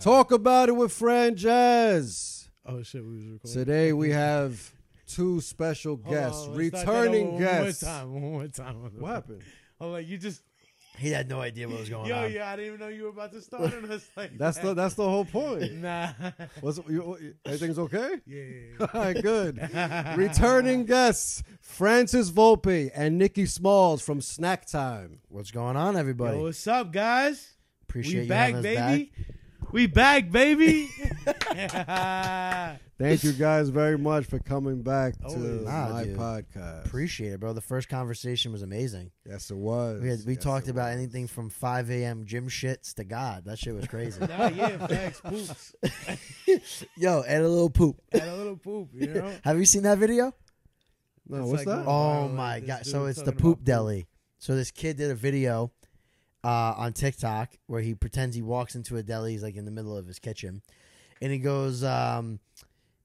Talk about it with Franjez. Oh shit, we was recording. Today we have two special guests, on, let's start that returning over guests. One more time. One more time. What happened? Oh, like you just. He had no idea what was going on. Yo, on. yeah, I didn't even know you were about to start on us like That's the that. that's the whole point. Nah. What's you, everything's okay? Yeah. yeah, All right, good. Returning guests, Francis Volpe and Nikki Smalls from Snack Time. What's going on, everybody? Yo, what's up, guys? Appreciate we you back, having us baby. We back, baby. Thank you guys very much for coming back to Nah, my dude. podcast. Appreciate it, bro. The first conversation was amazing. yes, it was. We had, we Yes, talked it about was. anything from 5 a.m. gym shits to God. That shit was crazy. nah, yeah, facts, poops. Yo, and a little poop. Had a little poop, you know. Have you seen that video? No, It's what's like that? going Oh my this god! So it's the talking about poop poop. deli. So this kid did a video uh, on TikTok where he pretends he walks into a deli. He's like in the middle of his kitchen, and he goes, um,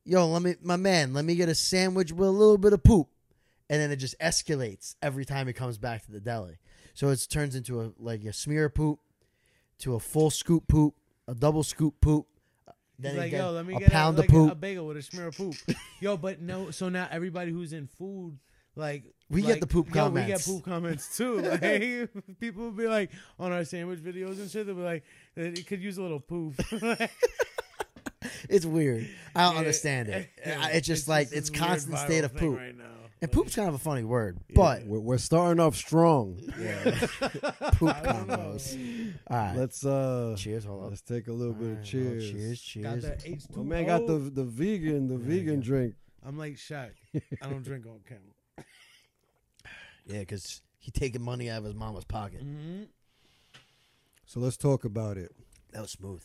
"Yo, let me, my man, let me get a sandwich with a little bit of poop," and then it just escalates every time he comes back to the deli. So it turns into a like a smear of poop, to a full scoop poop, a double scoop poop. Then He's like, yo, let me a get pound a, of poop. a bagel with a smear of poop. yo, but no, so now everybody who's in food, like We get the poop yo, We get poop comments too. Like people will be like on our sandwich videos and shit. They'll be like, it could use a little poop. it's weird. I don't Yeah. understand it. I- It's just like this it's constant state of poop. right now. And Like, poop's kind of a funny word, Yeah. but We're, we're starting off strong. poop I combos. All right. Let's uh, cheers. Hold up. let's take a little All bit right, of well, cheers. cheers. Got Cheers. H two. My man got the the vegan the Yeah, vegan yeah. drink. I'm like Shaq. I don't drink on camera. Yeah, because he taking money out of his mama's pocket. Mm-hmm. So let's talk about it. That was smooth.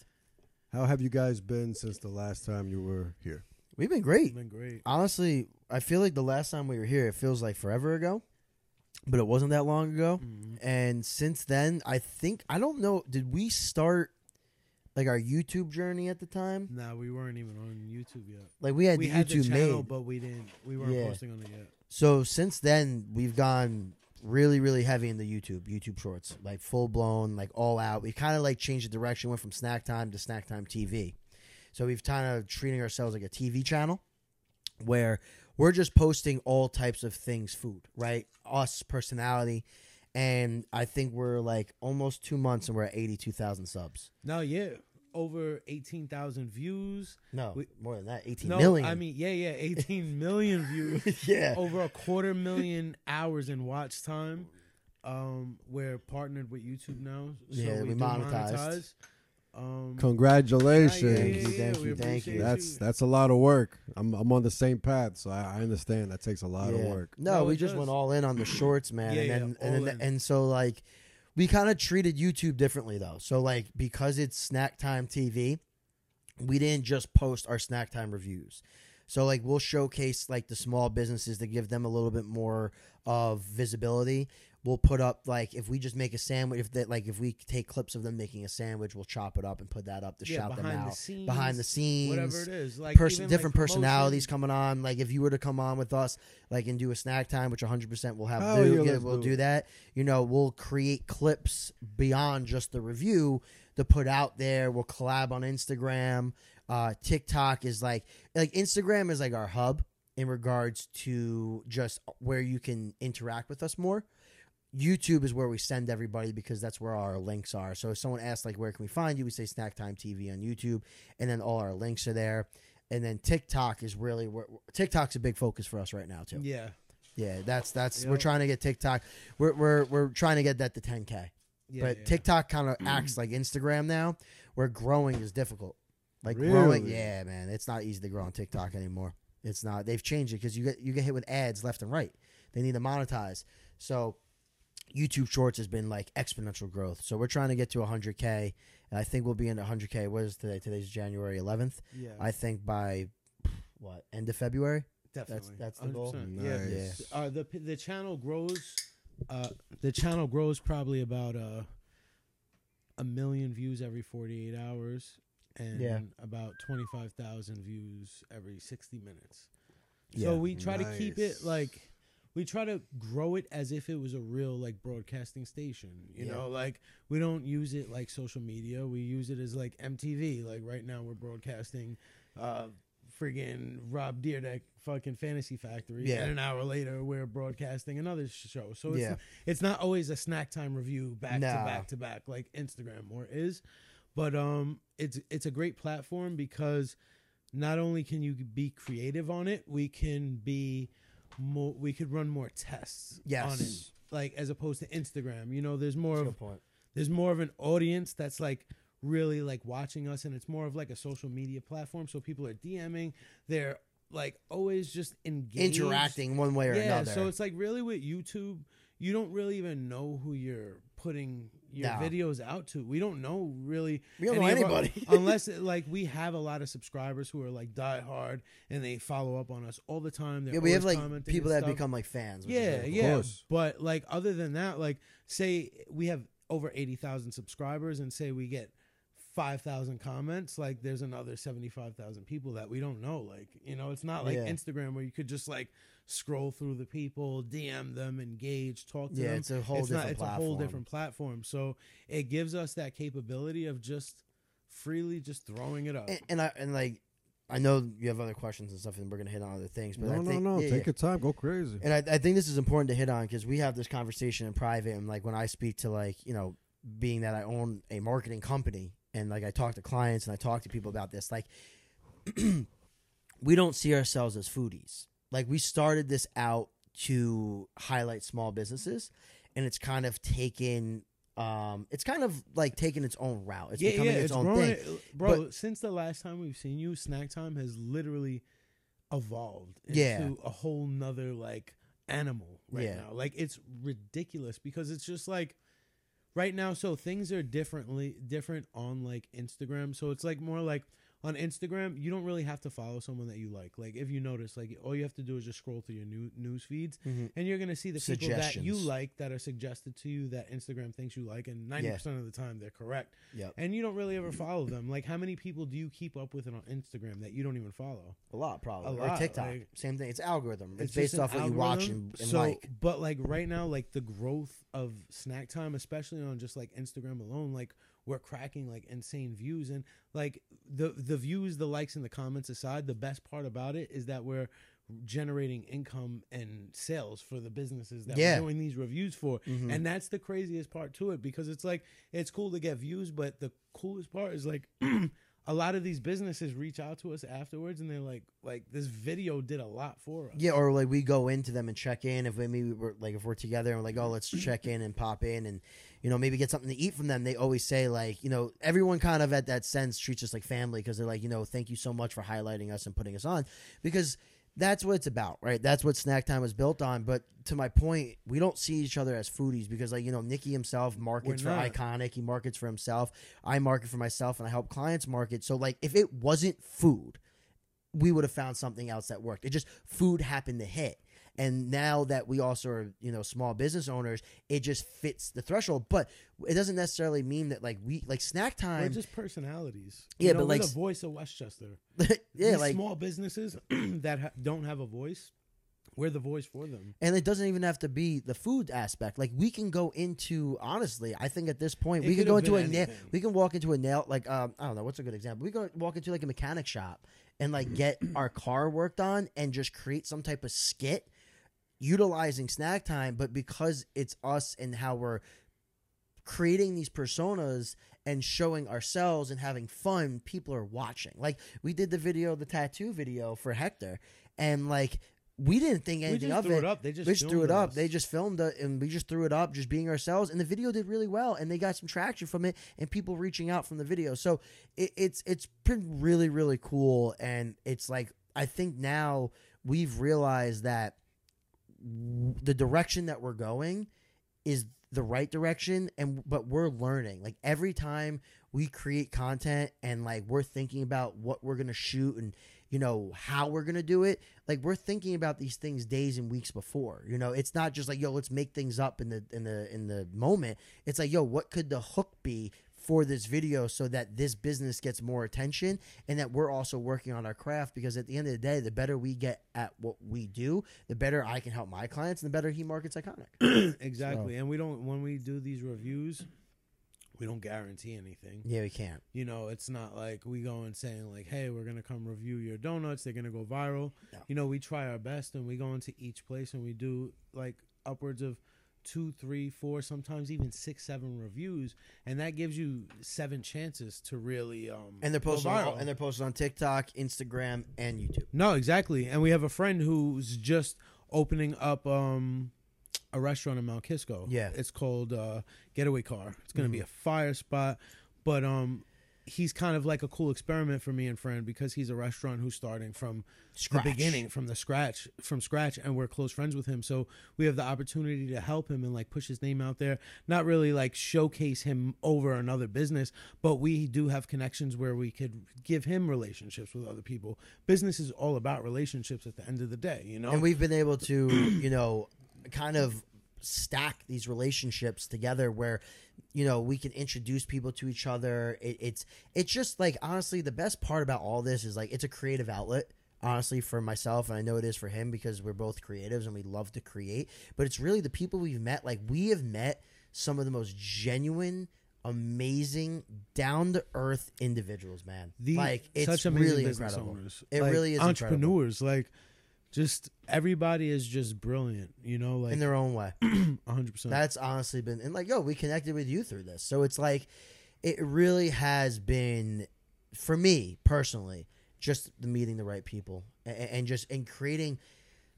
How have you guys been since the last time you were here? We've been great. Been great. Honestly, I feel like the last time we were here, it feels like forever ago, but it wasn't that long ago. Mhm. And since then, I think I don't know. Did we start like our YouTube journey at the time? Nah, we weren't even on YouTube yet. Like we had we the had YouTube the channel, made. but we didn't. We weren't Yeah. posting on it yet. So since then, we've gone really, really heavy in the YouTube, YouTube Shorts, like full blown, like all out. We kind of like changed the direction, went from Snack Time to Snack Time TV. So we've kind of treating ourselves like a TV channel, where we're just posting all types of things, food, right? Us, personality, and I think we're like almost two months, and we're at eighty-two thousand subs. No, yeah, over eighteen thousand views. No, We- more than that, eighteen no, million. I mean, yeah, yeah, eighteen million views. yeah, over a quarter million hours in watch time. Um, we're partnered with YouTube now, so Yeah, we, we do monetized. monetize. Um, Congratulations. yeah, Thank yeah, you, yeah, thank you, thank you. That's that's a lot of work. I'm I'm on the same path, so I, I understand that takes a lot of work. No, No, we just does. went all in on the shorts, man. Yeah, and yeah, then all and then, in. and so like we kind of treated YouTube differently though. So like because it's Snack Time TV, we didn't just post our Snack Time reviews. So like we'll showcase like the small businesses to give them a little bit more of visibility. We'll put up like if we just make a sandwich, if that like if we take clips of them making a sandwich, we'll chop it up and put that up to yeah, shout them behind the out scenes, behind the scenes whatever it is, like person, different like, personalities coming on. Like if you were to come on with us, like and do a snack time, which 100 percent we'll have Hell do, yeah, we'll do do that. You know, we'll create clips beyond just the review to put out there. We'll collab on Instagram. Uh, TikTok is like like Instagram is like our hub in regards to just where you can interact with us more. YouTube is where we send everybody because that's where our links are. So if someone asks like where can we find you, we say Snack Time TV on YouTube, and then all our links are there. And then TikTok is really where TikTok's a big focus for us right now too. Yeah, Yeah, that's that's we're trying to get TikTok. We're we're we're trying to get that to 10k. yeah. but yeah. TikTok kind of acts like Instagram now, where growing is difficult. Like growing, yeah, man, it's not easy to grow on TikTok anymore. It's not. They've changed it because you get you get hit with ads left and right. They need to monetize. So YouTube Shorts has been like exponential growth. So we're trying to get to 100k, and I think we'll be in 100k. What is today? Today's January 11th. yeah, I think by what end of February. definitely. that's the goal? 100%. Yeah, Nice. uh, the the channel grows. Uh, the channel grows probably about uh, a million views every 48 hours and Yeah. about 25,000 views every 60 minutes. Yeah. So we try to keep it like we try to grow it as if it was a real like broadcasting station. You Yeah. know, like we don't use it like social media. We use it as like MTV. Like right now, we're broadcasting. uh friggin' Rob Dyrdek fucking Fantasy Factory, Yeah. and an hour later we're broadcasting another show. So it's Yeah. it's not always a snack time review back Nah. to back to back like Instagram more is, but um, it's it's a great platform because not only can you be creative on it, we can be more. We could run more tests Yes. on it, like as opposed to Instagram. You know, there's more That's of good point. there's more of an audience that's like really like watching us and it's more of like a social media platform so people are DMing they're like always just engaged Interacting one way or yeah another. so it's like really with YouTube you don't really even know who you're putting your No. videos out to we don't know really We don't know any of our- anybody. unless it, like we have a lot of subscribers who are like die hard and they follow up on us all the time They're yeah, we have always like commenting people and that stuff. become like fans. which is Yeah, really cool. yeah. course. But like other than that, like say we have over eighty thousand subscribers, and say we get five thousand comments, like there's another seventy five thousand people that we don't know. Like you know, it's not like Yeah. Instagram where you could just like scroll through the people, DM them, engage, talk to Yeah, them. it's a whole it's different not. It's platform. a whole different platform. So it gives us that capability of just freely just throwing it up. And, and I and like I know you have other questions and stuff, and we're gonna hit on other things. But No, I no, think, no. yeah, Take yeah. your time. Go crazy. And I, I think this is important to hit on because we have this conversation in private, and like when I speak to like you know, being that I own a marketing company, and like I talk to clients and I talk to people about this, like we don't see ourselves as foodies. Like we started this out to highlight small businesses, and it's kind of taken. Um, it's kind of like taking its own route. It's becoming its, own growing- thing. bro. since the last time we've seen you, Snack Time has literally evolved into Yeah. a whole nother like animal right Yeah. now. Like it's ridiculous because it's just like right now. So things are differently different on like Instagram. So it's like more like on Instagram, you don't really have to follow someone that you like. Like if you notice, like all you have to do is just scroll through your new news feeds, Mhm. and you're gonna see the people that you like that are suggested to you that Instagram thinks you like, and ninety percent of the time they're correct. Yep. And you don't really ever follow them. Like how many people do you keep up with on Instagram that you don't even follow? A lot, probably. A or TikTok, like- same thing. It's algorithm. It's, just based off what you watch algorithm. and, and so, like. But like right now, like the growth of snack time, especially on just like Instagram alone, like we're cracking like insane views and like the the views, the likes, and the comments aside, the best part about it is that we're generating income and sales for the businesses that Yeah. we're doing these reviews for. Mhm. And that's the craziest part to it because it's like it's cool to get views, but the coolest part is like a lot of these businesses reach out to us afterwards and they're like like this video did a lot for us. Yeah, or like we go into them and check in if we maybe we're like if we're together and we're like, oh, let's check in and pop in and you know maybe get something to eat from them. They always say like, you know, everyone kind of at that sense treats us like family because they're like, you know, thank you so much for highlighting us and putting us on because that's what it's about, right? That's what Snack Time was built on. But to my point, we don't see each other as foodies because, like, you know, Nikki himself markets for We're not. Iconic. He markets for himself. I market for myself and I help clients market. So, like, if it wasn't food, we would have found something else that worked. It just food happened to hit. And now that we also are, you know, small business owners, it just fits the threshold. But it doesn't necessarily mean that like we like snack We're time. just personalities. Yeah, You know, but, like, the voice of Westchester. yeah, These like small businesses that ha- don't have a voice, we're the voice for them. and it doesn't even have to be the food aspect. Like we can go into honestly, I think at this point It we can could go into a nail. We can walk into a nail like um I don't know what's a good example. We go walk into like a mechanic shop and like get our car worked on and just create some type of skit utilizing snack time, but because it's us and how we're creating these personas and showing ourselves and having fun, people are watching. Like we did the video, the tattoo video for Hector, and like we didn't think We anything just of threw it. it up. They just, we just threw it filmed up. They just filmed it, and we just threw it up, just being ourselves. And the video did really well, and they got some traction from it, and people reaching out from the video. So it, it's it's been really really cool, and it's like I think now we've realized that the direction that we're going is the right direction and but we're learning. Like every time we create content and like we're thinking about what we're going to shoot and you know how we're going to do it like we're thinking about these things days and weeks before. You know it's not just like yo let's make things up in the in the in the moment. It's like yo what could the hook be for this video so that this business gets more attention and that we're also working on our craft because at the end of the day the better we get at what we do the better i can help my clients and the better he markets iconic exactly. And we don't when we do these reviews, we don't guarantee anything. yeah we can't You know, it's not like we go and saying like, "Hey, we're gonna come review your donuts. They're gonna go viral." No. You know, we try our best and we go into each place and we do like upwards of two, three, four, sometimes even six, seven reviews, and that gives you seven chances to really um and they're posted on, and they're posted on tiktok instagram and youtube No, exactly. And we have a friend who's just opening up um a restaurant in Mount Kisco. Yeah. It's called uh Getaway Car. It's gonna Mm-hmm. be a fire spot. But um he's kind of like a cool experiment for me and friend because he's a restaurant who's starting from Scratch. the beginning, from the scratch, from scratch, and we're close friends with him. So we have the opportunity to help him and like push his name out there. Not really like showcase him over another business, but we do have connections where we could give him relationships with other people. Business is all about relationships at the end of the day, you know. and we've been able to you know kind of stack these relationships together where you know we can introduce people to each other it, it's it's just like honestly the best part about all this is like it's a creative outlet honestly for myself and i know it is for him because we're both creatives and we love to create but it's really the people we've met like we have met some of the most genuine amazing down to earth individuals man the like it's such amazing really business incredible owners. It Like, really is incredible. entrepreneurs. Like just everybody is just brilliant, you know, like in their own way hundred percent. That's honestly been and like yo, we connected with you through this. So it's like it really has been for me personally just the meeting the right people and, and just and creating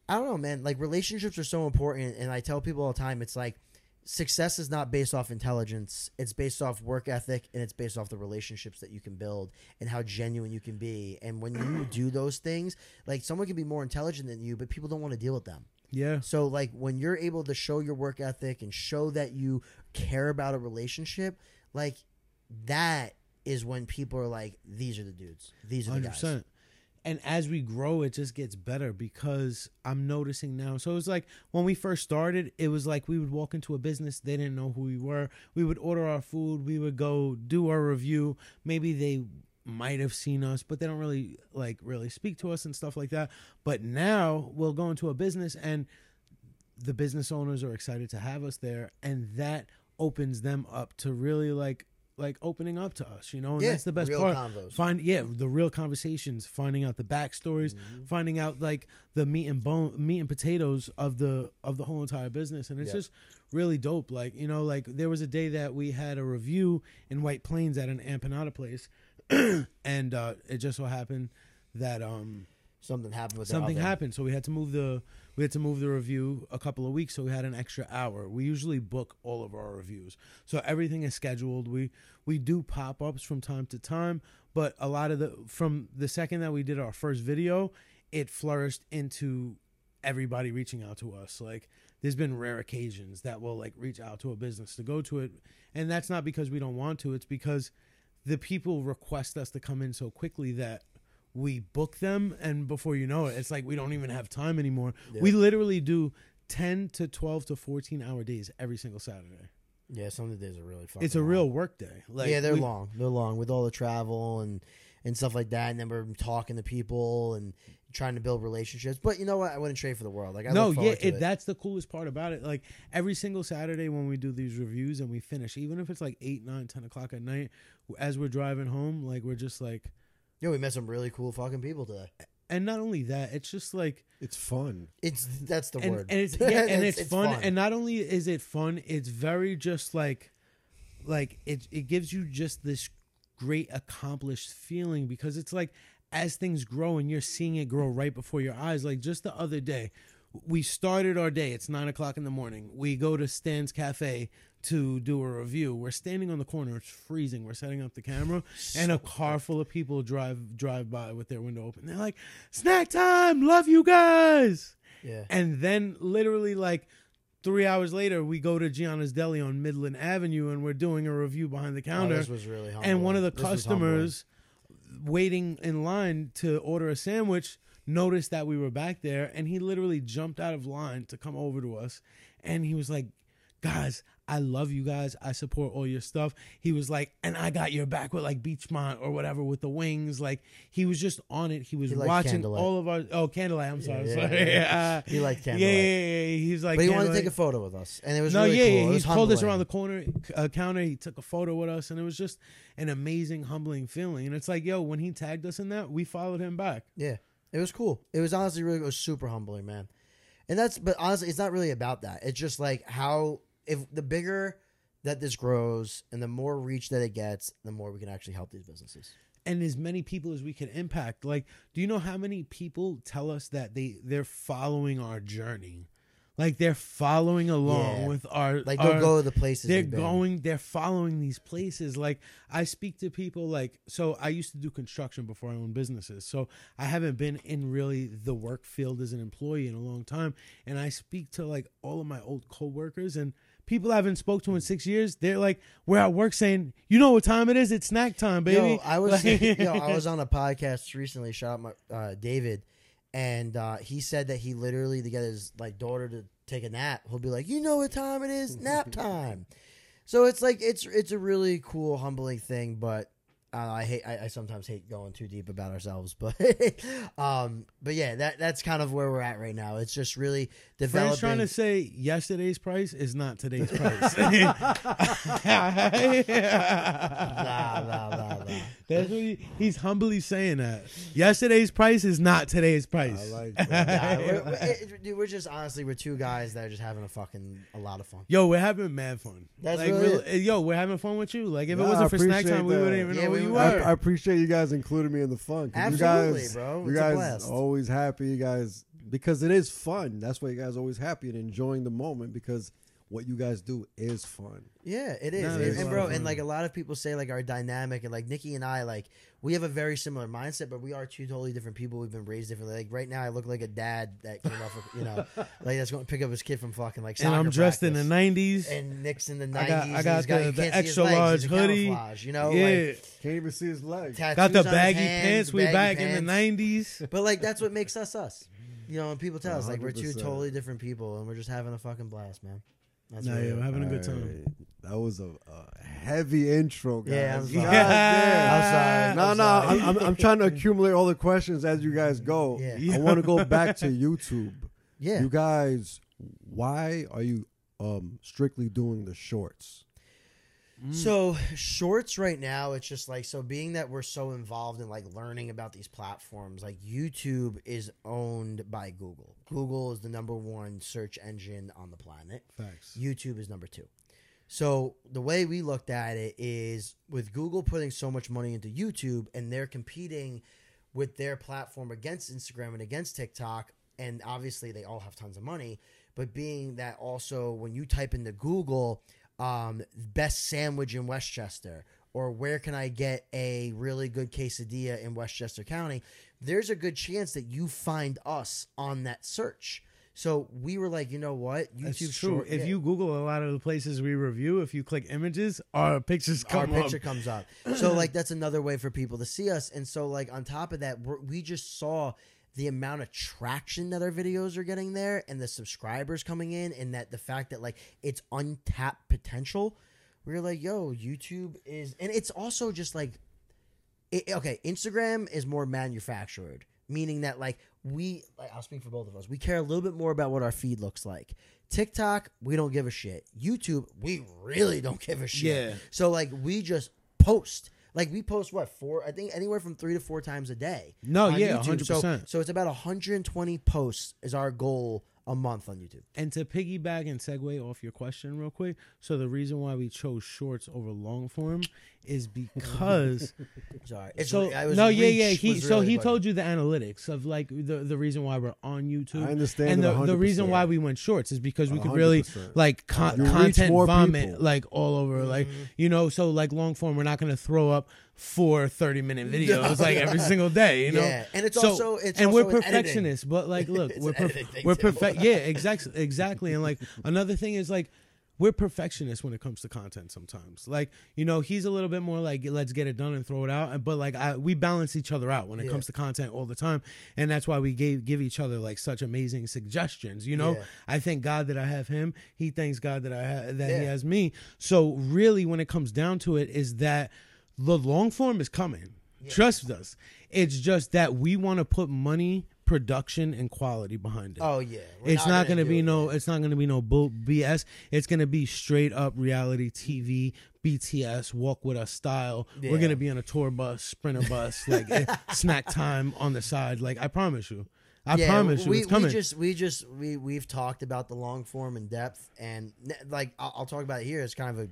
I don't know, man, like relationships are so important and I tell people all the time it's like success is not based off intelligence. It's based off work ethic and it's based off the relationships that you can build and how genuine you can be. And when you do those things, like someone can be more intelligent than you, but people don't want to deal with them. yeah. So like when you're able to show your work ethic and show that you care about a relationship, like that is when people are like, these are the dudes. These are the Hundred guys. And as we grow, it just gets better because I'm noticing now. So it's like when we first started, it was like we would walk into a business, they didn't know who we were. We would order our food, we would go do our review. Maybe they might have seen us, but they don't really like really speak to us and stuff like that. But now we'll go into a business and the business owners are excited to have us there and that opens them up to really like like opening up to us, you know, and Yeah, that's the best real part. convos. Find yeah, the real conversations, finding out the backstories, Mm-hmm. finding out like the meat and bone, meat and potatoes of the of the whole entire business, and it's Yeah. just really dope. Like you know, like there was a day that we had a review in White Plains at an empanada place, and uh, it just so happened that um Something happened with something oven. happened. So we had to move the we had to move the review a couple of weeks so we had an extra hour. We usually book all of our reviews. So everything is scheduled. We we do pop-ups from time to time but a lot of the from the second that we did our first video it flourished into everybody reaching out to us. Like there's been rare occasions that will like reach out to a business to go to it and that's not because we don't want to. It's because the people request us to come in so quickly that we book them and before you know it it's like we don't even have time anymore Yeah. we literally do 10 to 12 to 14 hour days every single saturday Yeah, some of the days are really fun it's a long. real work day like yeah, they're we- long. They're long with all the travel and and stuff like that. And then we're talking to people and trying to build relationships. But you know what? I wouldn't trade for the world. Like I no yeah it, it. that's the coolest part about it like every single saturday when we do these reviews and we finish even if it's like 8 9 10 o'clock at night as we're driving home like we're just like Yeah, we met some really cool fucking people today. and not only that it's just like It's fun. It's that's the and, word. and it's yeah, and it's, fun, and not only is it fun it's very just like like it it gives you just this great accomplished feeling because it's like as things grow and you're seeing it grow right before your eyes like just the other day we started our day it's nine o'clock in the morning. We go to stan's cafe to do a review. We're standing on the corner it's freezing. We're setting up the camera and a car full of people drive drive by with their window open. They're like snack time! Love you guys! Yeah. and then literally like three hours later, we go to Gianna's Deli on Midland Avenue and we're doing a review behind the Oh, counter. this was really humbling. and one of the This customers waiting in line to order a sandwich noticed that we were back there and he literally jumped out of line to come over to us and he was like guys, I love you guys. I support all your stuff. He was like, and I got your back with like Beachmont or whatever with the wings. Like he was just on it. He was He watching Candlelight. all of our oh Candlelight. I'm sorry, Yeah, sorry. yeah, Uh, He liked Candlelight. yeah, yeah, yeah. He's like, but he wanted to take a photo with us, and it was no, really yeah, cool. yeah. He pulled us around the corner uh, counter. He took a photo with us, and it was just an amazing, humbling feeling. And it's like, yo, when he tagged us in that, we followed him back. Yeah, it was cool. It was honestly really, it was super humbling, man. And that's, but honestly, it's not really about that. It's just like how if the bigger that this grows and the more reach that it gets, the more we can actually help these businesses. and as many people as we can impact. Like, do you know how many people tell us that they they're following our journey? Like they're following along Yeah. with our Like our, they'll go to the places they're we've been. going they're following these places like i speak to people like so i used to do construction before i owned businesses so i haven't been in really the work field as an employee in a long time and i speak to like all of my old coworkers and people i haven't spoke to in six years they're like we're at work saying you know what time it is it's snack time baby Yo, I was Like- yo, I was on a podcast recently. Shout out my uh, David, and uh, he said that he literally to get his like daughter to take a nap. He'll be like, "You know what time it is? Nap time." So it's like it's it's a really cool, humbling thing, but. Uh, I hate. I, I sometimes hate going too deep about ourselves, but, um, but yeah, that that's kind of where we're at right now. It's just really developing. trying to say yesterday's price is not today's price. nah, nah, nah, nah. That's what he, he's humbly saying that. Yesterday's price is not today's I price. like that. We're, we're, it- dude, we're just honestly we're two guys that are just having a fucking a lot of fun. Yo, we're having mad fun. That's like, really we're- yo, we're having fun with you. Like, if it wasn't for snack time, we wouldn't even Yeah, know we you. I. I appreciate you guys including me in the fun. Absolutely, you guys, bro. You guys always happy. You guys because it is fun. That's why you guys always happy and enjoying the moment because what you guys do is fun. Yeah, it is. No, and, it's and bro, lot and like a lot of people say like our dynamic and like Nikki and I like we have a very similar mindset, but we are two totally different people. We've been raised differently. Like right now I look like a dad that came off of you know, like that's going to pick up his kid from fucking like and I'm dressed in the '90s. and Nick's in the I got- nineties. I got the- you the can't see his extra large hoodie. You know, yeah, like Can't even see his legs. got the baggy hands, pants. We baggy back pants. in the '90s. But like that's what makes us us. You know, and people tell us like we're two totally different people, and we're just having a fucking blast, man. That's Nah, really yeah, it. we're having a good time. That was a, a heavy intro, guys. Yeah, I'm sorry. God damn. I'm sorry. No, I'm no, sorry. I'm, I'm, I'm trying to accumulate all the questions as you guys go. Yeah. I want to go back to YouTube. Yeah. You guys, why are you um strictly doing the shorts? Mm. So shorts right now, it's just like so. Being that we're so involved in like learning about these platforms, like YouTube is owned by Google. Google is the number one search engine on the planet. Facts. YouTube is number two. So the way we looked at it is with Google putting so much money into YouTube and they're competing with their platform against Instagram and against TikTok, and obviously they all have tons of money. But being that also when you type into Google, um, best sandwich in Westchester or where can I get a really good quesadilla in Westchester County, there's a good chance that you find us on that search. So we were like, you know what? That's true. short- if yeah. you Google a lot of the places we review, if you click images, our pictures our come up. picture comes up. So like that's another way for people to see us. And so like on top of that, we're, we just saw the amount of traction that our videos are getting there, and the subscribers coming in, and that the fact that like it's untapped potential. we are like, yo, YouTube is, and it's also just like, it, okay, Instagram is more manufactured, meaning that like we, like, I'll speak for both of us. We care a little bit more about what our feed looks like. TikTok, we don't give a shit. YouTube, we really don't give a shit. Yeah. So like we just post. Like we post what four? I think anywhere from three to four times a day. No, yeah, YouTube. 100%. so it's about 120 posts is our goal a month on YouTube. And to piggyback and segue off your question real quick, so the reason why we chose shorts over long form is because Sorry. It's, so I was no yeah yeah he so really he bugging. told you the analytics of like the the reason why we're on YouTube. I understand and the, the reason why we went shorts is because we could really 100%. like con- content vomit people. like all over like Mm-hmm. you know so like long form we're not gonna throw up four 30 minute videos like every single day you know Yeah, and it's So- also it's and also we're perfectionists but like look we're perf- we're perfect yeah exactly exactly and like another thing is like we're perfectionists when it comes to content sometimes. Like, you know, he's a little bit more like let's get it done and throw it out. And- But like I, we balance each other out when it Yeah. comes to content all the time. And that's why we gave give each other like such amazing suggestions. You know, Yeah. I thank God that I have him. He thanks God that I ha- that he has me. So really when it comes down to it is that the long form is coming. Trust us. It's just that we want to put money, production, and quality behind it Oh yeah, We're it's not, going to do be no yeah. it's not to be no bull BS. It's going to be straight up reality TV, BTS, walk with us style. We're going to be on a tour bus, sprinter bus, like eh, snack time on the side. Like I promise you. I Yeah, promise you we, it's coming. We just we just we we've talked about the long form in depth, and like I'll, I'll talk about it here. It's kind of a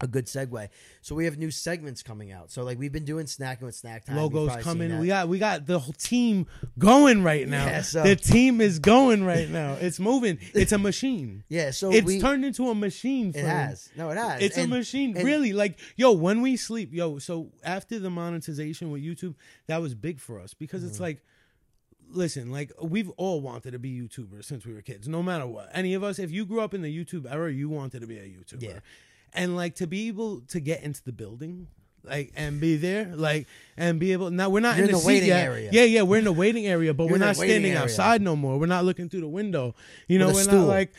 a good segue. So we have new segments coming out. So like we've been doing snacking with snack time. You've Logos probably seen coming. that. We got we got the whole team going right now. Yeah, so- the team is going right now. It's moving. It's a machine. yeah. So it's we, turned into a machine. It has. No, it has. It's And- a machine, and- really. Like, yo, when we sleep, yo, so after the monetization with YouTube, that was big for us because it's mm. like, listen, like we've all wanted to be YouTubers since we were kids, no matter what. Any of us, if you grew up in the YouTube era, you wanted to be a YouTuber. Yeah. And like to be able to get into the building. Like and be there, like and be able. Now we're not You're in the, the waiting yet. area. Yeah, yeah, we're in the waiting area, but You're we're not standing area. outside no more. We're not looking through the window. You know, we're stool. not like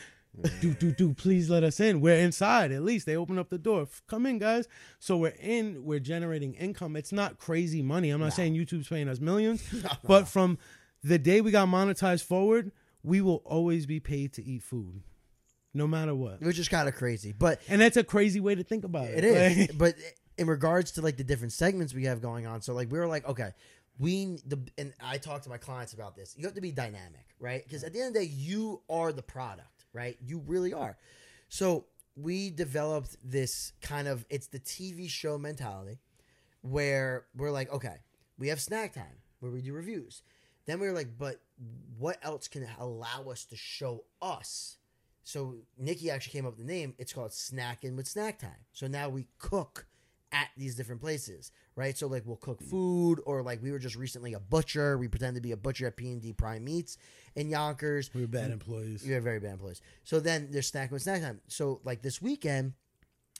do do do please let us in we're inside at least they open up the door come in guys so we're in we're generating income it's not crazy money i'm not saying youtube's paying us millions but from the day we got monetized forward we will always be paid to eat food no matter what which is kind of crazy, but and that's a crazy way to think about it It is, Like, but in regards to like the different segments we have going on, so like we were like, okay, we the and I talk to my clients about this. You have to be dynamic, right? Because at the end of the day, you are the product, right? You really are. So we developed this kind of it's the TV show mentality where we're like, okay, we have snack time where we do reviews. Then we were like, but what else can allow us to show us? So Nikki actually came up with the name. It's called Snacking with Snack Time. So now we cook at these different places, right? So like we'll cook food, or like we were just recently a butcher. We pretend to be a butcher at P and D Prime Meats in Yonkers. we're bad employees You're very bad employees. So then there's snacking with snack time. So like this weekend,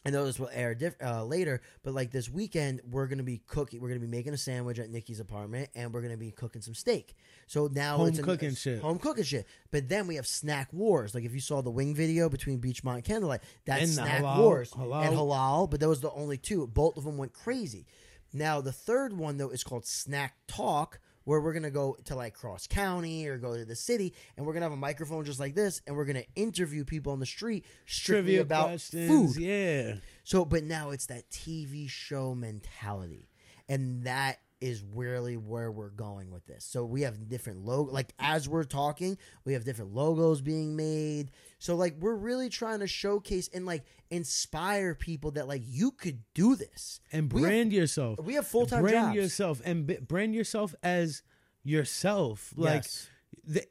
I know this will air diff- uh, later, but like this weekend we're gonna be cooking. We're gonna be making a sandwich at Nikki's apartment, and we're gonna be cooking some steak. So now Home it's an- cooking it's shit. Home cooking shit. But then we have snack wars. Like if you saw the wing video between Beachmont and Candlelight, that's And snack halal- wars halal. and halal. But that was the only two. Both of them went crazy. Now the third one though is called Snack Talk, where we're gonna go to like cross county or go to the city, and we're gonna have a microphone just like this, and we're gonna interview people on the street strictly trivia about questions food. yeah So, but now it's that TV show mentality, and that is really where we're going with this. So we have different logo, like as we're talking, we have different logos being made. So like we're really trying to showcase and like inspire people that like you could do this. and We have- brand yourself We have full time brand jobs. yourself and b- brand yourself as yourself like Yes. the,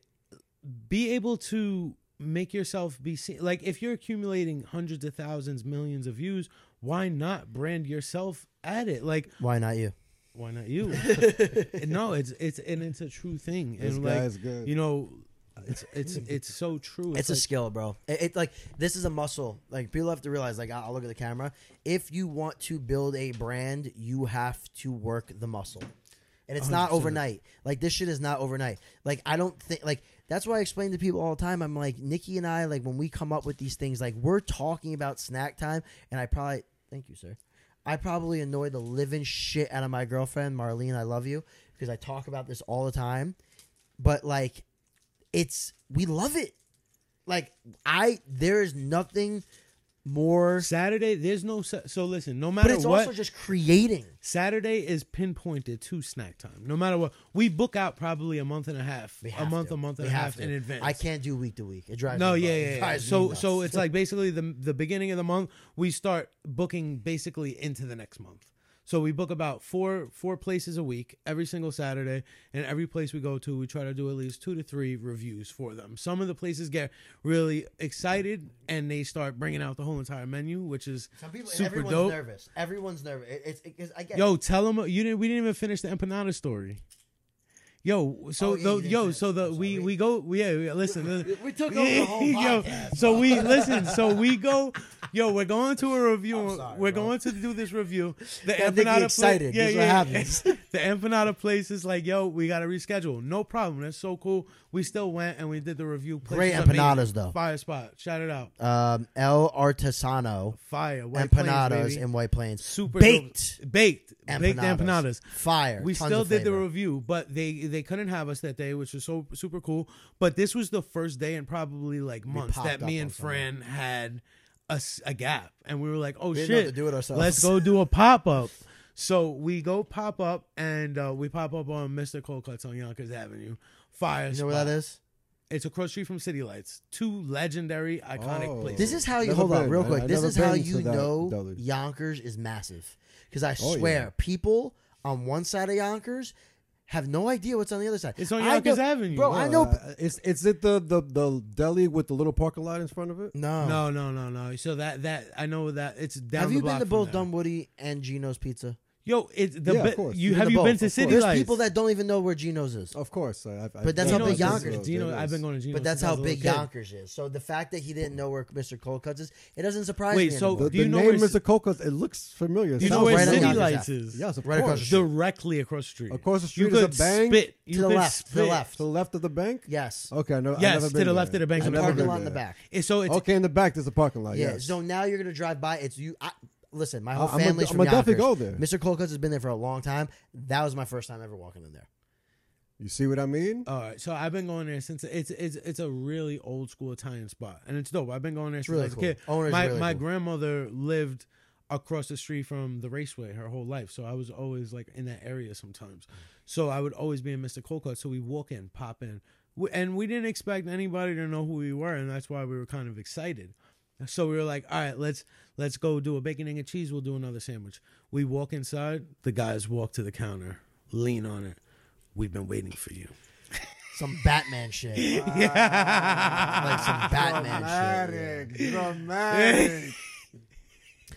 be able to make yourself be seen like if you're accumulating hundreds of thousands millions of views why not brand yourself at it like Why not you? Why not you no it's it's and it's a true thing This and guy's good. you know it's it's it's so true It's a like- skill, bro. It, it like this is a muscle. Like people have to realize. Like I'll look at the camera. If you want to build a brand, you have to work the muscle, and it's not 100%. overnight. Like this shit is not overnight. Like I don't think like that's why I explain to people all the time. I'm like Nikki and I like when we come up with these things, like we're talking about snack time, and I probably thank you, sir. I probably annoy the living shit out of my girlfriend, Marlene. I love you because I talk about this all the time. But like, it's we love it. Like I, there is nothing more. saturday there's no so listen no matter But it's what also just creating. Saturday is pinpointed to snack time. No matter what, we book out probably a month and a half, a month, to. a month and We a half to. in advance. I can't do week to week. It drives No, me yeah, yeah, yeah. So, so it's like basically the the beginning of the month we start booking basically into the next month. So we book about four four places a week every single Saturday, and every place we go to, we try to do at least two to three reviews for them. Some of the places get really excited and they start bringing out the whole entire menu, which is some people. super everyone's dope. nervous. Everyone's nervous. It, it's because I get. Yo, tell them you didn't. We didn't even finish the empanada story. Yo, so Oh, yeah, the yo, so the we we go we- yeah, listen. We took yeah, over the whole yo, podcast. so we listen. So we go. Yo, we're going to a review. Sorry, we're bro. going to do this review. The you empanada pla- excited. Yeah, is what yeah. happens. the empanada place is like, yo, we got to reschedule. No problem. That's so cool. We still went and we did the review. Place Great empanadas, though. Fire spot. Shout it out. Um, El Artesano Fire. White empanadas baby. in White Plains. super baked dope. baked empanadas. baked empanadas. Fire. We Tons still did the review, but they they couldn't have us that day, which was so super cool. But this was the first day in probably like months that me and. Fran had a gap, and we were like, "Oh We shit, what to do with ourselves. let's go do a pop up." So we go pop up, and uh, we pop up on Mr. Cold Cuts on Yonkers Avenue. Fire. You know where that is? It's across the street from City Lights. Two legendary, iconic Oh. places. This is how you Never hold on real I- quick. I this is how you that know deli. Yonkers is massive. Because I Oh, swear, yeah. people on one side of Yonkers have no idea what's on the other side. It's on I Yonkers know- Avenue. bro. I know. uh, it's is it the, the the deli with the little parking lot in front of it? no, No, no, no, no. So that that I know that it's down. Have the you block been to both there. Dunwoodie and Gino's Pizza? Yo, it's the Yeah, of bi- course. you Been have to you both, been to of City course. There's Lights? people that don't even know where Geno's is. Of course, I, I've, But that's I've how big to Yonkers those. is. Gino, It I've been going to Gino. But that's since I how was a little big kid. Yonkers is. So the fact that he didn't know where Mr. Cold Cuts is, it doesn't surprise me. Wait, me. so anymore. The, Do you the know name where is Ci- the Coco's. It looks familiar. It You know sounds where right on City Yonkers Lights Ave. is? Yes, of Right across course. the street. Directly across the street. Across the You street is a could bank. spit. You To the could left, to the spit. left. To the left of the bank. yes. Okay, I know. I've Yes, never to been the left there. of the bank. There's I've a never parking been lot in the there. back. It's- So it's Okay, in the back there's a parking lot. Yeah. yes. So now you're gonna drive by. It's you. I, listen, my whole I- I'm a- family's I'm from a definitely go there. Mr. Cold Cuts has been there for a long time. That was my first time ever walking in there. You see what I mean? all right. So I've been going there since it's it's it's a really old school Italian spot, and it's dope. I've been going there since really I was cool. a kid. Owner's my really my cool. grandmother lived across the street from the raceway her whole life, so I was always like in that area sometimes. So I would always be in Mr. Cold Cut. So we walk in, pop in, We- and we didn't expect anybody to know who we were, and that's why we were kind of excited. So we were like, all right, let's let's go do a bacon egg and cheese. We'll do another sandwich. We walk inside. The guys walk to the counter, lean on it. We've been waiting for you. Some Batman shit. yeah. like some Batman shit. Dramatic.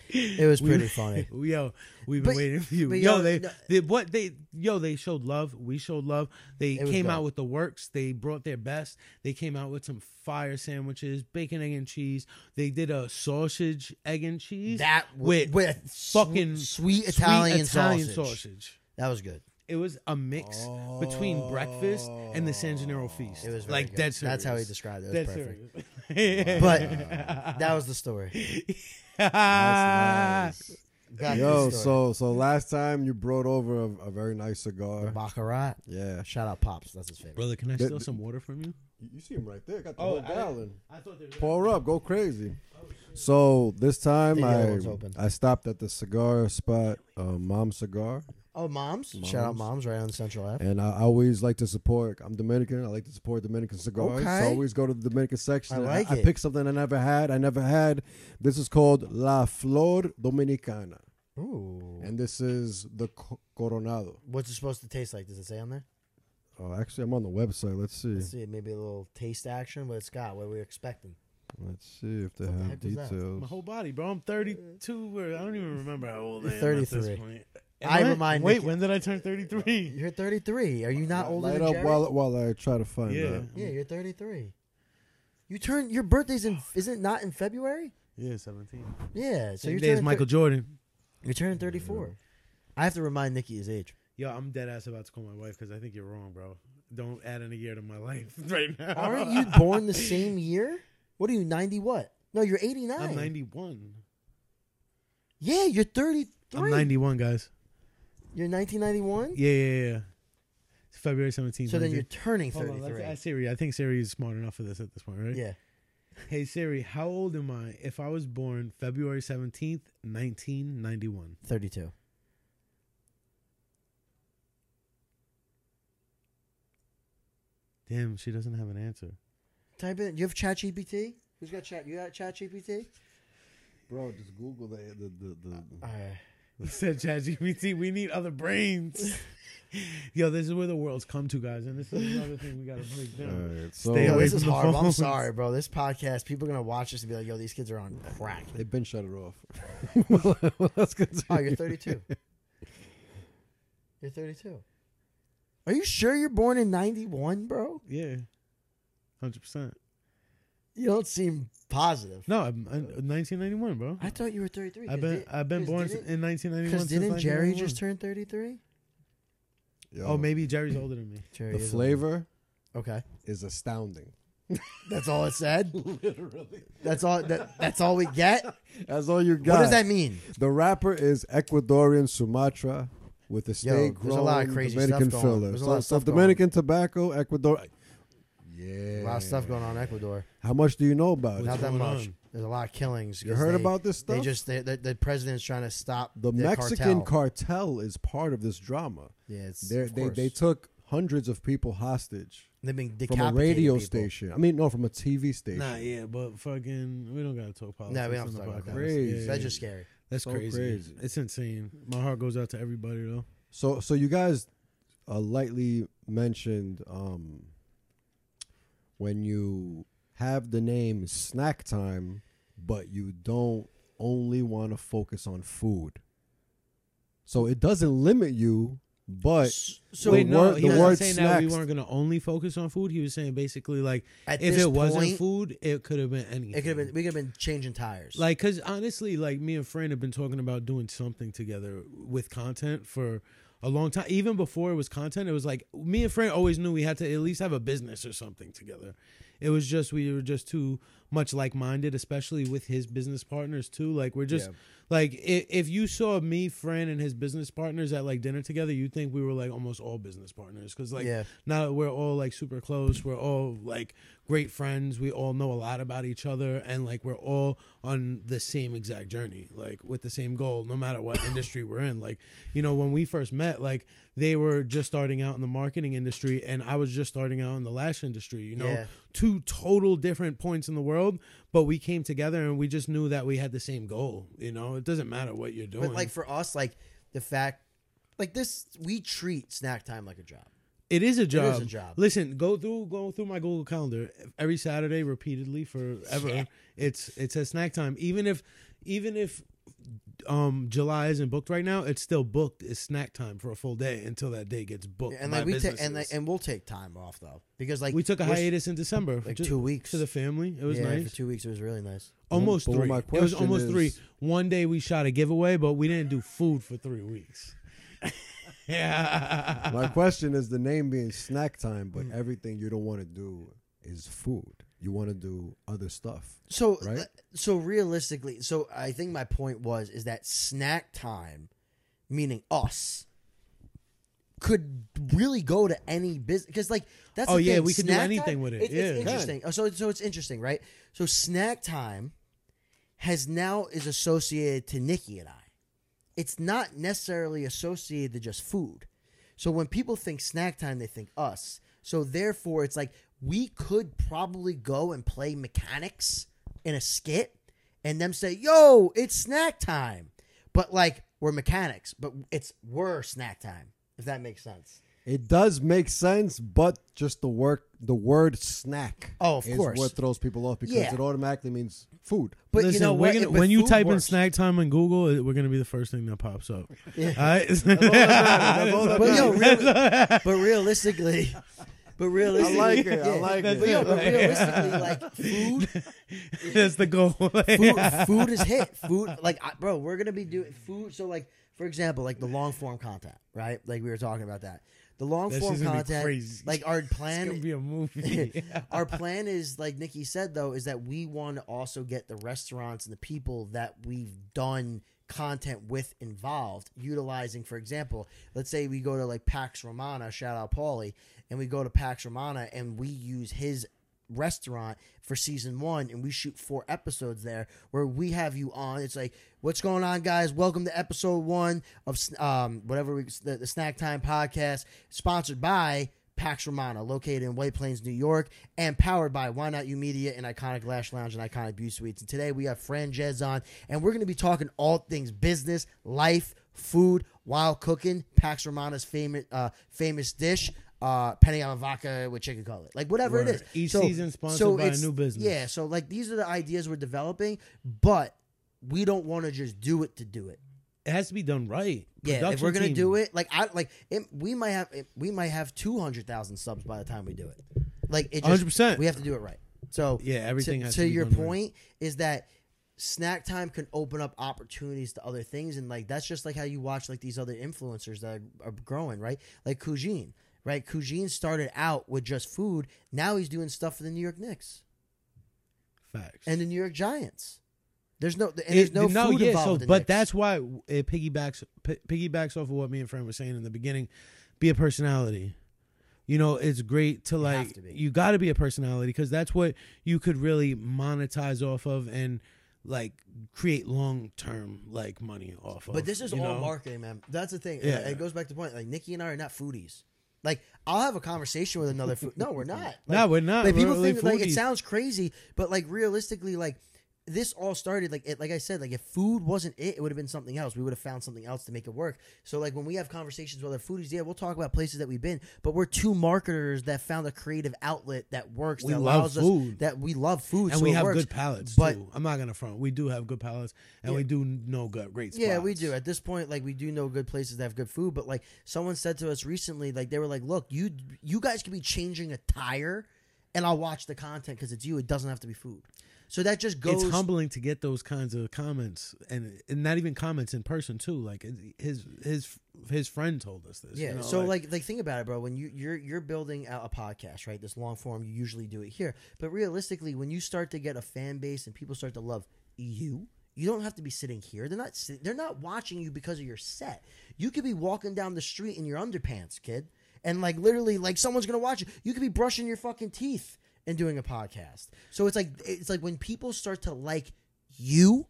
It was pretty funny. Yo, we've been But- waiting for you. Yo, yo, they, no- they what they yo they showed love. We showed love. They came out with the works. They brought their best. They came out with some fire sandwiches, bacon, egg, and cheese. They did a sausage, egg, and cheese. That with with, fucking sweet Italian, Italian sausage. sausage. That was good. It was a mix between breakfast and the San Gennaro feast. It was like good. dead. That's how he described it. It was perfect. But that was the story. That's nice. Back Yo, the so so last time you brought over a, a very nice cigar. Baccarat. Yeah, Shout out Pops. That's his favorite. brother, can I The- steal some water from you? you you see him right there. Got the Oh, whole I- gallon. I thought there was Pour up, go crazy. So this time The other I one's open. I stopped at the cigar spot, uh, Mom Cigar, Oh, moms. Shout out moms right on Central Ave. and I I always like to support. I'm Dominican. I like to support Dominican cigars. Okay. So I always go to the Dominican section. I like I, it. picked something I never had. I never had. This is called La Flor Dominicana, Ooh. and this is the Coronado. What's it supposed to taste like? Does it say on there? Oh, actually, I'm on the website. Let's see. Let's see. Maybe a little taste action. What it's got. What we're expecting. Let's see if they What have heck was that? details. My whole body, bro. I'm 32. Or I don't even remember how old I am. You're At 33. this point. I Am remind Wait, Nick- when did I turn 33? You're 33. Are you not older Light than up Jerry? while while I try to find Yeah. that. yeah, you're 33. You turn your birthday's in. Is it not in February? Yeah, 17. Yeah. So Same you're day as turning Michael thir- Jordan. you're turning 34. I have to remind Nikki his age. Yo, I'm dead ass about to call my wife because I think you're wrong, bro. Don't add any year to my life right now. Aren't you born the same year? What are you? 90 what? No, you're 89. I'm 91. Yeah, you're 33. I'm 91, guys. You're 1991. Yeah, yeah, yeah. It's February 17th. So then you're turning Hold on, let's 33. ask Siri. I think Siri is smart enough for this at this point, right? Yeah. Hey Siri, how old am I if I was born February 17th, 1991? 32. Damn, she doesn't have an answer. Type in. You have ChatGPT? Who's got Chat? You got ChatGPT? Bro, just Google the the the. the All right. He said ChatGPT, we need other brains. Yo, this is where the world's come to, guys, and this is another thing we gotta break down. all right, so Stay Yo, away this is from the horrible. I'm phones. sorry, bro. This podcast, people are gonna watch this and be like, "Yo, these kids are on crack." they've been shut it off. well, let's continue. Oh, you're 32. You're 32. Are you sure you're born in '91, bro? Yeah, hundred percent. You don't seem positive. No, I'm, I'm 1991, bro. I thought you were 33. I've been I've been born in 1991. Because didn't Jerry just turn 33? Yo, Oh, maybe Jerry's older than me. Jerry the is flavor. Okay, is astounding. that's all it said. Literally, That's all. That, that's all we get. that's all you got. What does that mean? The wrapper is Ecuadorian Sumatra with a state there's a lot of grown crazy Dominican stuff going on. filler. There's a So, lot of so stuff going Dominican tobacco, Ecuador. Yeah, A lot of stuff going on in Ecuador. How much do you know about it? Not that going much. on? There's a lot of killings. You 'cause heard they- about this stuff? They just they, the, the president's trying to stop the Mexican cartel. cartel. is part of this drama. Yeah, it's They're, of they course. they took hundreds of people hostage They've been from a decapitating radio people. station. I mean, no, from a TV station. Nah, yeah, but fucking, we don't gotta talk politics. No, we don't on to the talk about that. Crazy. Yeah, That's just scary. that's So crazy. crazy. It's insane. My heart goes out to everybody though. So so you guys uh, lightly mentioned um, when you have the name Snack Time, but you don't only want to focus on food. So it doesn't limit you, but So Wait, no, word, he the wasn't word saying that we weren't gonna only focus on food. He was saying basically like at if this it wasn't point, food, it could have been anything. it could have been. We could have been changing tires. Like, cause honestly, like me and Fran have been talking about doing something together with content for a long time. Even before it was content, it was like me and Frank always knew we had to at least have a business or something together. It was just we were just too much like minded, especially with his business partners too. Like we're just Yeah. like if, if you saw me, Fran, and his business partners at like dinner together, you'd think we were like almost all business partners. Cause like yeah, now that we're all like super close we're all like great friends we all know a lot about each other and like we're all on the same exact journey like with the same goal no matter what industry we're in like you know when we first met like they were just starting out in the marketing industry and i was just starting out in the lash industry you know Yeah. two total different points in the world but we came together and we just knew that we had the same goal you know it doesn't matter what you're doing but like for us, like the fact, like this, we treat snack time like a job. It is a job. It is a job. Listen, go through go through my Google Calendar every Saturday repeatedly forever. Yeah. It's it's a snack time. Even if even if um July isn't booked right now, it's still booked. It's snack time for a full day until that day gets booked. and by like we take and businesses. like, and we'll take time off though because like we took a we're s- hiatus in December, like ju- two weeks to the family. It was yeah, nice. for two weeks. It was really nice. almost But three. my It was question almost three. One day we shot a giveaway, but we didn't do food for three weeks. yeah. My question is the name being snack time, but Mm. everything you don't want to do is food. You want to do other stuff. So Right? uh, so realistically, so I think my point was is that snack time, meaning us, could really go to any business because like that's Oh, the yeah, thing, we could do anything time- with it. It's, Yeah. it's interesting. Oh, So so it's interesting, right? So snack time has now is associated to Nikki and I. It's not necessarily associated to just food. So when people think snack time, they think us. So therefore, it's like we could probably go and play mechanics in a skit, and them say, "Yo, it's snack time," but like we're mechanics, but it's we're snack time. If that makes sense. It does make sense, but just the work, the word snack, Oh, of is course. what throws people off because Yeah. it automatically means food. But Listen, you know gonna, But when you food type in snack time on Google, it- we're gonna be the first thing that pops up. Yeah. All right? That's all that But yo, matters. real, but realistically, but realistically, I like it. I like But it. yo, but realistically, like food, That's the goal. food, food is hit. Food, like, I, bro, we're gonna be doing food. So, like, for example, like the long form content, right? Like we were talking about that. The long That form shit's gonna be content, like our It's plan, gonna be a movie. our plan is like Nikki said though, is that we want to also get the restaurants and the people that we've done content with involved, utilizing, for example, let's say we go to like Pax Romana, shout out Paulie, and we go to Pax Romana and we use his restaurant for season one and we shoot four episodes there where we have you on it's like what's going on guys welcome to episode one of um whatever we the, the snack time podcast sponsored by Pax Romana, located in White Plains, New York, and powered by Why Not You Media and Iconic Lash Lounge and Iconic Beauty Suites. And today we have Franjez on, and we're going to be talking all things business, life, food, while cooking. Pax Romana's famous uh, famous dish, uh, penne alla vodka with chicken cutlet, like whatever it is. Each season sponsored by a new business. Yeah, so like these are the ideas we're developing, but we don't want to just do it to do it. it has to be done right. Yeah, if we're gonna team- do it, like I like it, we might have it, we might have two hundred thousand subs by the time we do it. Like it, 100%. We have to do it right. So Yeah, everything To, has to your done right. point is that snack time can open up opportunities to other things, and like that's just like how you watch like these other influencers that are, are growing, right? Like Kujin, right? Kujin started out with just food. Now he's doing stuff for the New York Knicks facts and the New York Giants. There's no and there's It- no, food yeah, involved. so the but Knicks. that's why it piggybacks p- piggybacks off of what me and Fran were saying in the beginning. Be a personality. You know, it's great to like to you got to be a personality because that's what you could really monetize off of and like create long term like money off of. But this is all know? marketing, man. That's the thing. Yeah. It goes back to the point. Like Nikki and I are not foodies. Like I'll have a conversation with another food. No, we're not. Like, No, we're not. Like We're people really think like it sounds crazy, but like realistically, like this all started like it, like I said, like if food wasn't it, it would have been something else. We would have found something else to make it work. So like when we have conversations with other foodies, yeah, we'll talk about places that we've been, but we're two marketers that found a creative outlet that works. We that love allows us food. that we love food, and so we have works. good palates But- too. I'm not gonna front. We do have good palates, and Yeah. we do know good, great. Spots. Yeah, we do. At this point, like we do know good places that have good food, but like someone said to us recently, like they were like, "Look, you you guys could be changing a tire, and I'll watch the content because it's you. It doesn't have to be food." So that just goes. it's humbling to get those kinds of comments and, and not even comments in person too like his his his friend told us this Yeah. you know, so like, like think about it, bro. When you you're you're building out a podcast, right? This long form, you usually do it here. But realistically, when you start to get a fan base and people start to love you, you don't have to be sitting here. They're not sit- they're not watching you because of your set. You could be walking down the street in your underpants, kid, and like literally like someone's gonna watch you. You could be brushing your fucking teeth and doing a podcast. So it's like it's like when people start to like you,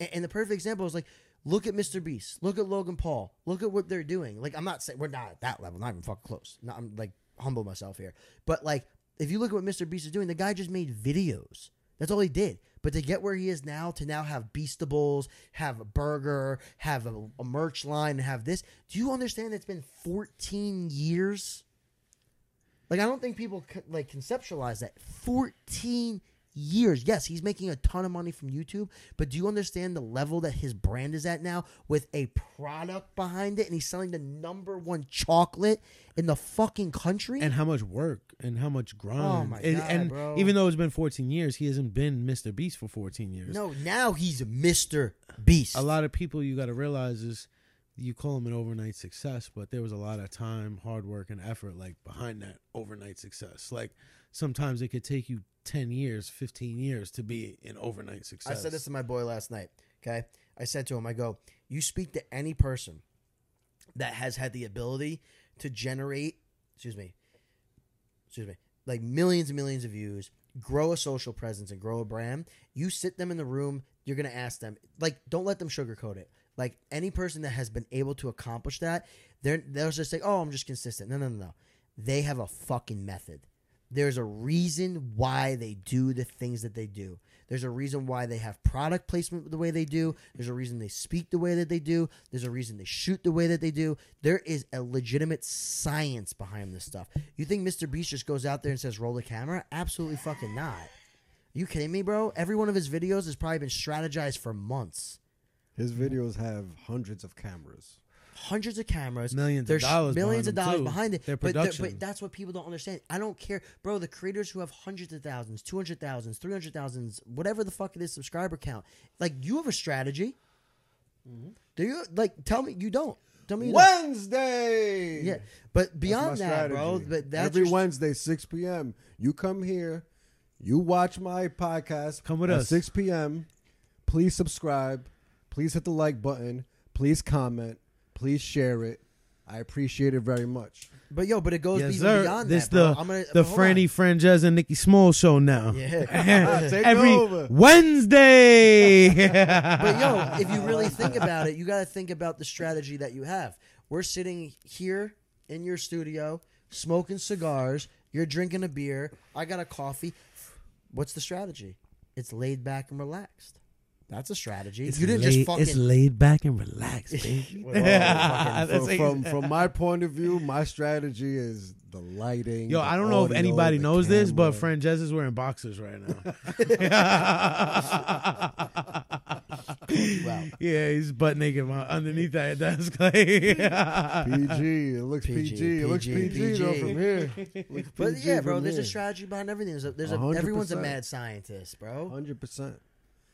and, the perfect example is like. Look at Mr. Beast. Look at Logan Paul. Look at what they're doing. Like I'm not saying we're not at that level. Not even fuck close. Not, I'm like humble myself here. But like if you look at what Mr. Beast is doing, the guy just made videos. That's all he did. But to get where he is now, to now have Feastables, have a burger, have a, a merch line, and have this. Do you understand? It's been 14 years. Like I don't think people like conceptualize that 14 years. Yes, he's making a ton of money from YouTube, but do you understand the level that his brand is at now with a product behind it and he's selling the number one chocolate in the fucking country? and how much work and how much grind Oh my and, God, and bro. even though it's been 14 years he hasn't been mr beast for 14 years no, now he's Mr. Beast. a lot of people you got to realize is you call him an overnight success but there was a lot of time hard work and effort like behind that overnight success like sometimes it could take you 10 years 15 years to be an overnight success. I said this to my boy last night. Okay, I said to him, I go, you speak to any person that has had the ability to generate, excuse me, excuse me, like millions and millions of views, grow a social presence and grow a brand. You sit them in the room, you're gonna ask them, like, don't let them sugarcoat it. Like any person that has been able to accomplish that, they're they'll just say, oh, I'm just consistent. No, no, no, no. They have a fucking method. There's a reason why they do the things that they do. There's a reason why they have product placement the way they do. There's a reason they speak the way that they do. There's a reason they shoot the way that they do. There is a legitimate science behind this stuff. You think Mr. Beast just goes out there and says, roll the camera? Absolutely fucking not. Are you kidding me, bro? Every one of his videos has probably been strategized for months. His videos have hundreds of cameras. hundreds of cameras, Millions of dollars millions of behind them, dollars too. behind it. Their but, production. but that's what people don't understand. I don't care, bro. The creators who have hundreds of thousands, two hundred thousands, three hundred thousands, whatever the fuck it is, subscriber count. Like you have a strategy. Mm-hmm. Do you like? Tell me you don't. Tell me you don't. Wednesday. Yeah, but That's beyond my that, bro. strategy. But that's every your- Wednesday, six p.m. You come here, you watch my podcast. Come with at us. six p.m. Please subscribe. Please hit the like button. Please comment. Please share it. I appreciate it very much. But yo, but it goes yes even sir beyond this that, bro. the I'm gonna, the but hold on. franny franjez and nikki small show now Yeah. Take every over. wednesday but yo, if you really think about it, you got to think about the strategy that you have. We're sitting here in your studio, smoking cigars. You're drinking a beer. I got a coffee. What's the strategy? It's laid back and relaxed. That's a strategy. It's you didn't laid, just fucking. it's laid back and relaxed, baby. Well, fucking- From, from from my point of view, my strategy is the lighting. Yo, the I don't know if anybody the knows this, but camera. Franjez is wearing boxers right now. you out. Yeah, he's butt naked underneath that desk. Like, PG. It looks PG, PG. It looks PG, PG, though from here. But yeah, bro, from there's a strategy behind everything. There's a, there's a, A hundred everyone's a mad scientist, bro. Hundred percent.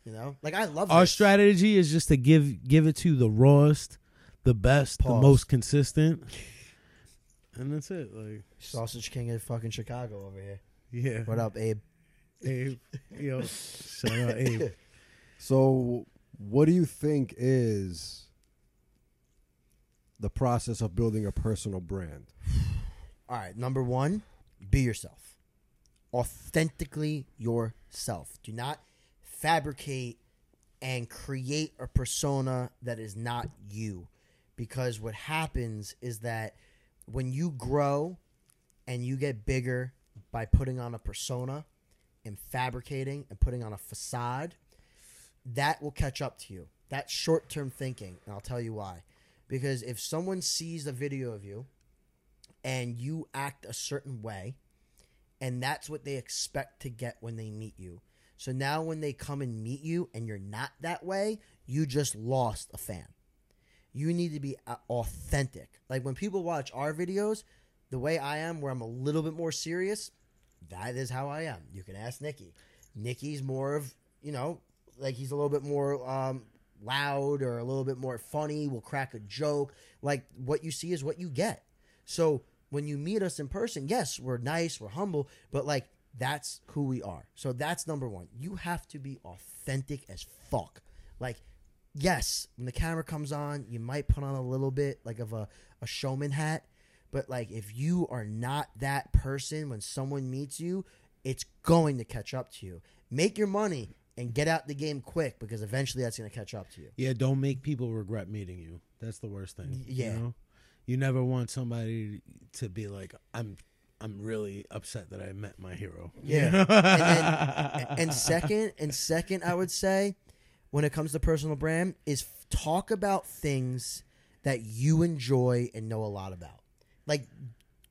You know, like I love Our this. strategy is just to give give it to the rawest, the best, the most consistent, and that's it. Like, Sausage King of fucking Chicago over here. yeah. What up, Abe? Abe, yo, shout out Abe. So, what do you think is the process of building a personal brand? All right, number one, be yourself. Authentically yourself. Do not fabricate and create a persona that is not you. Because what happens is that when you grow and you get bigger by putting on a persona and fabricating and putting on a facade, that will catch up to you. That's short term thinking. And I'll tell you why. Because if someone sees a video of you and you act a certain way, and that's what they expect to get when they meet you. So now when they come and meet you and you're not that way, you just lost a fan. You need to be uh, authentic. Like when people watch our videos, the way I am, where I'm a little bit more serious, that is how I am. You can ask Nikki. Nikki's more of, you know, like he's a little bit more um, loud or a little bit more funny, will crack a joke. Like what you see is what you get. So when you meet us in person, yes, we're nice, we're humble, but like that's who we are. So that's number one. You have to be authentic as fuck. Like, yes, when the camera comes on, you might put on a little bit like of a, a showman hat. But like if you are not that person when someone meets you, it's going to catch up to you. Make your money and get out the game quick because eventually that's going to catch up to you. Yeah, don't make people regret meeting you. That's the worst thing. Yeah. You, know? you never want somebody to be like, I'm I'm really upset that I met my hero. Yeah. And, and second, and second, I would say, when it comes to personal brand, is talk about things that you enjoy and know a lot about. Like,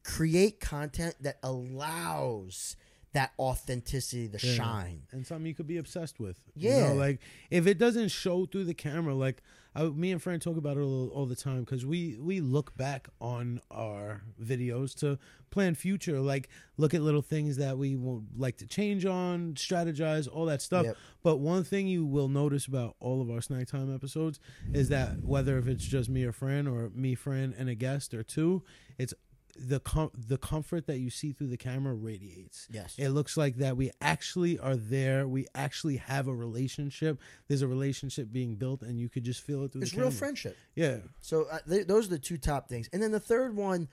create content that allows that authenticity to Yeah. shine. and something you could be obsessed with. Yeah. you know, like if it doesn't show through the camera, like I, me and Fran talk about it all, all the time because we we look back on our videos to plan future, like look at little things that we would like to change on, strategize, all that stuff. Yep. But one thing you will notice about all of our snack time episodes is that whether if it's just me or Fran or me, Fran, and a guest or two, it's the com- the comfort that you see through the camera radiates. Yes. It looks like that we actually are there. We actually have a relationship. There's a relationship being built, and you could just feel it through the It's the real camera. friendship. Yeah. So uh, th- those are the two top things, and then the third one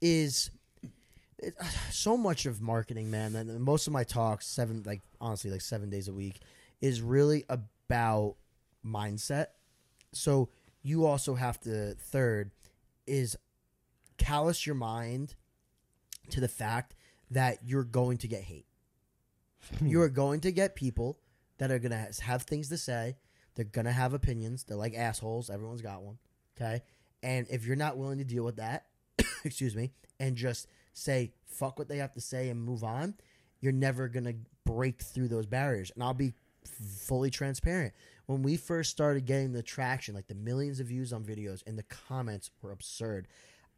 is it, so much of marketing, man. And most of my talks, seven like honestly, like seven days a week, is really about mindset. So you also have to third is callous your mind to the fact that you're going to get hate. Hmm. you are going to get people that are going to have things to say. They're going to have opinions. They're like assholes. Everyone's got one. Okay. And if you're not willing to deal with that, excuse me, and just say, fuck what they have to say and move on, you're never going to break through those barriers. And I'll be fully transparent. When we first started getting the traction, like the millions of views on videos, and the comments were absurd,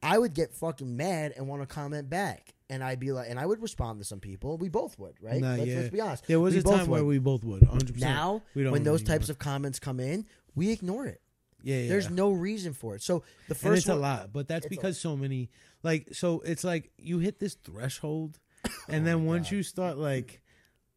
I would get fucking mad and want to comment back. And I'd be like, and I would respond to some people. We both would, right? Nah, let's, yeah. let's be honest. There was We a time where we both would. 100. percent now, we don't when those anymore. types of comments come in, we ignore it. yeah, yeah. There's no reason for it. So the and first it's a lot, but that's because so many like so it's like you hit this threshold, and Oh then once God. you start like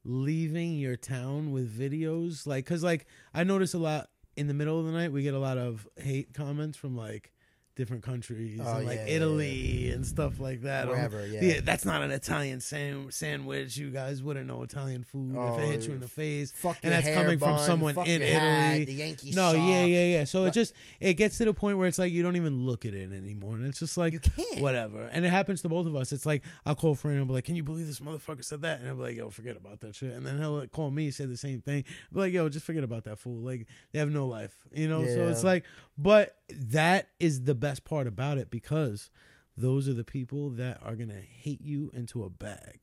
leaving your town with videos, like because like I notice a lot in the middle of the night we get a lot of hate comments from like different countries Oh, and like yeah, yeah, Italy and stuff like that. I'm- Wherever, yeah. that's not an Italian sam- sandwich. You guys wouldn't know Italian food Oh, if it hit you in the oh, face. fuck and that's coming from someone in hat, Italy. the Yankee No, sock. yeah, yeah, yeah. So it just it gets to the point where it's like you don't even look at it anymore, and it's just like whatever. And it happens to both of us. It's like I'll call a friend and be like, "Can you believe this motherfucker said that?" And I'll be like, "Yo, forget about that shit." And then he'll call me, say the same thing, be like, "Yo, just forget about that fool. Like they have no life, you know." So it's like, but that is the best part about it because those are the people that are gonna hate you into a bag.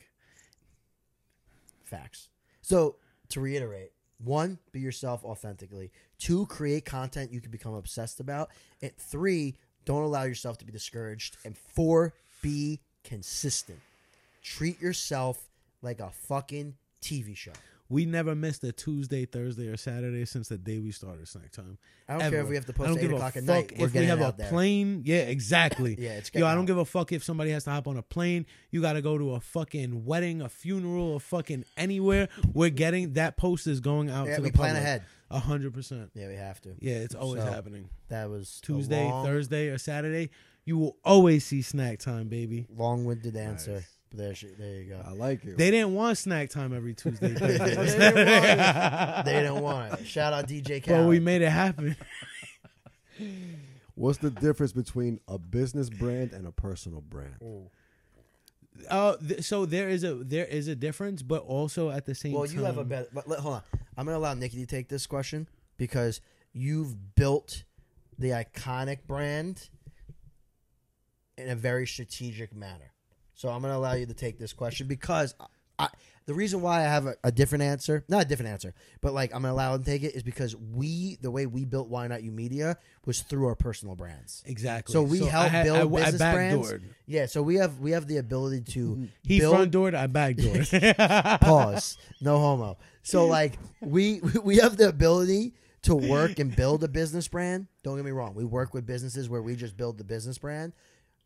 Facts. So to reiterate, one, be yourself authentically. Two, create content you can become obsessed about. And three, don't allow yourself to be discouraged. And four, be consistent. Treat yourself like a fucking TV show. We never missed a Tuesday, Thursday, or Saturday since the day we started snack time. I don't care if we have to post don't at give eight o'clock at night. We're if we have a there. plane. Yeah, exactly. Yeah, it's good. Yo, I don't out. give a fuck if somebody has to hop on a plane. You got to go to a fucking wedding, a funeral, a fucking anywhere. We're getting that post is going out Yeah, to we the plan public. ahead. A hundred percent. Yeah, we have to. Yeah, it's always So, happening. That was Tuesday, long, Thursday, or Saturday. You will always see snack time, baby. long-winded answer. Nice. But there, she, there you go. I like it. They didn't want snack time every Tuesday. They didn't want it. They didn't want it. Shout out DJ but we made it happen. What's the difference between a business brand and a personal brand? Uh, th- so there is a there is a difference, but also at the same Well, time, you have a better. But let, hold on. I'm going to allow Nikki to take this question because you've built the iconic brand in a very strategic manner. So I'm going to allow you to take this question because I, the reason why I have a, a different answer, not a different answer, but like I'm going to allow him to take it is because we, the way we built Why Not You Media was through our personal brands. exactly. So we help I had- build I, business brands. Yeah, so we have we have the ability to He build front doored, I backdoored. pause no homo so like we we have the ability to work and build a business brand don't get me wrong we work with businesses where we just build the business brand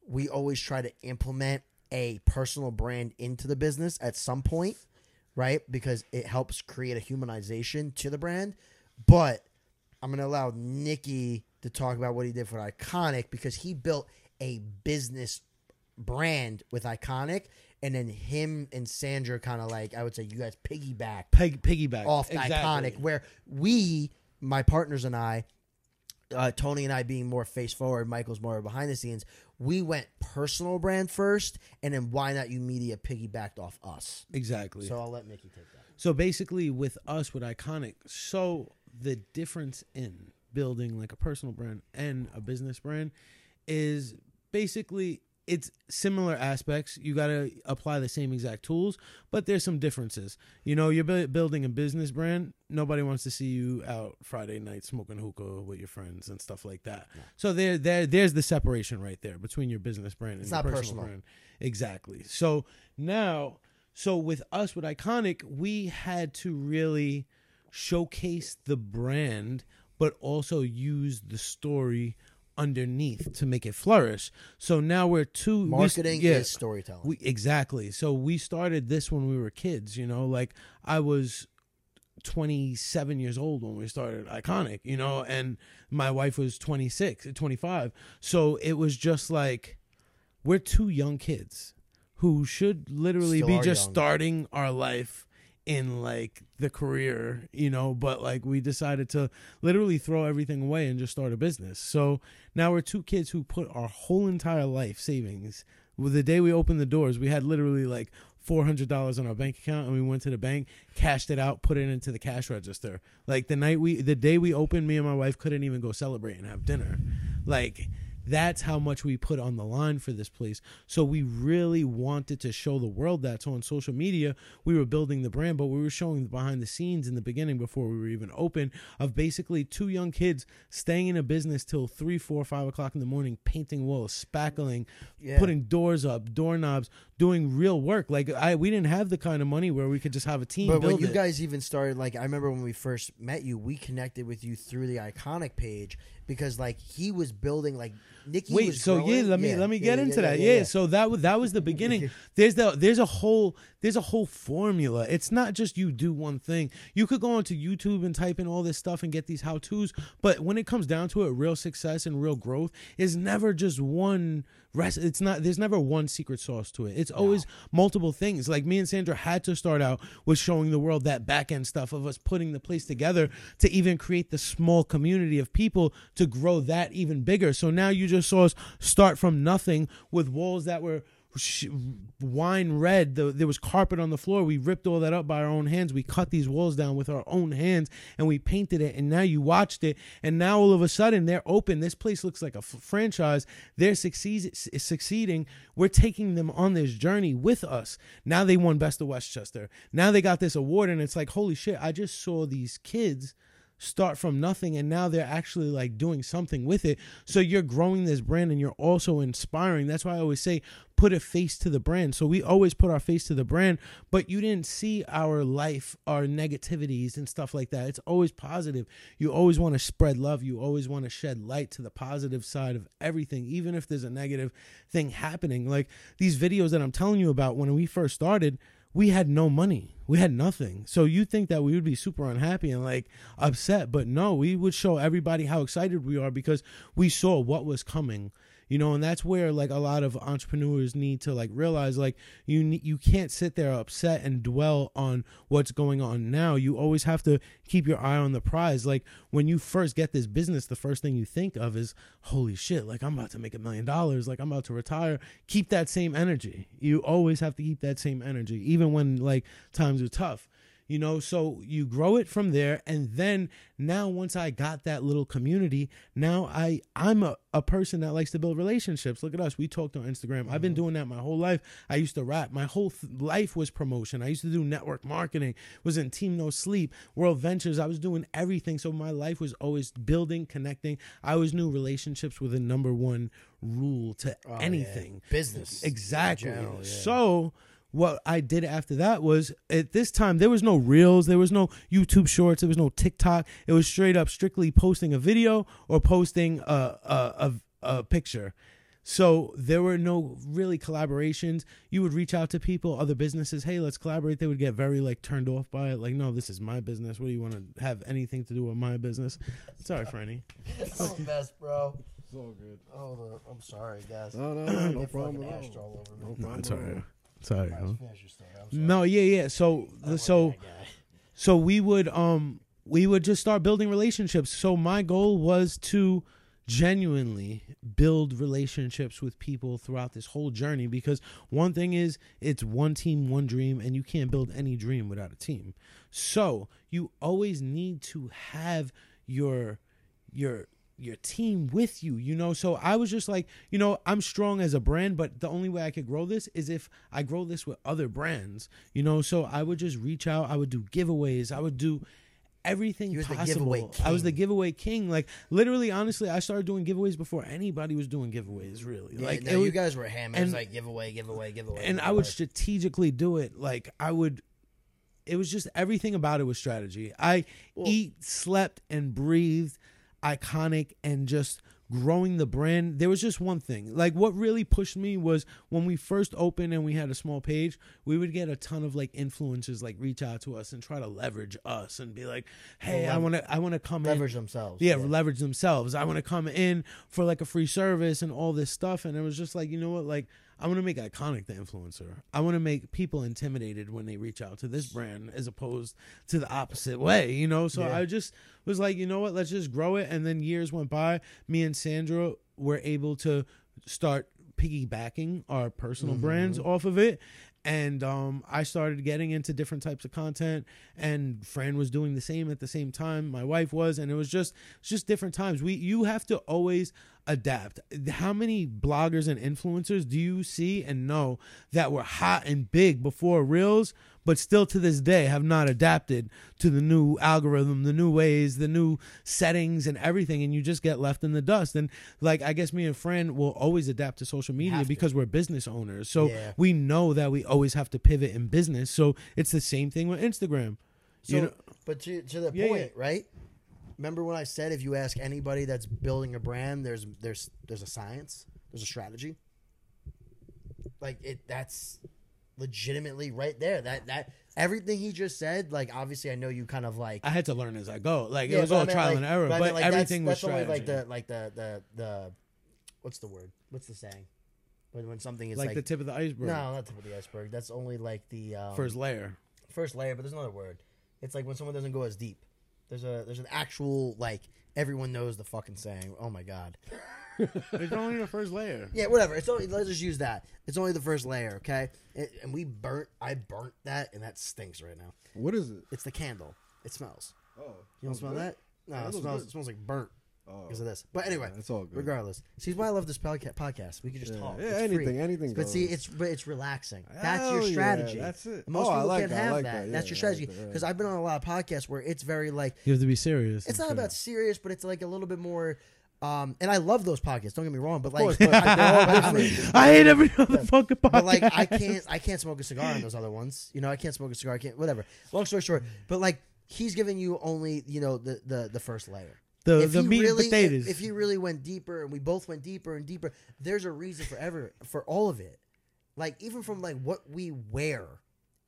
we always try to implement a personal brand into the business at some point right? Because it helps create a humanization to the brand. But i'm going to allow nikki to talk about what he did for iconic because he built a business brand with iconic and then him and sandra kind of like i would say you guys piggyback Peg, piggyback. off exactly. iconic where we my partners and i uh, tony and i being more face forward michael's more behind the scenes we went personal brand first and then why not you media piggybacked off us Exactly. so i'll let nikki take that So basically, with us, with Iconic, so the difference in building like a personal brand and a business brand is basically it's similar aspects. You got to apply the same exact tools, but there's some differences. You know, you're building a business brand. Nobody wants to see you out Friday night smoking hookah with your friends and stuff like that. So there, there, there's the separation right there between your business brand and It's your not personal personal. brand. Exactly. So now, so with us with Iconic, we had to really showcase the brand, but also use the story underneath to make it flourish. So now we're two we- marketing yeah, is storytelling we exactly. So we started this when we were kids, you know, like I was 27 years old when we started Iconic, you know, and my wife was 26, 25. So it was just like we're two young kids who should literally Still be just young. starting our life in like the career, you know, but like we decided to literally throw everything away and just start a business. So now we're two kids who put our whole entire life savings. Well, the day we opened the doors, we had literally like four hundred dollars on our bank account, and we went to the bank, cashed it out, put it into the cash register. Like the night we, the day we opened, me and my wife couldn't even go celebrate and have dinner. Like that's how much we put on the line for this place. So we really wanted to show the world that. So on social media, we were building the brand, but we were showing the behind the scenes in the beginning before we were even open of basically two young kids staying in a business till three, four, five o'clock in the morning, painting walls, spackling, Yeah. putting doors up, doorknobs, doing real work. Like I, we didn't have the kind of money where we could just have a team. But when you it. guys even started, like I remember when we first met you, we connected with you through the iconic page because like he was building like Nikki. Wait, was so yeah, let me let me get yeah, into yeah, that. yeah, Yeah, so that was that was the beginning. there's the there's a whole there's a whole formula. It's not just you do one thing. You could go onto YouTube and type in all this stuff and get these how tos, but when it comes down to it, real success and real growth is never just one rest. It's not there's never one secret sauce to it. It's always multiple things. Like me and Sandra had to start out with showing the world that back end stuff of us putting the place together to even create the small community of people to grow that even bigger. So now you just saw us start from nothing with walls that were wine red. The, there was carpet on the floor. We ripped all that up by our own hands. We cut these walls down with our own hands and we painted it. And now you watched it. And now all of a sudden they're open. This place looks like a franchise. They're succeed- succeeding. We're taking them on this journey with us. Now they won Best of Westchester. Now they got this award. And it's like, holy shit, I just saw these kids start from nothing and now they're actually like doing something with it. So you're growing this brand and you're also inspiring. That's why i always say put a face to the brand. So we always put our face to the brand but you didn't see our life our negativities and stuff like that. It's always positive. You always want to spread love. You always want to shed light to the positive side of everything even if there's a negative thing happening. Like these videos that i'm telling you about when we first started we had no money. We had nothing. So you think that we would be super unhappy and like upset, but no, we would show everybody how excited we are because we saw what was coming. You know, and that's where like a lot of entrepreneurs need to like realize like you you can't sit there upset and dwell on what's going on now. You always have to keep your eye on the prize. Like when you first get this business, the first thing you think of is holy shit, like I'm about to make a million dollars, like I'm about to retire. Keep that same energy. You always have to keep that same energy even when like times are tough you know so you grow it from there. And then now once i got that little community now i i'm a, a person that likes to build relationships. Look at us. We talked on instagram. I've been mm-hmm. doing that my whole life. I used to rap. My whole th- life was promotion. I used to do network marketing. Was in team no sleep world ventures. I was doing everything. So my life was always building connecting. I always knew relationships were the number one rule to Oh, yeah. anything. Business. Exactly. general, yeah. So what I did after that was at this time there was no reels, there was no YouTube shorts, there was no TikTok. It was straight up strictly posting a video or posting a a, a, a picture. So there were no really collaborations. You would reach out to people, other businesses, hey, let's collaborate. They would get very like turned off by it. Like, no, this is my business. What do you want to have anything to do with my business? Sorry, Franny. It's the best, bro. It's all good. Oh, I'm sorry, guys. No, no, no, no They problem at all. all over me. No No, problem it's at all right. Sorry. Huh? finish your story. I'm sorry. No, yeah, yeah. So, so be that guy. so we would um we would just start building relationships so my goal was to genuinely build relationships with people throughout this whole journey because one thing is it's one team one dream and you can't build any dream without a team so you always need to have your your your team with you you know? So i was just like you know i'm strong as a brand but the only way i could grow this is if i grow this with other brands you know? So i would just reach out i would do giveaways i would do everything He was the possible. giveaway i was the giveaway king. Like literally honestly i started doing giveaways before anybody was doing giveaways really. Yeah, like no, was, you guys were was and- like giveaway, giveaway, giveaway. and I would strategically do it. Like I would, it was just everything about it was strategy. I eat, slept, and breathed iconic and just growing the brand. There was just one thing. Like what really pushed me was when we first opened and we had a small page, we would get a ton of like influencers like reach out to us and try to leverage us and be like, "Hey, oh, I want to I want to come in leverage themselves. yeah, leverage themselves. I want to come in for like a free service and all this stuff. And it was just like, you know what? Like, I want to make iconic the influencer. I want to make people intimidated when they reach out to this brand as opposed to the opposite way, you know? So Yeah. I just was like, you know what? Let's just grow it. And then years went by. Me and Sandra were able to start piggybacking our personal brands off of it. And um, I started getting into different types of content, and Fran was doing the same at the same time. My wife was, and it was just it's just different times. We you have to always adapt. How many bloggers and influencers do you see and know that were hot and big before Reels, but still to this day have not adapted to the new algorithm, the new ways, the new settings, and everything, and you just get left in the dust. And like I guess me and Fran will always adapt to social media Have to. because we're business owners, so Yeah. we know that we always have to pivot in business. So it's the same thing with Instagram. So, you know, but to to the Yeah, point, right? Remember when I said if you ask anybody that's building a brand, there's there's there's a science, there's a strategy. Like it, that's legitimately right there. That that everything he just said, like obviously I know you kind of like I had to learn as I go. Like Yeah, it was but I all trial like- and error, but I but, meant, like, everything that's, was that's strategy. only like the like the the the what's the word? What's the saying? When when something is like, like, the tip of the iceberg, no, not tip of the iceberg. That's only like the um, first layer. first layer, but there's another word. It's like when someone doesn't go as deep. There's a there's an actual like everyone knows the fucking saying. Oh my god. It's only the first layer. Yeah, whatever. It's only let's just use that. It's only the first layer, okay? It, and we burnt. I burnt that, and that stinks right now. What is it? It's the candle. It smells. Oh, You don't oh, smell that? No, it it smells. good. It smells like burnt Oh, because of this. But anyway, it's all good. regardless, see why I love this podca- podcast. We can just Yeah, talk. yeah, It's anything, free. anything. But see, it's but it's relaxing. That's Hell your yeah, strategy. that's it. Most Oh, I people like can't that, I have like that. that, That's yeah, your I strategy. like that. Because I've been on a lot of podcasts where it's very like You have to be serious. it's not shit. about serious, but it's like a little bit more. Um, and I love those podcasts. Don't get me wrong, but like, course, but but, they're all but I I hate every other fucking podcast. but like I can't I can't smoke a cigar on those other ones. You know, I can't smoke a cigar. I can't whatever. Long story short, but like he's giving you only you know the the, the first layer. The if the he meat really, and potatoes. If he really went deeper, and we both went deeper and deeper, there's a reason for ever for all of it. Like even from like what we wear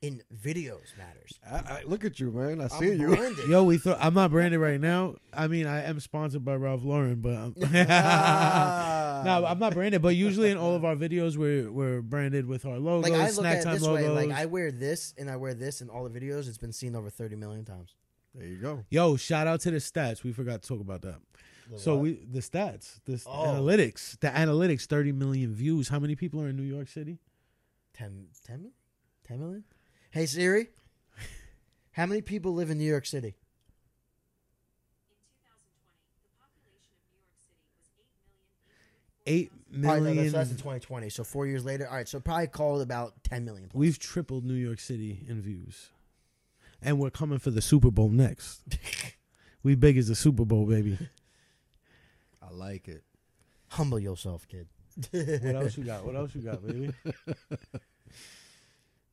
in videos matters. I, I, look at you, man. I I'm see you. branded. Yo, we thought I'm not branded right now. I mean, I am sponsored by Ralph Lauren, but I'm, Ah. no, I'm not branded. But usually in all of our videos, we're we're branded with our logos, Like I look snack at it time this logos. way, like I wear this and I wear this in all the videos. It's been seen over 30 million times. There you go. Yo, shout out to the stats. We forgot to talk about that. So what? we the stats, this Oh. analytics, the analytics, 30 million views. How many people are in New York City? 10, 10 million? 10 million? Hey Siri, how many people live in New York City? Eight All right, million. no, that's, that's in 2020. So four years later, all right. So probably called about 10 million. plus. We've tripled New York City in views, and we're coming for the Super Bowl next. we big as the Super Bowl, baby. I like it. Humble yourself, kid. What else you got? What else you got, baby?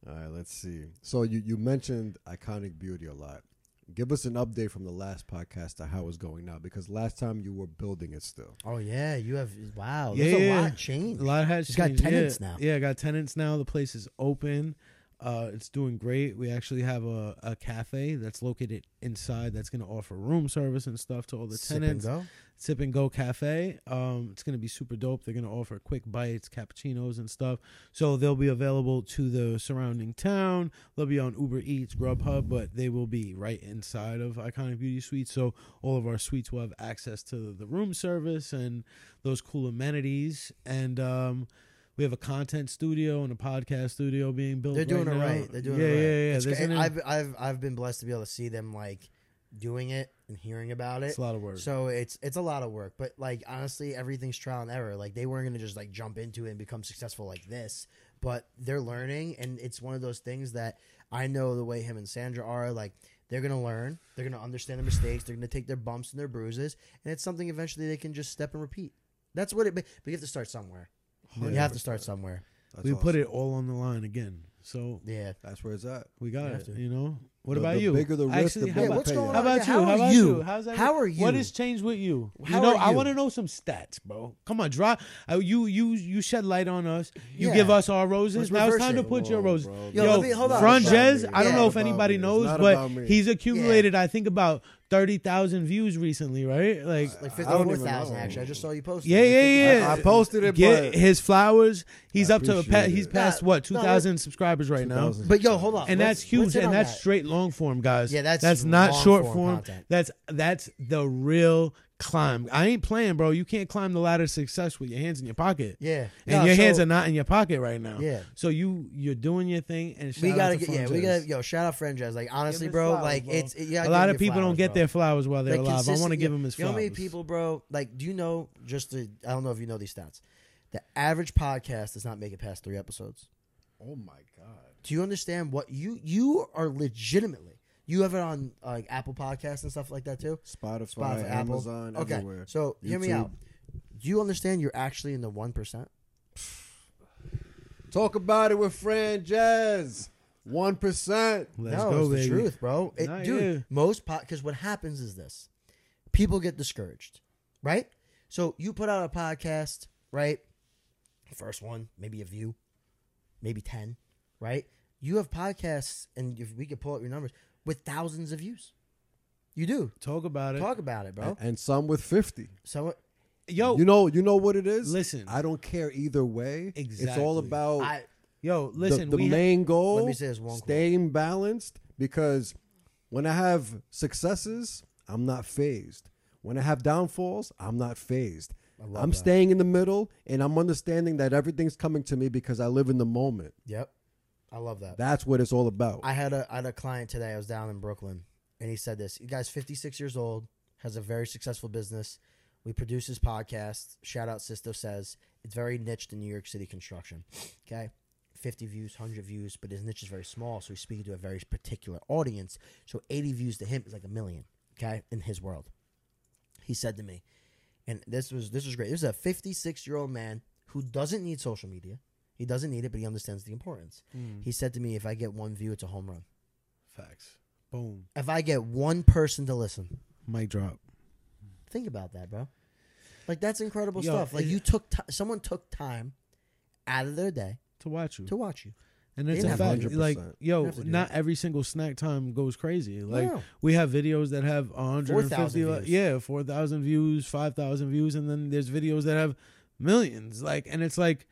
All right, let's see. So you, you mentioned iconic beauty a lot. Give us an update from the last podcast to how it's going now, because last time you were building it still. Oh yeah, you have. Wow, Yeah, there's a yeah. lot changed. A lot has It's got tenants yeah. now. Yeah, I got tenants now. The place is open. Uh, it's doing great. We actually have a, a cafe that's located inside that's going to offer room service and stuff to all the Sip and tenants. go. Sip and Go Cafe. Um, it's gonna be super dope. They're gonna offer quick bites, cappuccinos, and stuff. So they'll be available to the surrounding town. They'll be on Uber Eats, Grubhub, but they will be right inside of Iconic Beauty Suites. So all of our suites will have access to the room service and those cool amenities. And um, we have a content studio and a podcast studio being built. They're doing right it now. right. They're doing yeah, it right. Yeah, yeah, It's There's great. an- I've I've I've been blessed to be able to see them like doing it and hearing about it. it's a lot of work. So it's it's a lot of work, but like honestly, everything's trial and error. Like they weren't gonna just like jump into it and become successful like this, but they're learning, and it's one of those things that I know the way him and Sandra are. Like they're gonna learn, they're gonna understand their mistakes, they're gonna take their bumps and their bruises, and it's something eventually they can just step and repeat. That's what it. But you have to start somewhere. You have to start somewhere. That's we put it all on the line again. So Yeah. That's where it's at. we got You it. to. You know. What The- about the you? bigger the risk, Actually, the how about, what's going on? how about How you? are How about you? you? How's that? How are you? What has changed with you? How you know, are I want to know some stats, bro. Come on, drop. Uh, you you you shed light on us. You Yeah. give us our roses. Let's now it's reverse time to it. put your roses. bro. Yo, Yo, me- hold on. Franjez, I don't me. know if anybody knows, but he's accumulated, I think, about thirty thousand views recently, right? Like, Like I fifty don't four even thousand know. actually. I just saw you post. yeah, yeah, yeah. I- I posted it, Get but- his flowers. He's I up to a pa- he's past Nah, what two thousand no, subscribers right now. But yo, hold on. and Let's- that's huge, and that's that. straight long form, guys. Yeah, that's that's not short form form. That's that's the real climb. I ain't playing, bro. You can't climb the ladder to success with your hands in your pocket. Yeah, and No, your hands are not in your pocket right now. Yeah. So you you're doing your thing, and shout we gotta to get yeah we gotta yo shout out Franjez like honestly bro flowers, like bro. it's yeah a lot of people don't get their flowers while they're alive. I want to give them his you know how many people bro like do you know just to I don't know if you know these stats the average podcast does not make it past three episodes Oh my god. do you understand what you you are legitimately you have it on like Apple Podcasts and stuff like that too Spotify, Spotify Apple Amazon, okay everywhere. so hear me YouTube. out do you understand you're actually in the one percent Talk about it with Franjez. One percent. Let's no, go, it's baby. the truth, bro. It, Nah, dude, yeah. most because what happens is this: people get discouraged, right? So you put out a podcast, right? First one, maybe a view, maybe ten, right? You have podcasts, and if we could pull up your numbers with thousands of views, you do Talk about it. talk about it, bro. And some with fifty. So uh, Yo, You know, you know what it is. Listen. I don't care either way. Exactly. It's all about I yo, listen. the we ha- main goal. Let me say this one quote. staying balanced because when I have successes, I'm not phased. When I have downfalls, I'm not phased. I love I'm that. staying in the middle and I'm understanding that everything's coming to me because I live in the moment. Yep, I love that. That's what it's all about. I had a I had a client today. I was down in Brooklyn, and he said this. You guy's 56 years old, has a very successful business. We produce his podcast. Shout out Sisto says it's very niched in New York City construction. Okay, 50 views, 100 views, but his niche is very small, so he's speaking to a very particular audience. So 80 views to him is like a million. Okay, in his world, he said to me, and this was this was great. This is a 56 year old man who doesn't need social media. He doesn't need it, but he understands the importance. Mm. He said to me, "If I get one view, it's a home run." Facts. Boom. if I get one person to listen, Mic drop. think about that, bro. Like that's incredible Yo, stuff. Like you took ti someone took time out of their day To watch you. to watch you. And it's a fact. have to. Like, yo, have to do not it. every single snack time goes crazy. Like, No. we have videos that have 150, 4,000 li- views. yeah, 4,000 views, 5,000 views. And then there's videos that have millions. Like, and it's like, th-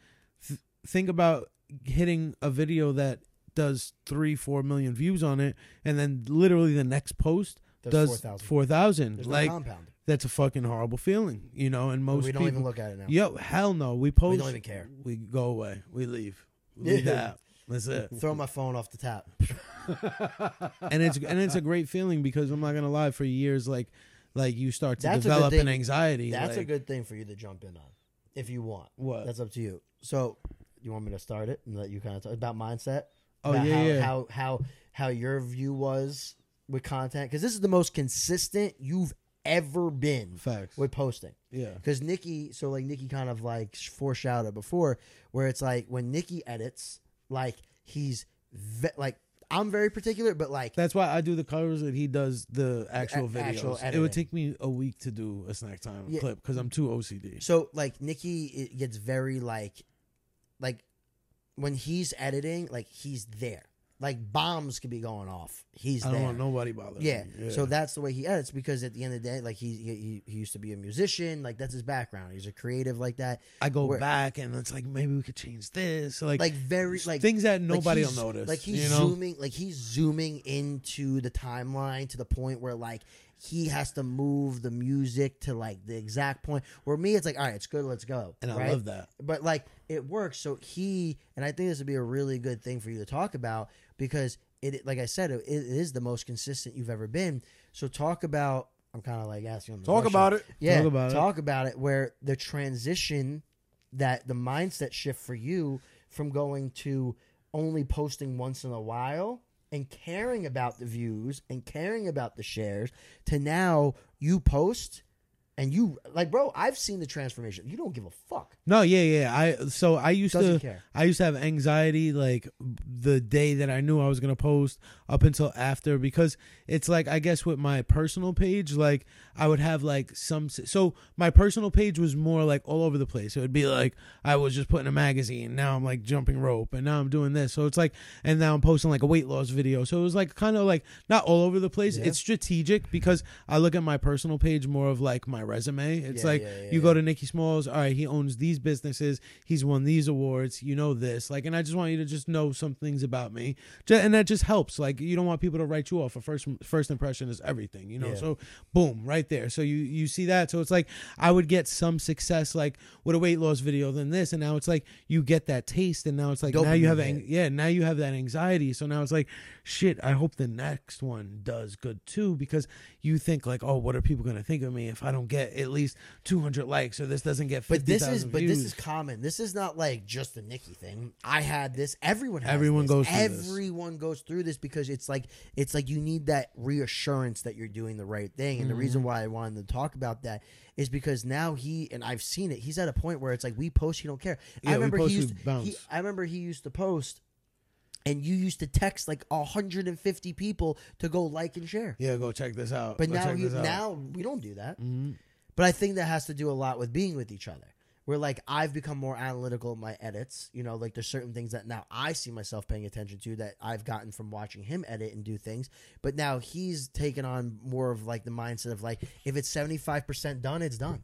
think about hitting a video that does three, four million views on it. And then literally the next post There's does 4,000. 4,000. There's no like, compound. that's a fucking horrible feeling, you know? And most we don't people. even look at it now. Yo, hell no. We post. We don't even care. We go away. We leave. We leave the Yeah. That's it. Throw my phone off the tap. and it's and it's a great feeling because I'm not gonna lie. For years, like like you start to That's develop an anxiety. That's a good thing for you to jump in on, if you want. What? That's up to you. So, you want me to start it and let you kind of talk about mindset? Oh, About yeah, how, yeah. How how how your view was with content because this is the most consistent you've ever been facts. with posting. yeah. because Nikki, so like Nikki kind of like foreshadowed before, where it's like when Nikki edits, like he's ve- like I'm very particular, but like That's why I do the covers and he does the actual a- videos. actual it would take me a week to do a snack time Yeah. clip because I'm too OCD. so like Nikki it gets very like like when he's editing, like he's there. Like bombs could be going off. He's I don't there. want nobody bothering Yeah. me. So that's the way he edits because at the end of the day, like he, he he used to be a musician, like that's his background. He's a creative like that. I go where- back and it's like maybe we could change this. Like, Like very like things that like nobody will notice. Like he's you know? zooming, like he's zooming into the timeline to the point where like he has to move the music to like the exact point. Where me, it's like, all right, it's good, let's go. and I right? love that. But like it works. So he and I think this would be a really good thing for you to talk about because it, like I said, it, it is the most consistent you've ever been. So talk about. I'm kind of like asking him. Talk question. about it. Yeah, Talk about it. talk about it. Where the transition, that the mindset shift for you from going to only posting once in a while and caring about the views and caring about the shares to now you post and you like, bro. I've seen the transformation. You don't give a fuck. No, yeah, yeah. I so I used Doesn't to care. I used to have anxiety like the day that I knew I was gonna post up until after because it's like I guess with my personal page like I would have like some so my personal page was more like all over the place. It would be like I was just putting a magazine. Now I'm like jumping rope and now I'm doing this. So it's like and now I'm posting like a weight loss video. So it was like kind of like not all over the place. Yeah. It's strategic because I look at my personal page more of like my resume. It's Yeah, like yeah, yeah, you yeah. go to Nikki Smalls. All right, he owns these businesses. He's won these awards. You know this. Like, and I just want you to just know some things about me, Ju- and that just helps. Like, you don't want people to write you off. A first first impression is everything. You know. Yeah. So, boom, right there. So you you see that. So it's like I would get some success like with a weight loss video than this, and now it's like you get that taste, and now it's like now you Dopamine have hit. ang- yeah now you have that anxiety. So now it's like shit. I hope the next one does good too because you think like oh what are people gonna think of me if I don't get at least 200 likes or this doesn't get 50, But this is 000 but this is common. This is not like just a Nikki thing. I had this. Everyone has Everyone this. goes through this. Everyone goes through this because it's like it's like you need that reassurance that you're doing the right thing. And the reason Mm-hmm. why I wanted to talk about that is because now he and I've seen it. He's at a point where it's like we post, he don't care. Yeah, I remember post, he used to, he, I remember he used to post. And you used to text like 150 people to go like and share. yeah go check this out But Go now, check he, this out. now we don't do that. Mhm. But I think that has to do a lot with being with each other. Where like I've become more analytical in my edits. You know, like there's certain things that now I see myself paying attention to that I've gotten from watching him edit and do things. But now he's taken on more of like the mindset of like if it's seventy five percent done, it's done.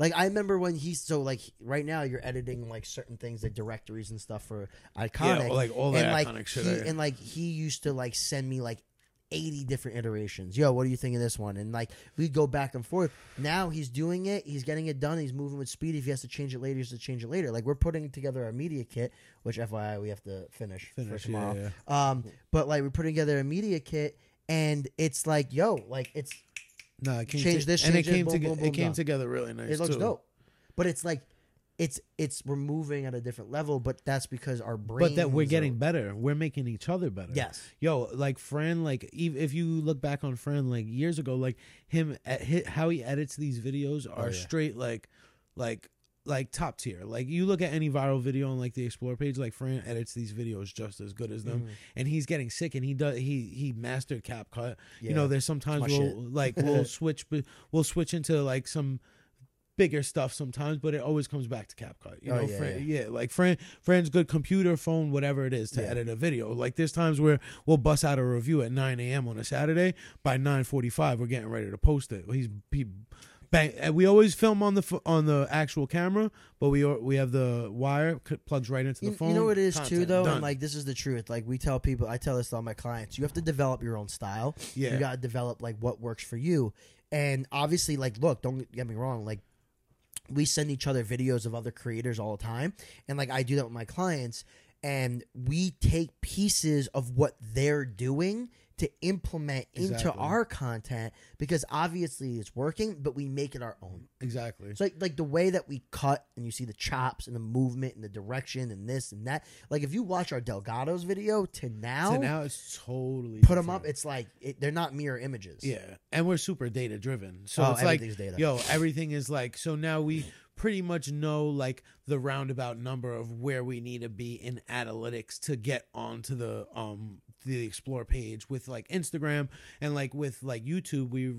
Like I remember when he's so like right now you're editing like certain things like directories and stuff for iconic. yeah like all and that like iconic shit he, and like he used to like send me like 80 different iterations. Yo, what do you think of this one? And like we go back and forth. Now he's doing it. He's getting it done. He's moving with speed. If he has to change it later, he has to change it later. Like we're putting together our media kit, which FYI we have to finish, Finish, for tomorrow. yeah, yeah. Um, but like we're putting together a media kit, and it's like, yo, like it's No, it came Change to- this, and change it this, came boom, together. boom, boom, it came done. together really nice. it looks too. dope. But it's like it's it's we're moving at a different level, but that's because our brains But that we're are- getting better. We're making each other better. Yes. Yo, like Fran, like if you look back on Fran, like years ago, like him, how he edits these videos are Oh, yeah. straight like, like, like top tier. Like you look at any viral video on like the Explore page, like Fran edits these videos just as good as them, Mhm. and he's getting sick. And he does he he mastered CapCut. You Yeah. know, there's sometimes we'll shit. like we'll switch, we'll switch into like some bigger stuff sometimes, but it always comes back to CapCut. You Oh, know, yeah, Fran, yeah. like Fran, Fran's good computer, phone, whatever it is to Yeah. edit a video. Like there's times where we'll bust out a review at 9 a.m. on a Saturday. By 9:45, we're getting ready to post it. He's he, bang. and We always film on the on the actual camera, but we are, we have the wire plugs right into the You, phone. you know what it is too, though, done. and like this is the truth. Like we tell people, I tell this to all my clients. You have to develop your own style. yeah, You got to develop like what works for you. And obviously, like, look, don't get me wrong. Like, we send each other videos of other creators all the time, and like I do that with my clients, and we take pieces of what they're doing to implement into Exactly. our content because obviously it's working, but we make it our own. exactly. It's like like the way that we cut and you see the chops and the movement and the direction and this and that. Like if you watch our Delgado's video to now, to now it's totally put them up, it's like it, they're not mirror images. Yeah, and we're super data driven. So oh, it's like data. yo everything is like so now we pretty much know like the roundabout number of where we need to be in analytics to get onto the um the explore page with like instagram and like with like youtube we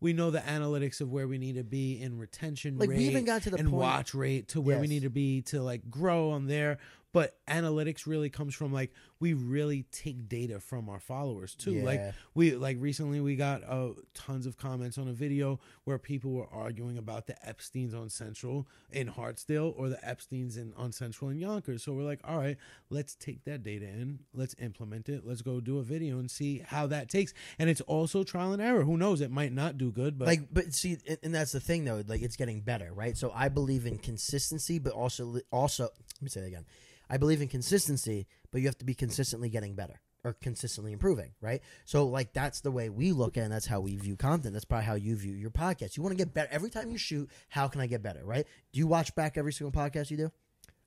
we know the analytics of where we need to be in retention Like, we even got to the and point- watch rate to where we need to be to like grow on there. But analytics really comes from like we really take data from our followers too like we like recently we got uh, tons of comments on a video where people were arguing about the Epstein's on Central in Hartsdale or the Epstein's in on Central in Yonkers. So we're like, all right, let's take that data in, let's implement it, let's go do a video and see how that takes. And it's also trial and error. Who knows? It might not do good, but like but see and, and that's the thing though like it's getting better right so i believe in consistency but also also let me say that again i believe in consistency but you have to be consistently getting better or consistently improving right so like that's the way we look at it and that's how we view content that's probably how you view your podcast you want to get better every time you shoot how can i get better right do you watch back every single podcast you do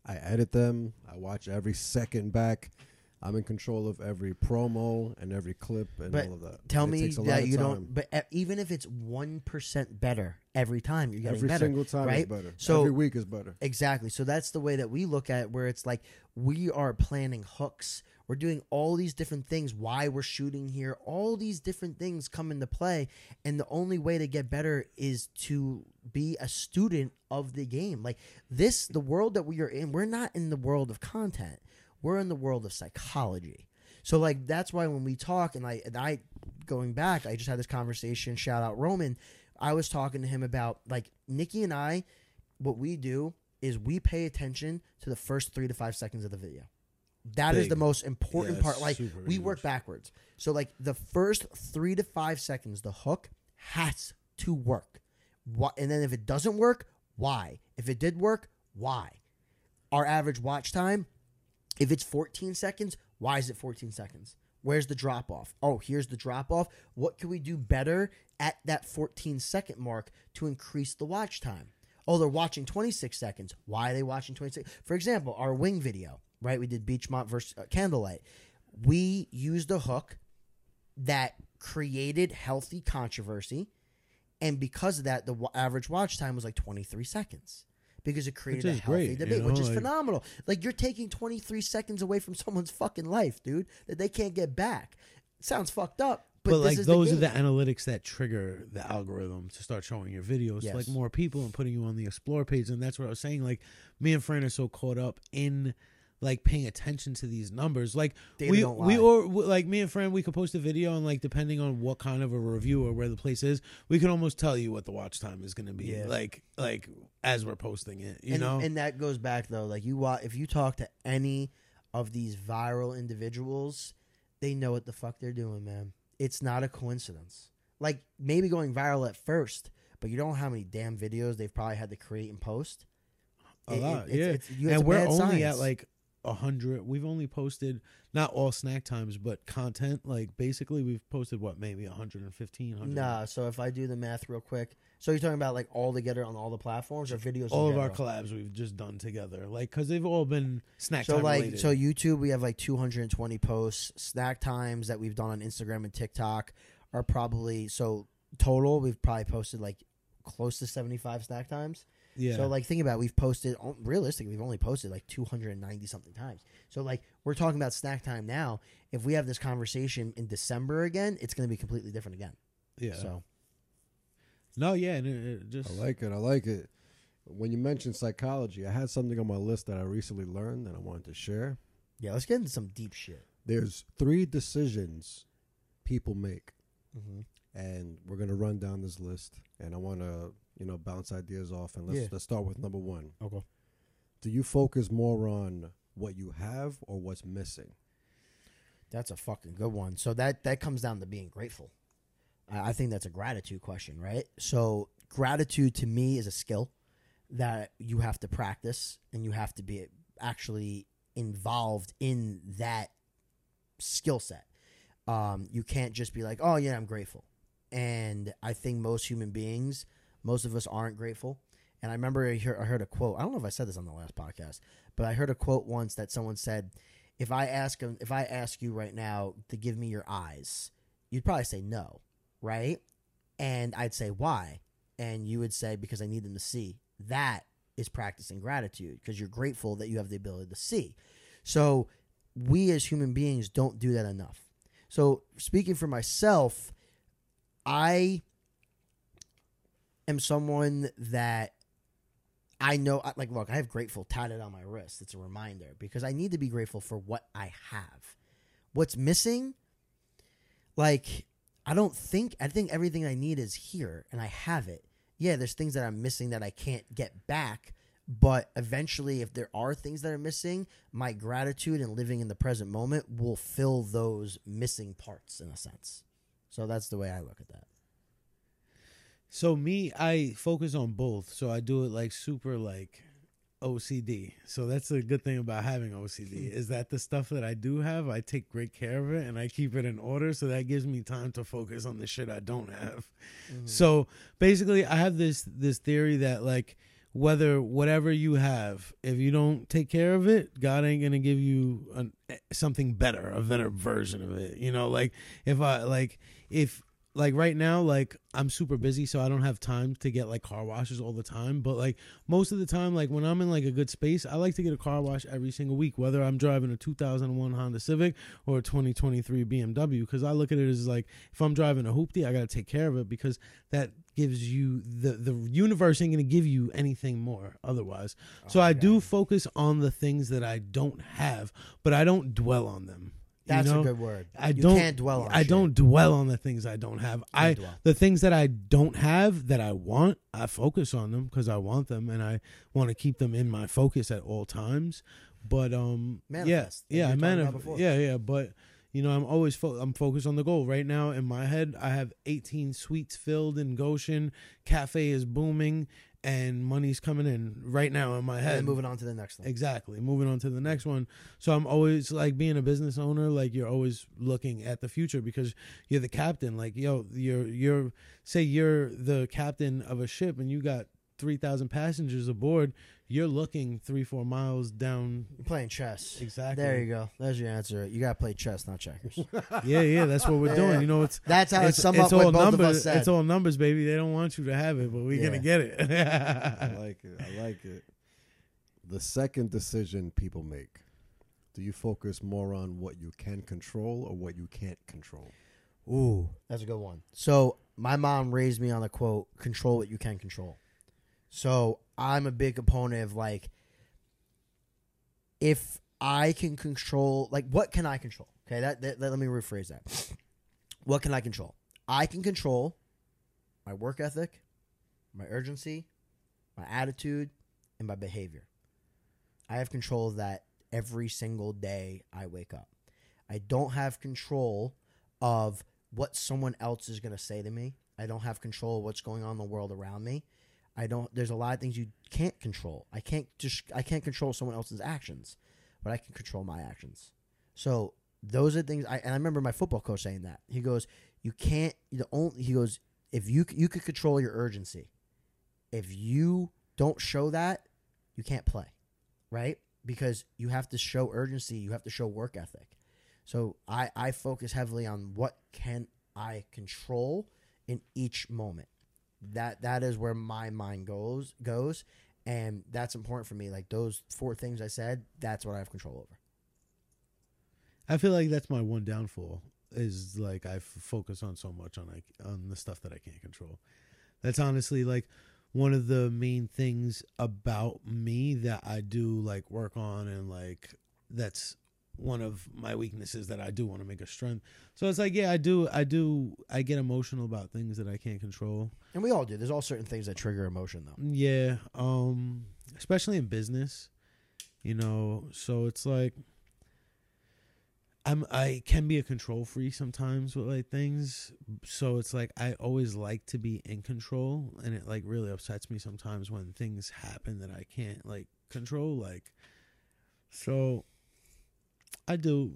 I edit them. I watch every second back. I'm in control of every promo and every clip and But all of that. tell It me takes a lot that you time. don't but e- even if it's 1% better every time you're getting Every better single time is right? better. So- every week is better. Exactly. So that's the way that we look at it, where it's like we are planning hooks. We're doing all these different things. Why we're shooting here, all these different things come into play, and the only way to get better is to be a student of the game. Like this, the world that we are in, we're not in the world of content. We're in the world of psychology. So like that's why when we talk, and I, and I, going back, I just had this conversation. Shout out Roman. I was talking to him about like Nikki and I what we do is we pay attention to the first three to five seconds of the video. That is Big. the most important Yeah, part. Like we huge. work backwards. So like the first three to five seconds, the hook has to work. What and then if it doesn't work, why? If it did work, why? Our average watch time, if it's 14 seconds, why is it 14 seconds? Where's the drop off? Oh, here's the drop off. What can we do better at that 14 second mark to increase the watch time? Oh, they're watching 26 seconds. Why are they watching 26? For example, our wing video, right? We did Beachmont versus uh, Candlelight. We used a hook that created healthy controversy. And because of that, the wa- average watch time was like 23 seconds because it created a healthy great, you debate, know, which is like- phenomenal. Like you're taking 23 seconds away from someone's fucking life, dude, that they can't get back. sounds fucked up, but, but, like those the are the analytics that trigger the algorithm to start showing your videos to like more people and putting you on the explore page and that's what i was saying like me and fran are so caught up in like paying attention to these numbers like Data we don't we or like me and friend, we could post a video and like depending on what kind of a review or where the place is we can almost tell you what the watch time is going to be Yeah. like like as we're posting it you and, know and that goes back though, like you if you talk to any of these viral individuals, they know what the fuck they're doing, man. it's not a coincidence. Like maybe going viral at first, but you don't know how many damn videos they've probably had to create and post. A It- it- lot, it's- yeah. it's- have and we're only at like a hundred. We've only posted not all snack times, but content. Like basically, we've posted what maybe 115, 100. Nah, so if I do the math real quick, so you're talking about like all together on all the platforms or videos? all of our collabs we've just done together, like because they've all been snack So time like related. so YouTube we have like 220 posts. Snack times that we've done on Instagram and TikTok are probably so total we've probably posted like close to 75 snack times. Yeah. So like think about it, we've posted realistically we've only posted like 290 something times. So like we're talking about snack time now. If we have this conversation in December again, it's going to be completely different again. yeah. So no, yeah, and it, it just I like it. I like it. When you mentioned psychology, I had something on my list that I recently learned that I wanted to share. yeah, let's get into some deep shit. There's three decisions people make, Mm-hmm. and we're gonna run down this list. And I want to, you know, bounce ideas off. And let's Yeah. let's start with number one. Okay. Do you focus more on what you have or what's missing? That's a fucking good one. So that that comes down to being grateful. I I think that's a gratitude question, right? So gratitude to me is a skill that you have to practice and you have to be actually involved in that skill set. Um, you can't just be like, "Oh yeah, I'm grateful." And I think most human beings, most of us aren't grateful. And I remember I heard, I heard a quote. I don't know if I said this on the last podcast, but I heard a quote once that someone said, "If I ask if I ask you right now to give me your eyes, you'd probably say no, right?" And I'd say why, and you would say because I need them to see. That is practicing gratitude because you're grateful that you have the ability to see. So we as human beings don't do that enough. So speaking for myself, I am someone that I know like look, I have grateful tatted on my wrist. It's a reminder because I need to be grateful for what I have. What's missing? Like I don't think I think everything I need is here and I have it. Yeah, there's things that I'm missing that I can't get back, but eventually if there are things that are missing, my gratitude and living in the present moment will fill those missing parts in a sense. So that's the way I look at that. So me, I focus on both. So I do it like super like OCD. So that's a good thing about having OCD hmm. is that the stuff that I do have, I take great care of it and I keep it in order. So that gives me time to focus on the shit I don't have. Mm-hmm. So basically, I have this this theory that like whether whatever you have, if you don't take care of it, God ain't gonna give you an, eh, something better, a better version of it. You know, like if I like if like right now, like I'm super busy, so I don't have time to get like car washes all the time. But like most of the time, like when I'm in like a good space, I like to get a car wash every single week, whether I'm driving a 2001 Honda Civic or a 2023 BMW. Because I look at it as like if I'm driving a hoopty, I got to take care of it because that gives you the the universe ain't gonna give you anything more otherwise. so I do focus on the things that I don't have, but I don't dwell on them. You That's know? a good word. I you don't can't dwell on I shit. don't dwell on the things I don't have. I dwell. the things that I don't have that I want, I focus on them because I want them and I want to keep them in my focus at all times. But um, Manifest, yeah, you yeah, I were manif- before. yeah, yeah. But you know, I'm always fo- I'm focused on the goal. Right now, in my head, I have 18 suites filled in Goshen. Cafe is booming, and money's coming in right now in my head. then moving on to the next thing. Exactly. Moving on to the next one. So I'm always like being a business owner, like you're always looking at the future because you're the captain. Like, yo, you're you're say you're the captain of a ship and you got three thousand passengers aboard, you're looking three, four miles down You're playing chess. exactly. There you go. There's your answer. You gotta play chess, not checkers. Yeah, yeah, that's what we're Yeah. doing. You know, it's That's how it's, it's sum it's up all numbers. of us said. It's all numbers, baby. They don't want you to have it, but we're Yeah. gonna get it. I like it. I like it. The second decision people make. Do you focus more on what you can control or what you can't control? Ooh, that's a good one. So my mom raised me on the quote: "Control what you can control." So I'm a big opponent of like, if I can control, like, what can I control? Okay, that, that, that let me rephrase that. What can I control? I can control my work ethic, my urgency, my attitude, and my behavior. I have control of that every single day I wake up. I don't have control of what someone else is going to say to me. I don't have control of what's going on in the world around me. I don't. There's a lot of things you can't control. I can't just. I can't control someone else's actions, but I can control my actions. So those are things. I and I remember my football coach saying that. He goes, "You can't. The only." He goes, "If you you could control your urgency, if you don't show that, you can't play, right? Because you have to show urgency. You have to show work ethic. So I I focus heavily on what can I control in each moment. That that is where my mind goes goes, and that's important for me. Like those four things I said, that's what I have control over. I feel like that's my one downfall is like i focus on so much on like on the stuff that I can't control. That's honestly like one of the main things about me that I do like work on and like that's one of my weaknesses that I do want to make a strength. So it's like yeah, I do I do I get emotional about things that I can't control. And we all do. There's all certain things that trigger emotion, though. Yeah, um especially in business. You know, so it's like I'm I can be a control freak sometimes with like things. So it's like I always like to be in control and it like really upsets me sometimes when things happen that I can't like control like so I do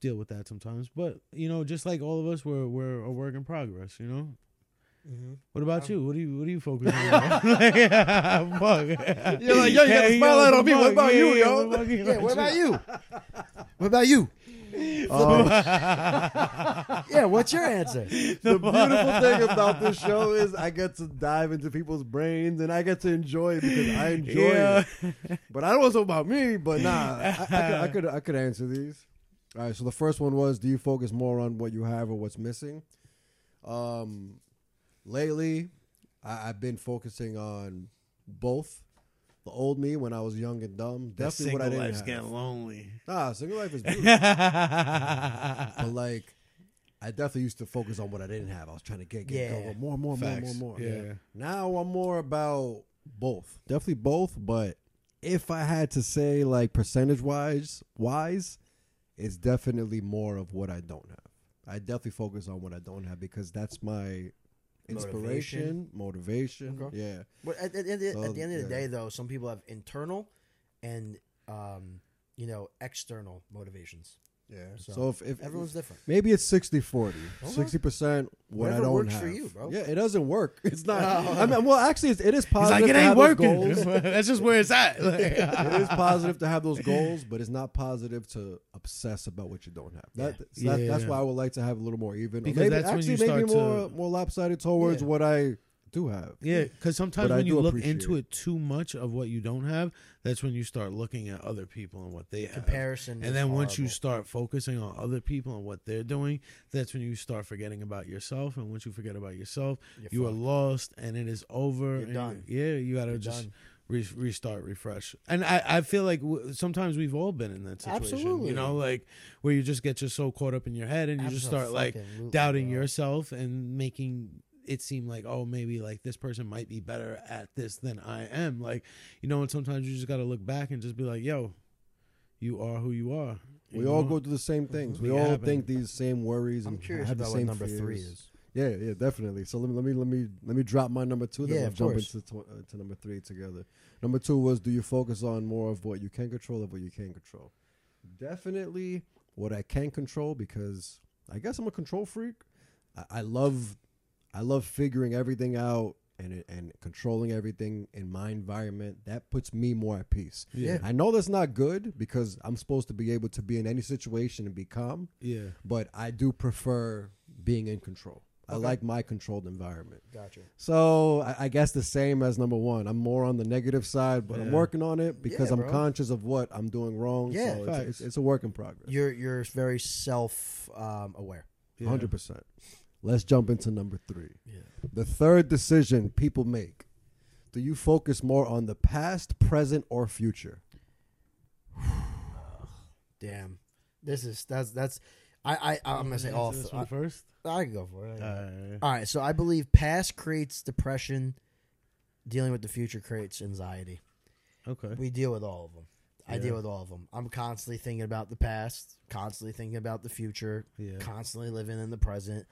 deal with that sometimes, but you know, just like all of us we're we're a work in progress, you know? Mm-hmm. What about you? What do you what are you focusing on? like, yeah, fuck. You're like, yo, you got the spotlight on me. What about you, yo? what the fuck Yeah. What about you? What about you? Um, Yeah. What's your answer? the beautiful thing about this show is I get to dive into people's brains and I get to enjoy it because I enjoy Yeah. it. But I don't know about me. But nah, I, I, could, I could I could answer these. All right. So the first one was: Do you focus more on what you have or what's missing? Um, lately, I, I've been focusing on both. The old me when I was young and dumb, The definitely what I didn't life's have. getting lonely. Nah, single life is beautiful. but like I definitely used to focus on what I didn't have. I was trying to get get Yeah. go, go, more, more, more, more, Facts. more. Yeah. Now I'm more about both. Definitely both, but if I had to say like percentage wise wise, it's definitely more of what I don't have. I definitely focus on what I don't have because that's my inspiration, motivation. Okay. Yeah. But at, at, at, the- So, at the end of the yeah. day, though, some people have internal and um, you know external motivations. Yeah. So, So, if, if Everyone's different. Maybe it's 60 40. 60% what I don't works have. for you, bro. Yeah, it doesn't work. It's not. Oh. I mean, well, actually, it's, it is He's positive like, it ain't working. That's just where it's at. it is positive to have those goals, but it's not positive to obsess about what you don't have. That, so that- Yeah. that's why I would like to have a little more even. Because maybe, that's when actually, you maybe start more, to- more lopsided towards Yeah. what I do have. Yeah, because sometimes But I when you do look into it. it too much of what you don't have, that's when you start looking at other people and what they have. Comparison, is And then once you horrible. start focusing on other people and what they're doing, that's when you start forgetting about yourself. And once you forget about yourself, You're you are fucked. lost and it is over. You're and done. Yeah, you got to You're just done. re- restart, refresh. And I, I feel like w- sometimes we've all been in that situation. Absolutely. You know, like where you just get just so caught up in your head and you just start like Absolutely, doubting bro. yourself and making it seemed like oh maybe like this person might be better at this than I am like you know and sometimes you just got to look back and just be like yo you are who you are You We all go through the same things. We Yeah, all but- think these same worries I'm and curious have the same what number fears. three is. Yeah, yeah, definitely. So let me let me let me let me drop my number two. Then Yeah, we'll of jump course. into tw- uh, to number three together. Number two was: Do you focus on more of what you can control or what you can't control? Definitely what I can control because I guess I'm a control freak. I, I love I love figuring everything out and and controlling everything in my environment. That puts me more at peace. yeah I know that's not good because I'm supposed to be able to be in any situation and be calm yeah but I do prefer being in control. I like my controlled environment. Gotcha. So I, I guess the same as number one. I'm more on the negative side, but I'm working on it because Yeah, I'm bro. conscious of what I'm doing wrong. Yeah, so it's, it's, it's a work in progress. You're you're very self um, aware. yeah. Hundred percent. Let's jump into number three. Yeah. The third decision people make. Do you focus more on the past, present, or future? Damn. This is that's that's I I I'm gonna say all. This Th- one I, first I can go for it. uh, all right. So I believe past creates depression. Dealing with the future creates anxiety. okay We deal with all of them. I deal with all of them. I'm constantly thinking about the past, constantly thinking about the future, yeah constantly living in the present.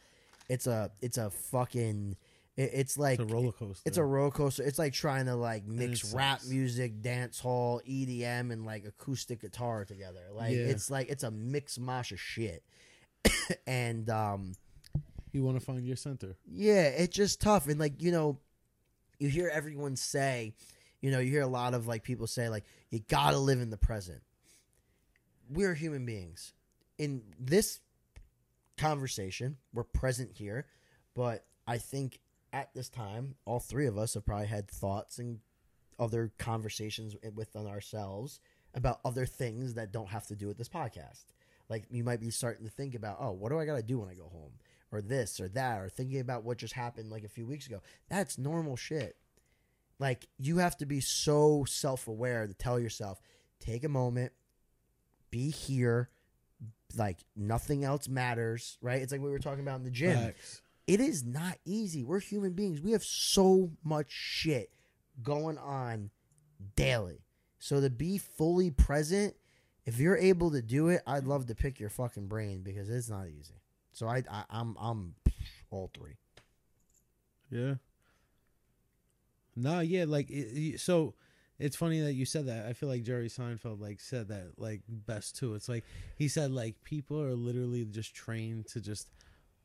It's a it's a fucking it, it's like It's a roller coaster. it's a roller coaster. It's like trying to like mix rap sucks. music, dance hall, EDM, and like acoustic guitar together. Like Yeah. it's like it's a mix mash of shit. and um you want to find your center. yeah, it's just tough. And like, you know, you hear everyone say, you know, you hear a lot of like people say, like, you gotta live in the present. We're human beings. In this conversation, we're present here, but I think at this time, all three of us have probably had thoughts and other conversations within ourselves about other things that don't have to do with this podcast. Like you might be starting to think about, oh, what do I got to do when I go home? Or this or that, or thinking about what just happened like a few weeks ago. That's normal shit. Like you have to be so self aware to tell yourself, take a moment, be here, like nothing else matters, right? It's like we were talking about in the gym Facts. it is not easy. We're human beings. We have so much shit going on daily. So to be fully present, if you're able to do it, I'd love to pick your fucking brain because it's not easy. So I, I I'm I'm all three. Yeah. Nah, yeah, like it- so. It's funny that you said that. I feel like Jerry Seinfeld like said that like best too. It's like he said like people are literally just trained to just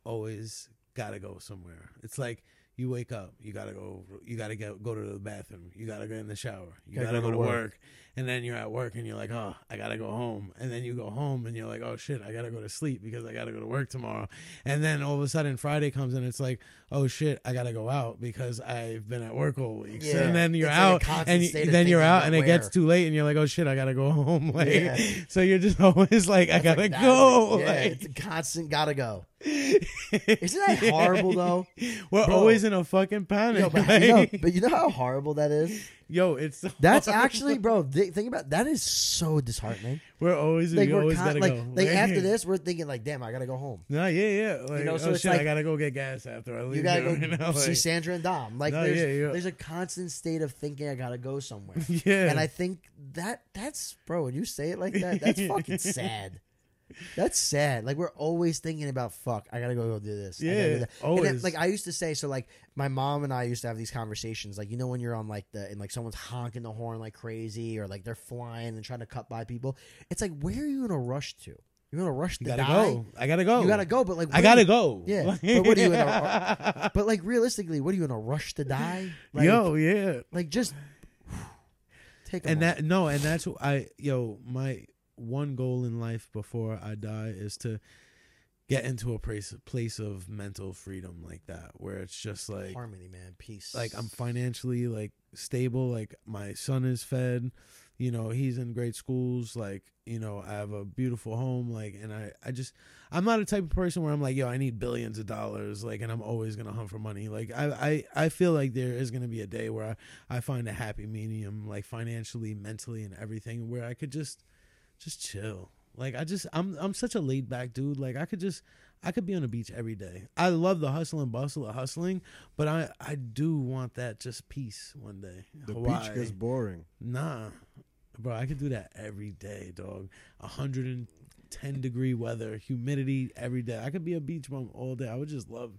always gotta go somewhere. It's like you wake up, you gotta go, you gotta get go to the bathroom, you gotta get in the shower, you Gotta gotta, go go, to to work. work. And then you're at work and you're like, oh, I gotta go home, and then you go home and you're like, oh shit, I gotta go to sleep because I gotta go to work tomorrow, and then all of a sudden Friday comes and it's like, oh shit, I gotta go out because I've been at work all week, Yeah. and then you're It's out constant and you, then you're out and it gets too late and you're like, oh shit, I gotta go home, like, Yeah. so you're just always like, I gotta like go, Yeah, like, it's a constant gotta go. Isn't that horrible though? We're Bro. always in a fucking panic. Yo, but, like- you know, but you know how horrible that is. Yo, it's so That's horrible. actually, bro. Th- think about that. Is so disheartening. we're always Like we we're always con- gotta like go. like after this, we're thinking like, damn, I gotta go home. No, yeah, yeah. Like, know, so oh shit, like- I gotta go get gas after I leave. You gotta go you know, see Sandra and Dom. Like No, there's yeah, yeah. there's a constant state of thinking I gotta go somewhere. Yeah, And I think that that's bro, when you say it like that, that's fucking sad. That's sad. Like we're always thinking about fuck. I gotta go, go do this. I do Yeah, that. And always. like I used to say, so like my mom and I used to have these conversations. Like you know when you're on like the and like someone's honking the horn like crazy, or like they're flying and trying to cut by people. It's like where are you in a rush to? You're in a rush to you gotta die. go. I gotta go. You gotta go, but like I gotta you- go. Yeah, but what are you in a- But like realistically, what are you in a rush to die? Like, Yo, yeah. like just take a and moment. that no, and that's what I yo my one goal in life before I die is to get into a place place of mental freedom like that, where it's just like harmony, man, peace. like I'm financially like stable. Like my son is fed, you know, he's in great schools. Like you know, I have a beautiful home. Like, and I I just I'm not a type of person where I'm like, yo, I need billions of dollars. Like, and I'm always gonna hunt for money. Like, I I I feel like there is gonna be a day where I I find a happy medium, like financially, mentally, and everything, where I could just just chill. Like I just I'm I'm such a laid back dude. Like I could just I could be on the beach every day. I love the hustle and bustle of hustling, but I I do want that just peace one day. The Hawaii. beach gets boring. Nah, bro, I could do that every day, dog. 110 degree weather, humidity every day. I could be a beach bum all day. I would just love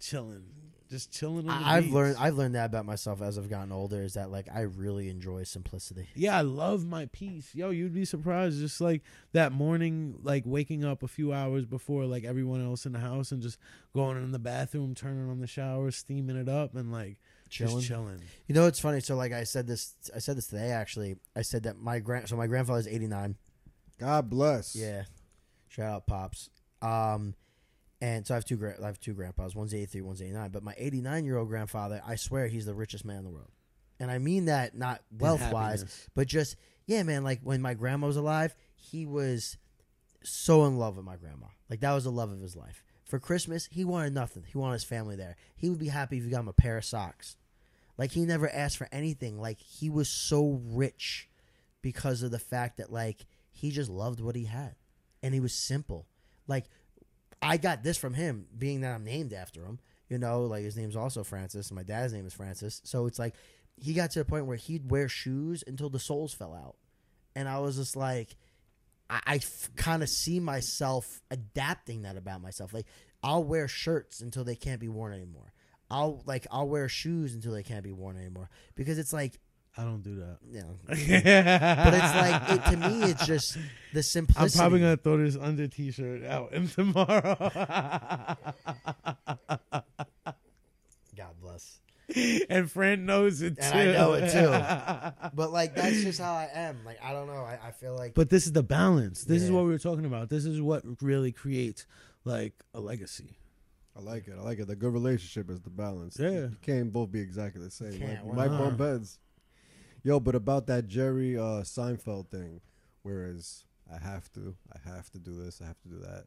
chilling, just chilling. On the I- I've beach. learned I've learned that about myself as I've gotten older is that like I really enjoy simplicity. Yeah, I love my peace. Yo, you'd be surprised. Just like that morning, like waking up a few hours before like everyone else in the house and just going in the bathroom, turning on the shower, steaming it up, and like Chilling. just chilling. You know it's funny. So like I said this I said this today actually. I said that my grand so my grandfather's 89. God bless. Yeah. Shout out pops. Um and so I have two gra- I have two grandpas. One's 83, one's 89, but my 89-year-old grandfather, I swear he's the richest man in the world. And I mean that not wealth-wise, but just yeah, man, like when my grandma was alive, he was so in love with my grandma. Like that was the love of his life. For Christmas, he wanted nothing. He wanted his family there. He would be happy if you got him a pair of socks. Like he never asked for anything. Like he was so rich because of the fact that like he just loved what he had. And he was simple. Like I got this from him, being that I'm named after him. You know, like his name's also Francis, and my dad's name is Francis. So it's like he got to the point where he'd wear shoes until the soles fell out. And I was just like, I, I f- kind of see myself adapting that about myself. Like I'll wear shirts until they can't be worn anymore. I'll like I'll wear shoes until they can't be worn anymore because it's like I don't do that. you know. but But it's like it, to me, it's just the simplicity. I'm probably gonna throw this under t-shirt out and tomorrow. God bless. and Fran knows it too. And I know it too. But like that's just how I am. Like I don't know. I, I feel like but this is the balance. This is what we were talking about. This is what really creates like a legacy. I like it. I like it. The good relationship is the balance. Yeah. You can't both be exactly the same. Can't, Like, you might bump not? heads. Yo, but about that Jerry uh, Seinfeld thing, whereas I have to, I have to do this, I have to do that.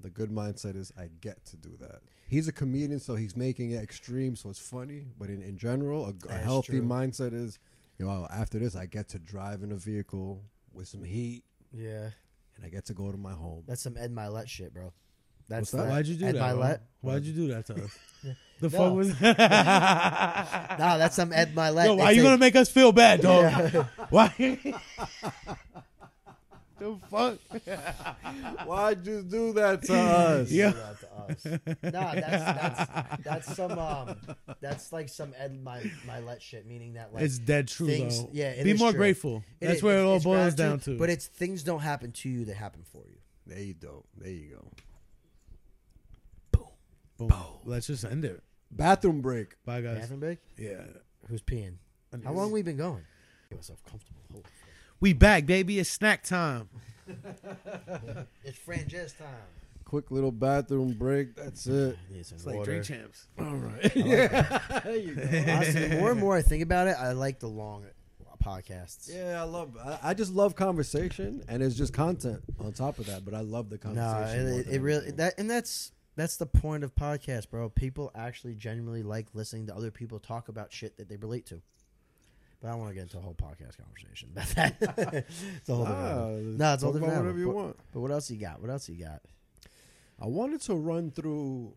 The good mindset is I get to do that. He's a comedian, so he's making it extreme, so it's funny. But in, in general, a, a healthy true. mindset is, you know, after this, I get to drive in a vehicle with some heat, yeah, and I get to go to my home. that's some Ed Mylett shit, bro. That's What's that? Why'd you do Ed that? bro? Milet. Why'd you do that to us? The No. fuck was Nah, that's some Ed Mylett. Yo, They why you gonna make us feel bad, dog? Yeah. Why? the fuck? Why'd you do that to us? Yeah. Do that to us. Nah, that's that's that's some um that's like some Ed my my let shit, meaning that like it's dead true things- though. yeah, Be more true. grateful. it That's is- where it all boils down to. But it's things don't happen to you; they happen for you. There you go. There you go. Boom. Let's just end it. Bathroom break. Bye, guys. Bathroom break? Yeah. Who's peeing? How long we been going? Get myself comfortable. Holy. We back, baby. It's snack time. It's Franjez time. Quick little bathroom break. That's it. Need some It's like water. drink champs. All right. Honestly, the more and more I think about it, I like the long podcasts. Yeah, I love. I, I just love conversation, and it's just content on top of that. But I love the No, conversation. more it, than it really anything. that and that's that's the point of podcasts, bro. People actually genuinely like listening to other people talk about shit that they relate to. But I don't want to get into a whole podcast conversation about that. it's a whole different. Ah, animal. No, it's a whole different. whatever you But- want. But what else you got? What else you got? I wanted to run through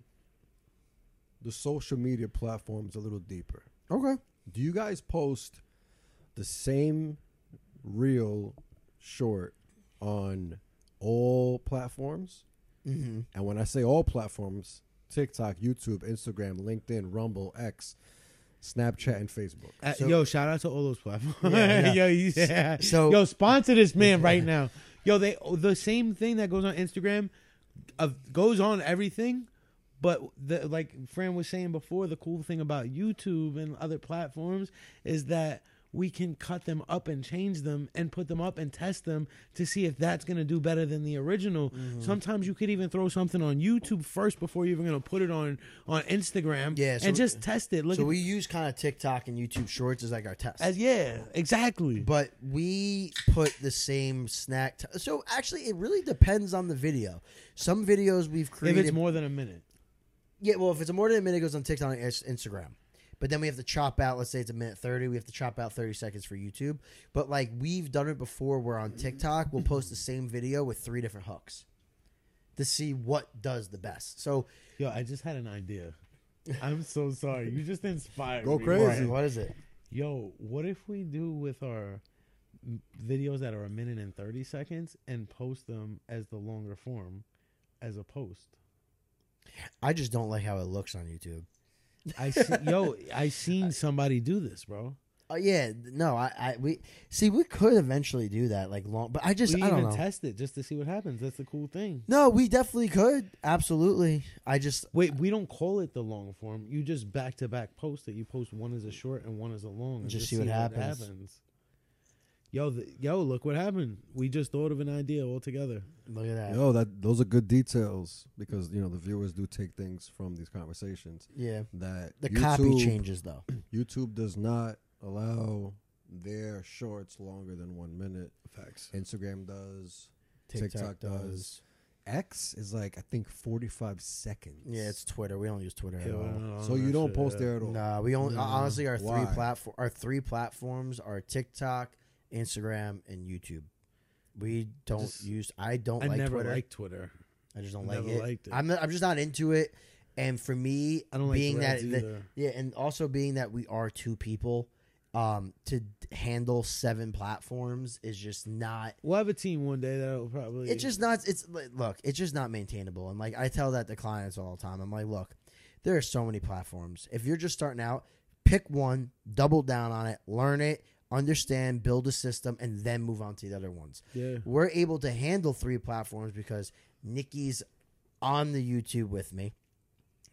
the social media platforms a little deeper. Okay. Do you guys post the same reel short on all platforms? Mm-hmm. And when I say all platforms, TikTok, YouTube, Instagram, LinkedIn, Rumble, X, Snapchat, and Facebook. Uh, So- yo, shout out to all those platforms. Yeah, yo, yeah. So- yo, sponsor this man right now. Yo, they the same thing that goes on Instagram, uh, goes on everything. But the like Fran was saying before, the cool thing about YouTube and other platforms is that we can cut them up and change them and put them up and test them to see if that's going to do better than the original. Mm-hmm. Sometimes you could even throw something on YouTube first before you're even going to put it on on Instagram Yeah, so- and just test it. Look So we use kind of TikTok and YouTube Shorts as like our test. as yeah, exactly. but we put the same snack. T- so actually, it really depends on the video. Some videos we've if created. it's more than a minute. yeah, well, if it's more than a minute, it goes on TikTok and Instagram. But then we have to chop out. Let's say it's a minute thirty. We have to chop out thirty seconds for YouTube. But like we've done it before, We're on TikTok we'll post the same video with three different hooks to see what does the best. So Yo, I just had an idea. I'm so sorry. You just inspired me. Go me. crazy. What is it? Yo, what if we do with our videos that are a minute and 30 seconds and post them as the longer form as a post? I just don't like how it looks on YouTube. I see, yo, I seen somebody do this, bro. Oh yeah, no, I, I we see we could eventually do that like long, but I just we I don't even know. test it just to see what happens. That's the cool thing. no, we definitely could. Absolutely. I just Wait, we don't call it the long form. You just back to back post it. You post one as a short and one as a long. and Just see what happens. Yo, the, yo, look what happened. We just thought of an idea altogether. look at that. Yo, that those are good details because you know the viewers do take things from these conversations Yeah. that The YouTube, copy changes though. YouTube does not allow their shorts longer than one minute. Facts. Instagram does. TikTok, TikTok does. does. X is like I think forty five seconds. Yeah, it's Twitter. We don't use Twitter at all. so you don't post there at all. No, we only No. honestly our three platform our three platforms are TikTok, Instagram, and YouTube. We don't Just- use. I don't I like never Twitter. liked Twitter. I just don't like never it. liked it. I'm I'm just not into it. And for me, I don't like being that, Threads that either. yeah, and also being that we are two people, um, to d- handle seven platforms is just not. We'll have a team one day that'll probably. It's just not. It's like, look. It's just not maintainable. And like I tell that to clients all the time. I'm like, look, there are so many platforms. If you're just starting out, pick one, double down on it, learn it, understand, build a system, and then move on to the other ones. yeah. We're able to handle three platforms because Nikki's on the YouTube with me.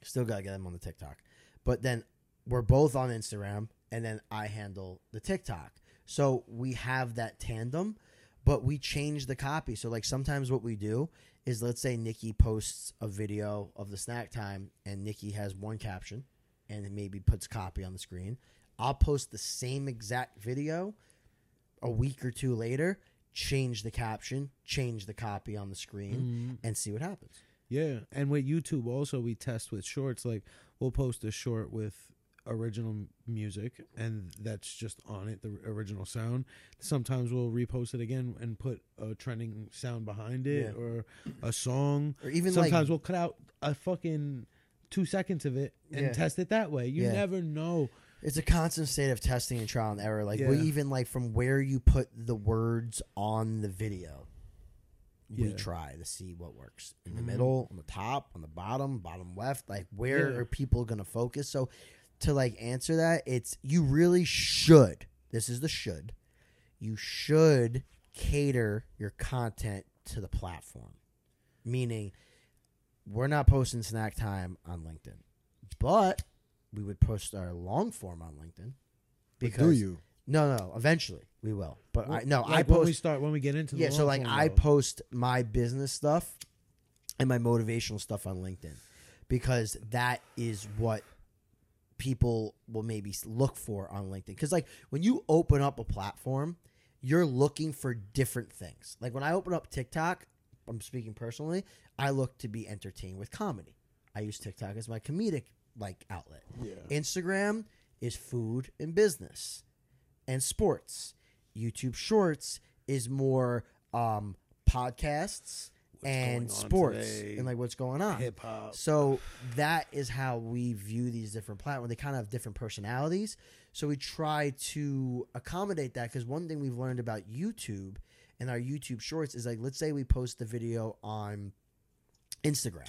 Still got to get him on the TikTok. But then we're both on Instagram, and then I handle the TikTok. So we have that tandem, but we change the copy. So, like, sometimes what we do is let's say Nikki posts a video of the snack time, and Nikki has one caption and maybe puts copy on the screen. I'll post the same exact video a week or two later, change the caption, change the copy on the screen, Mhm. and see what happens. Yeah, and with YouTube also we test with shorts. Like we'll post a short with original music, and that's just on it, the original sound. Sometimes we'll repost it again and put a trending sound behind it Yeah. or a song. Or even Sometimes like we'll cut out a fucking two seconds of it and Yeah. test it that way. You Yeah. never know. It's a constant state of testing and trial and error. Like we even like from where you put the words on the video. We try to see what works in the Mhm. middle, on the top, on the bottom, bottom left. Like where Yeah. are people going to focus? So to like answer that, it's you really should. This is the should. You should cater your content to the platform. Meaning, we're not posting snack time on LinkedIn, but we would post our long form on LinkedIn. But do you? No, no, eventually we will. But I no, I Like when we post. start when we get into the Yeah, so like I post my business stuff and my motivational stuff on LinkedIn because that is what people will maybe look for on LinkedIn. Because like when you open up a platform, you're looking for different things. Like when I open up TikTok, I'm speaking personally, I look to be entertained with comedy. I use TikTok as my comedic like outlet. yeah. Instagram is food and business and sports. YouTube Shorts is more um, podcasts What's and sports today? and like what's going on. hip hop. So that is how we view these different platforms. They kind of have different personalities. So we try to accommodate that because one thing we've learned about YouTube and our YouTube Shorts is like, let's say we post the video on Instagram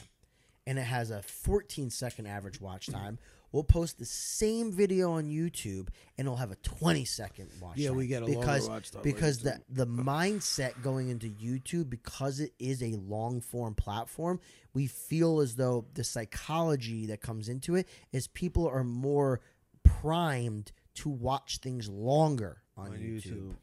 and it has a 14 second average watch time. We'll post the same video on YouTube and it'll have a 20 second watch Yeah, time. we get a because longer watch time because the the mindset going into YouTube because it is a long form platform, we feel as though the psychology that comes into it is people are more primed to watch things longer on, on YouTube. YouTube.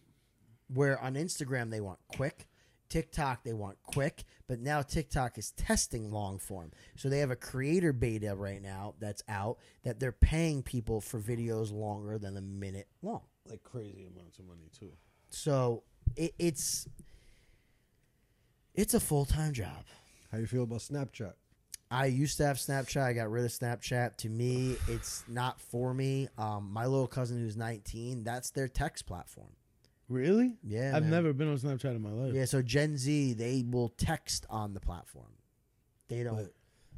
Where on Instagram they want quick, TikTok they want quick, but now TikTok is testing long form. So they have a creator beta right now that's out that they're paying people for videos longer than a minute long. Like crazy amounts of money too. So it, it's it's a full time job. How you feel about Snapchat? I used to have Snapchat. I got rid of Snapchat. To me, it's not for me. Um, my little cousin who's 19, that's their text platform. Really? Yeah, I've man. never been on Snapchat in my life. Yeah, so Gen Z, they will text on the platform. They don't. But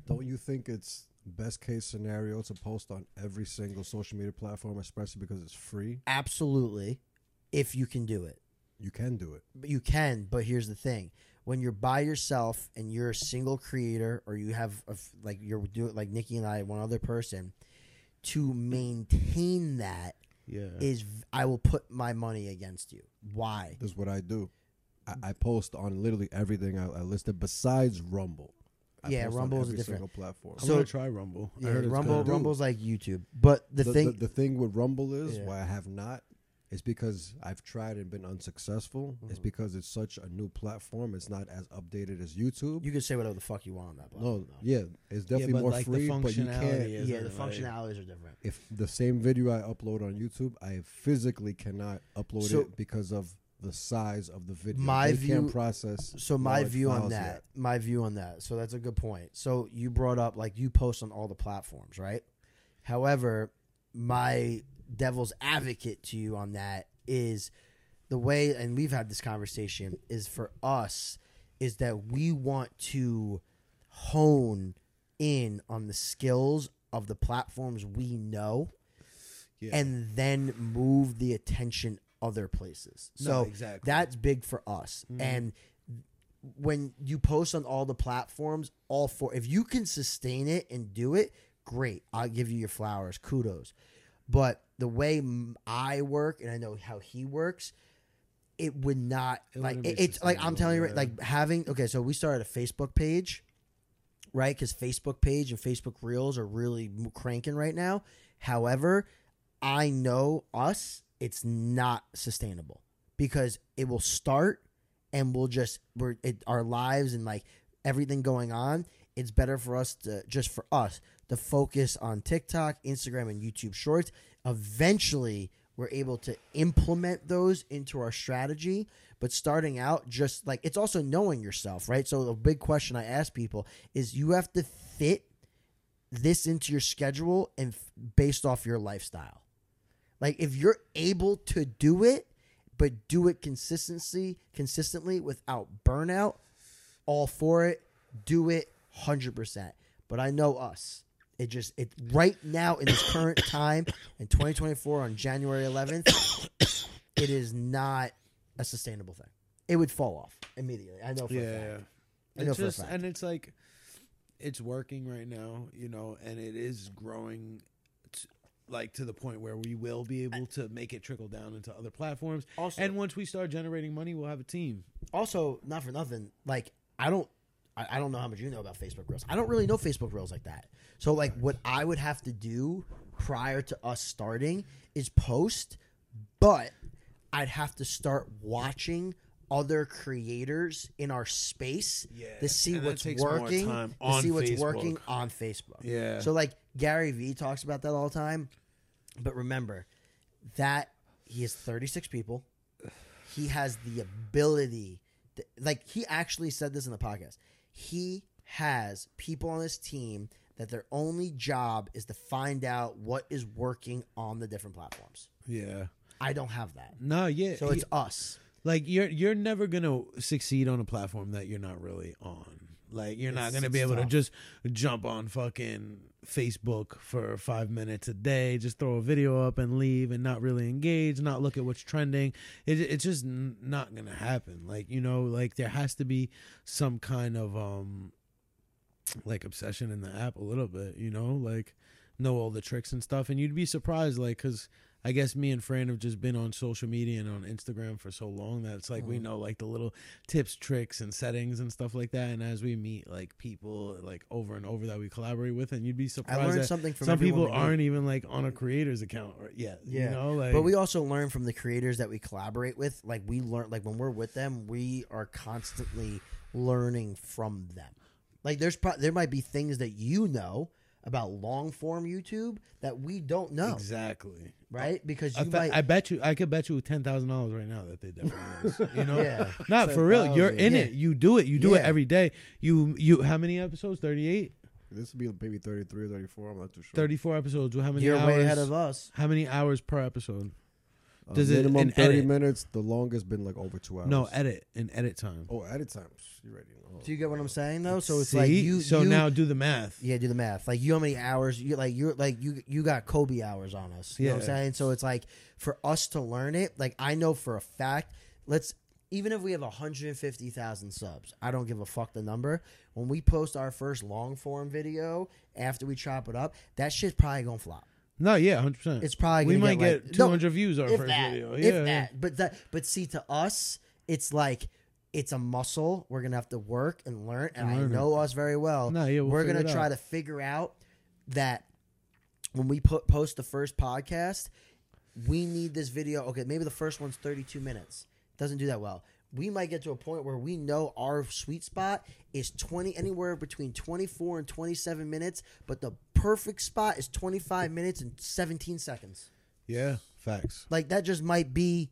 don't you think it's best case scenario to post on every single social media platform, especially because it's free? Absolutely, if you can do it. You can do it. But you can, but here's the thing: when you're by yourself and you're a single creator, or you have a f like you're doing like Nikki and I, one other person, to maintain that Yeah. is v- I will put my money against you. Why? This is what I do. I, I post on literally everything I, I listed besides Rumble. I Yeah, Rumble is a different- single platform. I'm so- gonna try Rumble. I Yeah, heard Rumble. good. Rumble's like YouTube, but the, the, thing, the, the thing with Rumble is Yeah. why I have not is because I've tried and been unsuccessful. It's Mhm. because it's such a new platform. It's not as updated as YouTube. you can say whatever the fuck you want on that. no, platform, though. yeah, it's definitely but more like the free, but you can't. yeah, the isn't it, like- functionalities are different. If the same video I upload on YouTube, I physically cannot upload So- it because of the size of the video. My they view- can't process. So my view on that, yet. my view on that. So that's a good point. So you brought up like you post on all the platforms, right? However, my devil's advocate to you on that is the way, and we've had this conversation, is for us is that we want to hone in on the skills of the platforms we know Yeah. and then move the attention other places. No, So exactly. that's big for us. Mhm. And when you post on all the platforms, all four, if you can sustain it and do it, great. I'll give you your flowers. Kudos. But the way I work, and I know how he works, it would not It like it, it's like I'm telling you, right, like having okay. So we started a Facebook page, right? Because Facebook page and Facebook Reels are really cranking right now. However, I know us, it's not sustainable because it will start and we'll just we're it, our lives and like everything going on. It's better for us to just for us to focus on TikTok, Instagram, and YouTube Shorts. Eventually, we're able to implement those into our strategy. But starting out, just like it's also knowing yourself, right? So the big question I ask people is: you have to fit this into your schedule and f- based off your lifestyle. Like if you're able to do it, but do it consistency consistently without burnout, all for it. Do it hundred percent. But I know us. It just it right now in this current time in 2024 on January 11th, it is not a sustainable thing. It would fall off immediately. I know for yeah, a fact. yeah. I know It's for a just fact. and it's like it's working right now, you know, and it is growing like to the point where we will be able to make it trickle down into other platforms. Also, And once we start generating money, we'll have a team. also not for nothing like i don't I, I don't know how much you know about facebook reels i don't really know facebook reels like that so like what i would have to do prior to us starting is post but i'd have to start watching other creators in our space Yeah, to see and that what's takes more working time to on see what's Facebook. working on facebook Yeah. so like Gary Vee talks about that all the time. But remember that he has 36 people. He has the ability to, like he actually said this in the podcast. He has people on his team that their only job is to find out what is working on the different platforms. yeah. I don't have that. No, yeah. So he- it's us. like you're you're never gonna succeed on a platform that you're not really on. Like you're not gonna be able to just jump on fucking Facebook for five minutes a day, just throw a video up and leave, and not really engage, not look at what's trending. It, it's just not gonna happen. Like you know, like there has to be some kind of um, like obsession in the app a little bit. You know, like know all the tricks and stuff, and you'd be surprised, like because. I guess me and Fran have just been on social media and on Instagram for so long that it's like we Mhm. know like the little tips, tricks, and settings and stuff like that. And as we meet like people like over and over that we collaborate with, and you'd be surprised. I learned that something from some people aren't even like on a creator's account or- yet. Yeah. you know, like But we also learn from the creators that we collaborate with. Like we learn, like when we're with them, we are constantly learning from them. Like there's pro- there might be things that you know about long form YouTube that we don't know, exactly. right? Because I, you fe- might, I bet you, I could bet you ten thousand dollars right now that they definitely is. You know, yeah, not for real. You're in yeah. it. You do it. You do it every day. You you how many episodes? Thirty eight. This would be maybe 33 or 34. I'm not too sure. 34 episodes. How many You're hours? way ahead of us. How many hours per episode? Uh, Does it- minimum in 30 edit? minutes. The longest been like over two hours. No, edit in edit time. Oh, edit time. You ready? Oh. Do you get what I'm saying though? So it's See? like you. So you- now do the math. Yeah, do the math. Like you, how many hours? You like you're like you you got Kobe hours on us. You know what I'm saying? So it's like for us to learn it. Like I know for a fact. Let's even if we have 150,000 subs, I don't give a fuck the number. When we post our first long form video after we chop it up, that shit's probably gonna flop. No, yeah, hundred percent. It's probably we might get, like- no, 200 views our first that, video. if Yeah, that. But that, but see, to us, it's like it's a muscle. We're gonna have to work and learn. And I it. know us very well. No, yeah, we'll we're gonna try out. to figure out that when we put post the first podcast, we need this video. Okay, maybe the first one's 32 minutes. Doesn't do that well. We might get to a point where we know our sweet spot is 20 anywhere between 24 and 27 minutes, but the perfect spot is 25 minutes and 17 seconds. yeah, facts. Like that just might be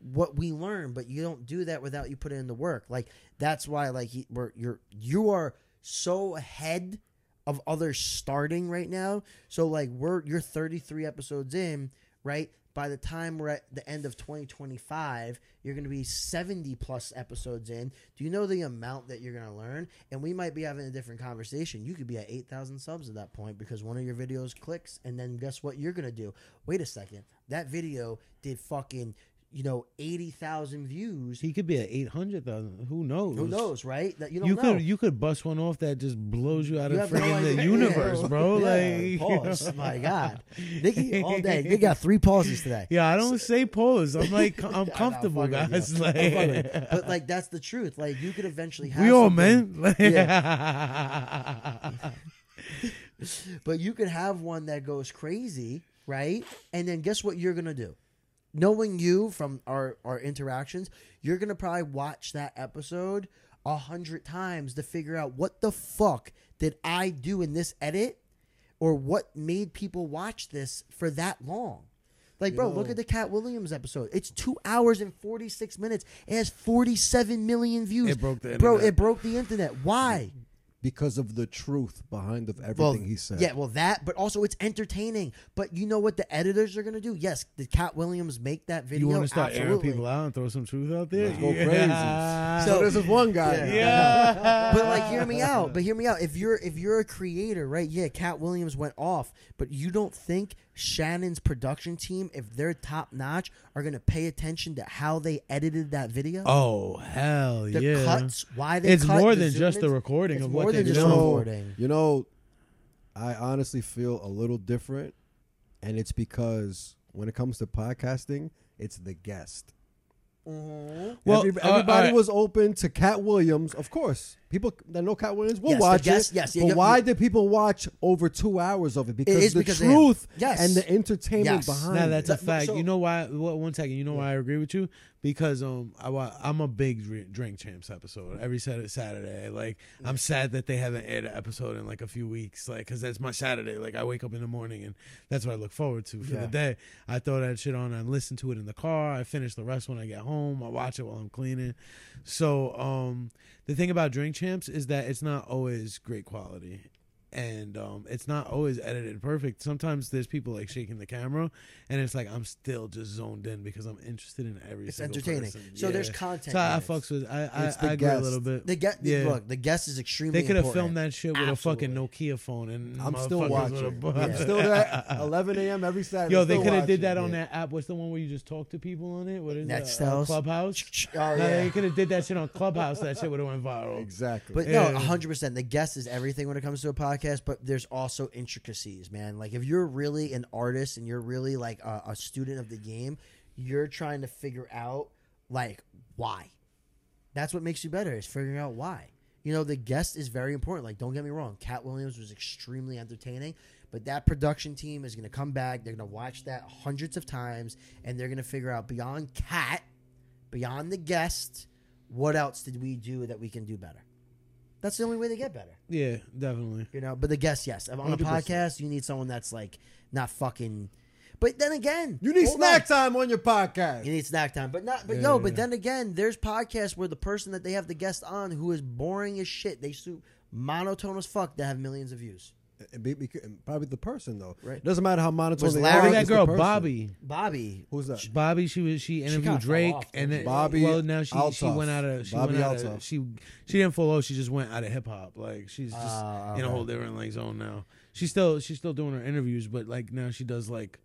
what we learn, but you don't do that without you put in the work. Like that's why like he, we're, you're you are so ahead of others starting right now. So like we're you're 33 episodes in, right? by the time we're at the end of 2025, you're going to be 70 plus episodes in. Do you know the amount that you're going to learn? And we might be having a different conversation. You could be at 8,000 subs at that point because one of your videos clicks, and then guess what you're going to do? Wait a second. That video did fucking, you know, 80,000 views. He could be at eight hundred thousand. Who knows? Who knows, right? That you don't You know. could you could bust one off that just blows you out You of no the universe, bro. Yeah, like pause. My God, Nikki, all day. They got three pauses today. Yeah, I don't say pause. I'm like I'm comfortable, guys. you. Like, I'm fucking with you. but like that's the truth. Like you could eventually have we all men. Like, but you could have one that goes crazy, right? And then guess what you're gonna do? Knowing you from our our interactions, you're gonna probably watch that episode a hundred times to figure out what the fuck did I do in this edit, or what made people watch this for that long. Like, bro, look at the Katt Williams episode. It's two hours and forty six minutes. It has forty seven million views. It broke the bro. It broke the internet. Why? Because of the truth behind of everything well, he said. Yeah, well, that, but also it's entertaining. But you know what the editors are gonna do? Yes, did Katt Williams make that video? you want to start Absolutely. airing people out and throw some truth out there? Let's go Yeah. So this is one guy. Yeah. yeah. But like, hear me out. But hear me out. If you're if you're a creator, right? Yeah, Katt Williams went off, but you don't think Shannon's production team, if they're top notch, are gonna pay attention to how they edited that video? Oh hell the yeah! The cuts, why they it's cut, more than zoom just the recording It's of more what they just do. the know, recording. You know, I honestly feel a little different, and it's because when it comes to podcasting, it's the guest. Mhm. Well, Every- uh, everybody was open to Katt Williams, of course. People that know Katt Williams will Yes, watch guest- it. yes, yeah, but you- why you- did people watch over two hours of it? Because is the because truth Yes. and the entertainment Yes. behind Now it. that's a fact. so- you know why? What, one second. You know why I agree with you? Because um, I I'm a big drink, champs episode every Sat- Saturday. Like I'm sad that they haven't aired an episode in like a few weeks. Like because that's my Saturday. Like I wake up in the morning and that's what I look forward to for Yeah. the day. I throw that shit on. and listen to it in the car. I finish the rest when I get home. I watch it while I'm cleaning. So um, the thing about Drink Champs is that it's not always great quality and um, it's not always edited perfect. Sometimes there's people like shaking the camera, and it's like I'm still just zoned in because I'm interested in every. It's single entertaining. person. So Yeah. there's content. So I, in I it. fucks with. I I, It's the I agree a little bit. The guest, Yeah. look, the guest is extremely. They could have filmed that shit with a fucking Nokia phone, and I'm still watching. would've- I'm still there at 11 a.m. every Saturday. Yo, they could have did that on Yeah. that app. What's the one where you just talk to people on it? What is that? Nextels. Uh, Clubhouse. Oh No, yeah. they could have did that shit on Clubhouse. That shit would have went viral. Exactly. But Yeah. no, hundred percent. The guest is everything when it comes to a podcast. But there's also intricacies, man. Like if you're really an artist and you're really like a, a student of the game, you're trying to figure out like why. That's what makes you better is figuring out why. You know, the guest is very important. Like, don't get me wrong, Katt Williams was extremely entertaining, but that production team is going to come back. They're going to watch that hundreds of times, and they're going to figure out beyond Katt, beyond the guest, what else did we do that we can do better? That's the only way they get better. Yeah, definitely. You know, but the guest, yes. On a 100%. podcast, you need someone that's like not fucking. But then again, you need hold snack on. time on your podcast. You need snack time, but not. But yo, but yeah. then again, there's podcasts where the person that they have the guest on who is boring as shit. They su monotone as fuck that have millions of views. It be- beca- probably the person though. Right. It doesn't matter how monotone Was they Larry are. That it's the girl person. Bobbi? Bobbi, Who's that? Bobbi, she was she interviewed kinda fell Drake, off, and then? Bobbi Well, now she she Althoff. went out of she Bobbi went out Althoff. of she she didn't follow. She just went out of hip hop. Like she's just Ah, in a whole different like zone now. She's still she's still doing her interviews, but like now she does like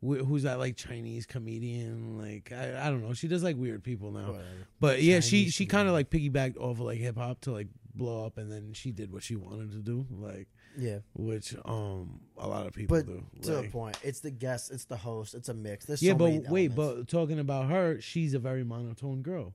wh- who's that like Chinese comedian? Like I, I don't know. She does like weird people now. But yeah, she Chinese she kind of like piggybacked off of like hip hop to like blow up, and then she did what she wanted to do, like yeah. which um a lot of people But do. to like- a point, it's the guest, it's the host, it's a mix. There's yeah, so but wait, elements. but talking about her, she's a very monotone girl.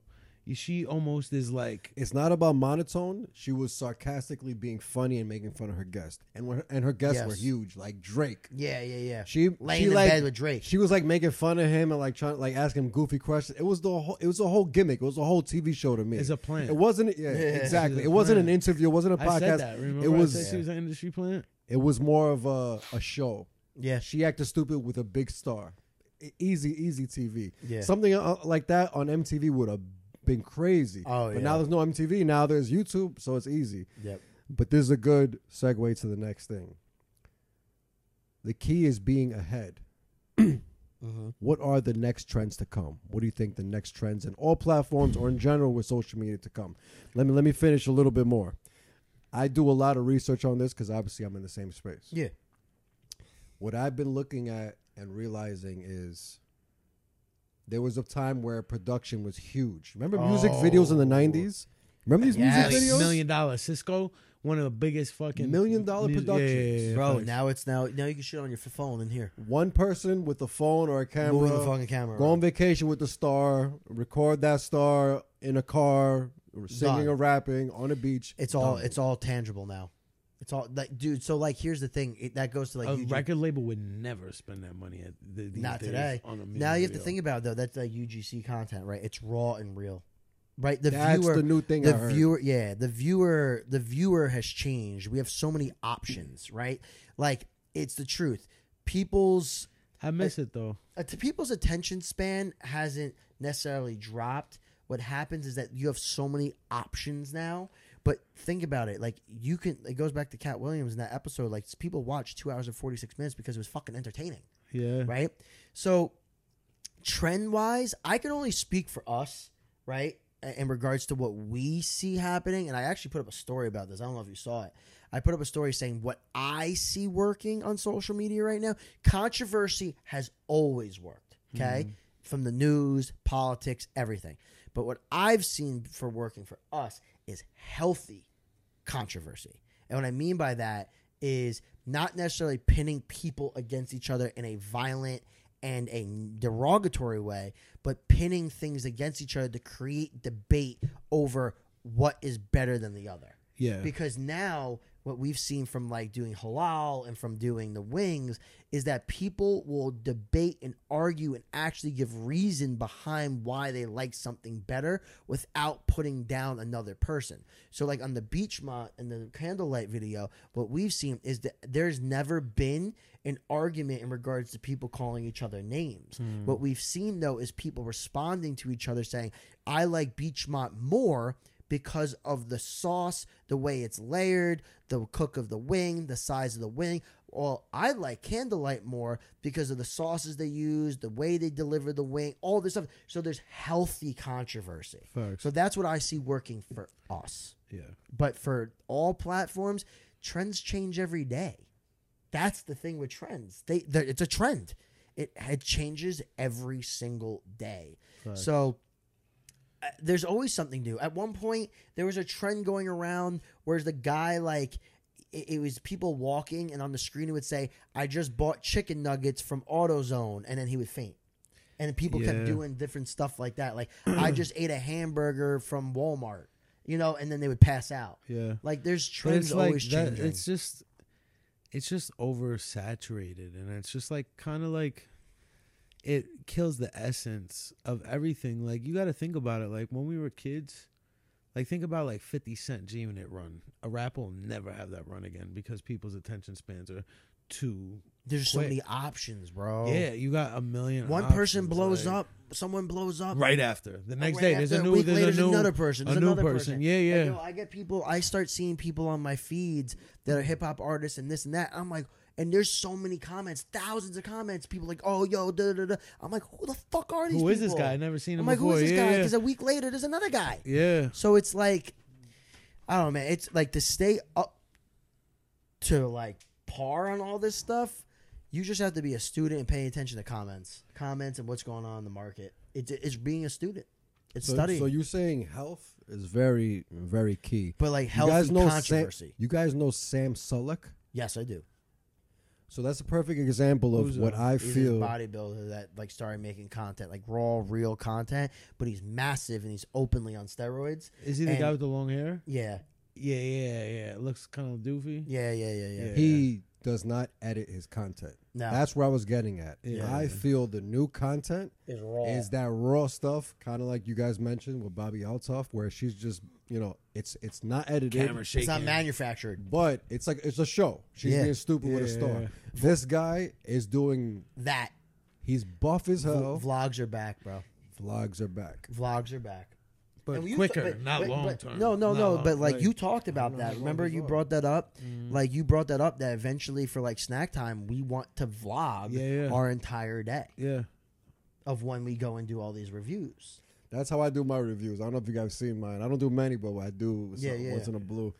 She almost is like It's not about monotone. She was sarcastically being funny and making fun of her guest, and when, and her guests Yes. were huge, like Drake. yeah, yeah, yeah. She Laying she in like bed with Drake. she was like making fun of him and like trying like asking him goofy questions. It was the whole it was a whole gimmick. It was a whole TV show to me. is a plant. it wasn't yeah, Yeah. exactly. It wasn't an interview. It wasn't a I podcast. said that. Remember, It I was said she was an industry plant. it was more of a a show. yeah, She acted stupid with a big star. E- Easy, easy TV. Yeah. Something uh, like that on MTV would have been crazy. Oh, but yeah. now there's no MTV. Now there's YouTube, so it's easy. yep. But this is a good segue to the next thing. The key is being ahead. Mm-hmm. What are the next trends to come? What do you think the next trends in all platforms or in general with social media to come? Let me let me finish a little bit more. I do a lot of research on this because obviously I'm in the same space. Yeah. What I've been looking at and realizing is there was a time where production was huge. Remember music oh. videos in the Oh. '90s? Remember these Yes. music videos? Million dollar Cisco, one of the biggest fucking Million dollar mus- productions. Bro, facts. now it's now now you can shit on your f- phone in here. One person with a phone or a Moving the camera, fucking camera. go on around. vacation with the star, record that star in a car, singing Done. or rapping on a beach. It's all Done. it's all tangible now. It's all like, dude. So like, here's the thing. It, that goes to like a UG record label would never spend that money at the, these Not days today. On a music Now you have to video. think about it, though. That's like UGC content, right? It's raw and real, right? The That's viewer, the new thing. the I heard. viewer, yeah, the viewer, the viewer has changed. We have so many options, right? Like it's the truth. People's I miss it though. uh, to people's attention span hasn't necessarily dropped. What happens is that you have so many options now. But think about it, like you can. It goes back to Katt Williams in that episode. Like people watched two hours and forty six minutes because it was fucking entertaining Yeah. right? So, trend wise, I can only speak for us, right? In regards to what we see happening, and I actually put up a story about this. I don't know if you saw it. I put up a story saying what I see working on social media right now. Controversy has always worked, okay? Hmm. From the news, politics, everything. But what I've seen for working for us is healthy controversy. And what I mean by that is not necessarily pinning people against each other in a violent and a derogatory way, but pinning things against each other to create debate over what is better than the other. Yeah. Because now what we've seen from like doing halal and from doing the wings is that people will debate and argue and actually give reason behind why they like something better without putting down another person. So like on the Beechmont and the candlelight video, what we've seen is that there's never been an argument in regards to people calling each other names. Hmm. What we've seen though is people responding to each other saying, I like Beechmont more because of the sauce, the way it's layered, the cook of the wing, the size of the wing. Well, I like Candlelight more because of the sauces they use, the way they deliver the wing, all this stuff. So there's healthy controversy. Facts. So that's what I see working for us. yeah. But for all platforms, trends change every day. That's the thing with trends. They it's a trend. It it changes every single day. So uh, Uh, there's always something new. At one point, there was a trend going around where the guy like it, it was people walking, and on the screen it would say, "I just bought chicken nuggets from AutoZone," and then he would faint. And people kept doing different stuff like that. Like, I just ate a hamburger from Walmart, you know, and then they would pass out. Yeah. Like, there's trends like always that, changing. it's just it's just oversaturated and it's just like kind of like it kills the essence of everything. Like you got to think about it. Like when we were kids, like think about like Fifty Cent G Unit run. A rap will never have that run again because people's attention spans are too. there's so many options, bro. Yeah, you got a million. One person blows like, up, someone blows up. right after the next Right day. There's a new. there's later, a new another person. A new another person. Yeah, yeah. Like, yo, I get people. I start seeing people on my feeds that are hip hop artists and this and that. I'm like, and there's so many comments, thousands of comments. People like, oh, yo, da da da. I'm like, who the fuck are these? Who is this guy? I never seen him I'm like, before. who is this yeah, guy? yeah. Because a week later, there's another guy. yeah. So it's like, I don't know, man. It's like to stay up to like par on all this stuff. You just have to be a student and pay attention to comments, comments, and what's going on in the market. It's it's being a student. It's So, studying. so you're saying health is very, very key. but like You healthy guys know Sam, controversy. you guys know Sam Sulek. yes, I do. So that's a perfect example of Who's what that? I He's feel. a bodybuilder that like started making content, like raw, real content. But he's massive and he's openly on steroids. Is he the And- guy with the long hair? Yeah, Yeah, yeah, yeah. It looks kind of doofy. yeah, yeah, yeah, yeah. Yeah. He does not edit his content. No, That's where I was getting at. Yeah. I feel the new content is raw. is that raw stuff, kind of like you guys mentioned with Bobbi Althoff, where she's just, you know, it's it's not edited, Camera shaking. it's not manufactured. but it's like it's a show. She's Yeah. being stupid with a Yeah. star. This guy is doing. That He's buff as hell. v- vlogs are back, bro. Vlogs are back. Vlogs are back. But And you- quicker, but- not but- long but- term. No, no, Not no. But like, you talked about that. Remember, you brought that up. Mm. Like you brought that up that eventually for like snack time, we want to vlog Yeah, yeah. our entire day. Yeah, of when we go and do all these reviews. That's how I do my reviews. I don't know if you guys seen mine. I don't do many, but what I do Yeah, some- yeah. once in a blue.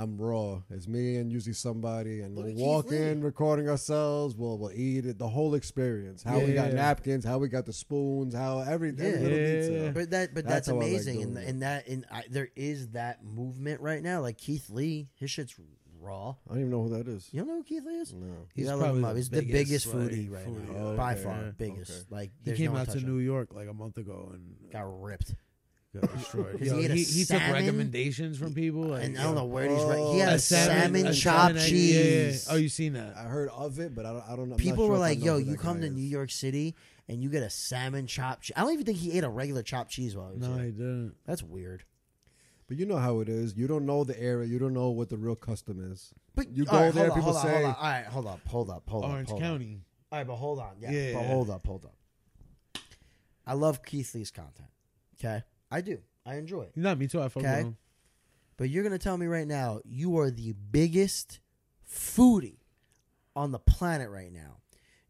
I'm raw. It's me and usually somebody, and Look we'll at Keith walk Lee. in, recording ourselves. We'll we'll eat it, the whole experience. How we got Yeah. napkins, how we got the spoons, how every, every Yeah. little Yeah. detail. But that, but That's that's, how I like amazing, doing and it. and that, and I, there is that movement right now. Like Keith Lee, his shit's raw. I don't even know who that is. You don't know who Keith Lee is? No. You He's gotta look probably the He's the biggest, biggest like, foodie right foodie, now, yeah. by Okay. far, Yeah. biggest. Okay. Like He there's came no out to touching. New York like a month ago and got ripped. Got destroyed. 'Cause Yo, he he, he took salmon. recommendations from people. Like, and I don't know where he's right. Oh, He had oh, a a salmon, a chopped salmon- yeah, yeah, yeah. cheese. Oh, you seen that? I heard of it, but I don't. I don't. I'm People sure were like, "Yo, you come to is. New York City and you get a salmon chopped." Che-. I don't even think he ate a regular chopped cheese while he was there. No, here. he didn't. That's weird. But you know how it is. You don't know the area. You don't know what the real custom is. But You go right, there, on, people hold on, say- hold on. "All right, hold up, hold up, hold up, Orange hold up." County. All right, but hold on, yeah, Yeah. but hold up, hold up. I love Keith Lee's content. Okay, I do. I enjoy it. Not me too. I fuck Okay. with him. But you're gonna tell me right now you are the biggest foodie on the planet right now.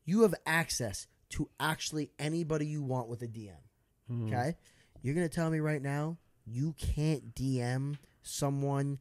You have access to actually anybody you want with a DM. Mhm. Okay, you're gonna tell me right now you can't DM someone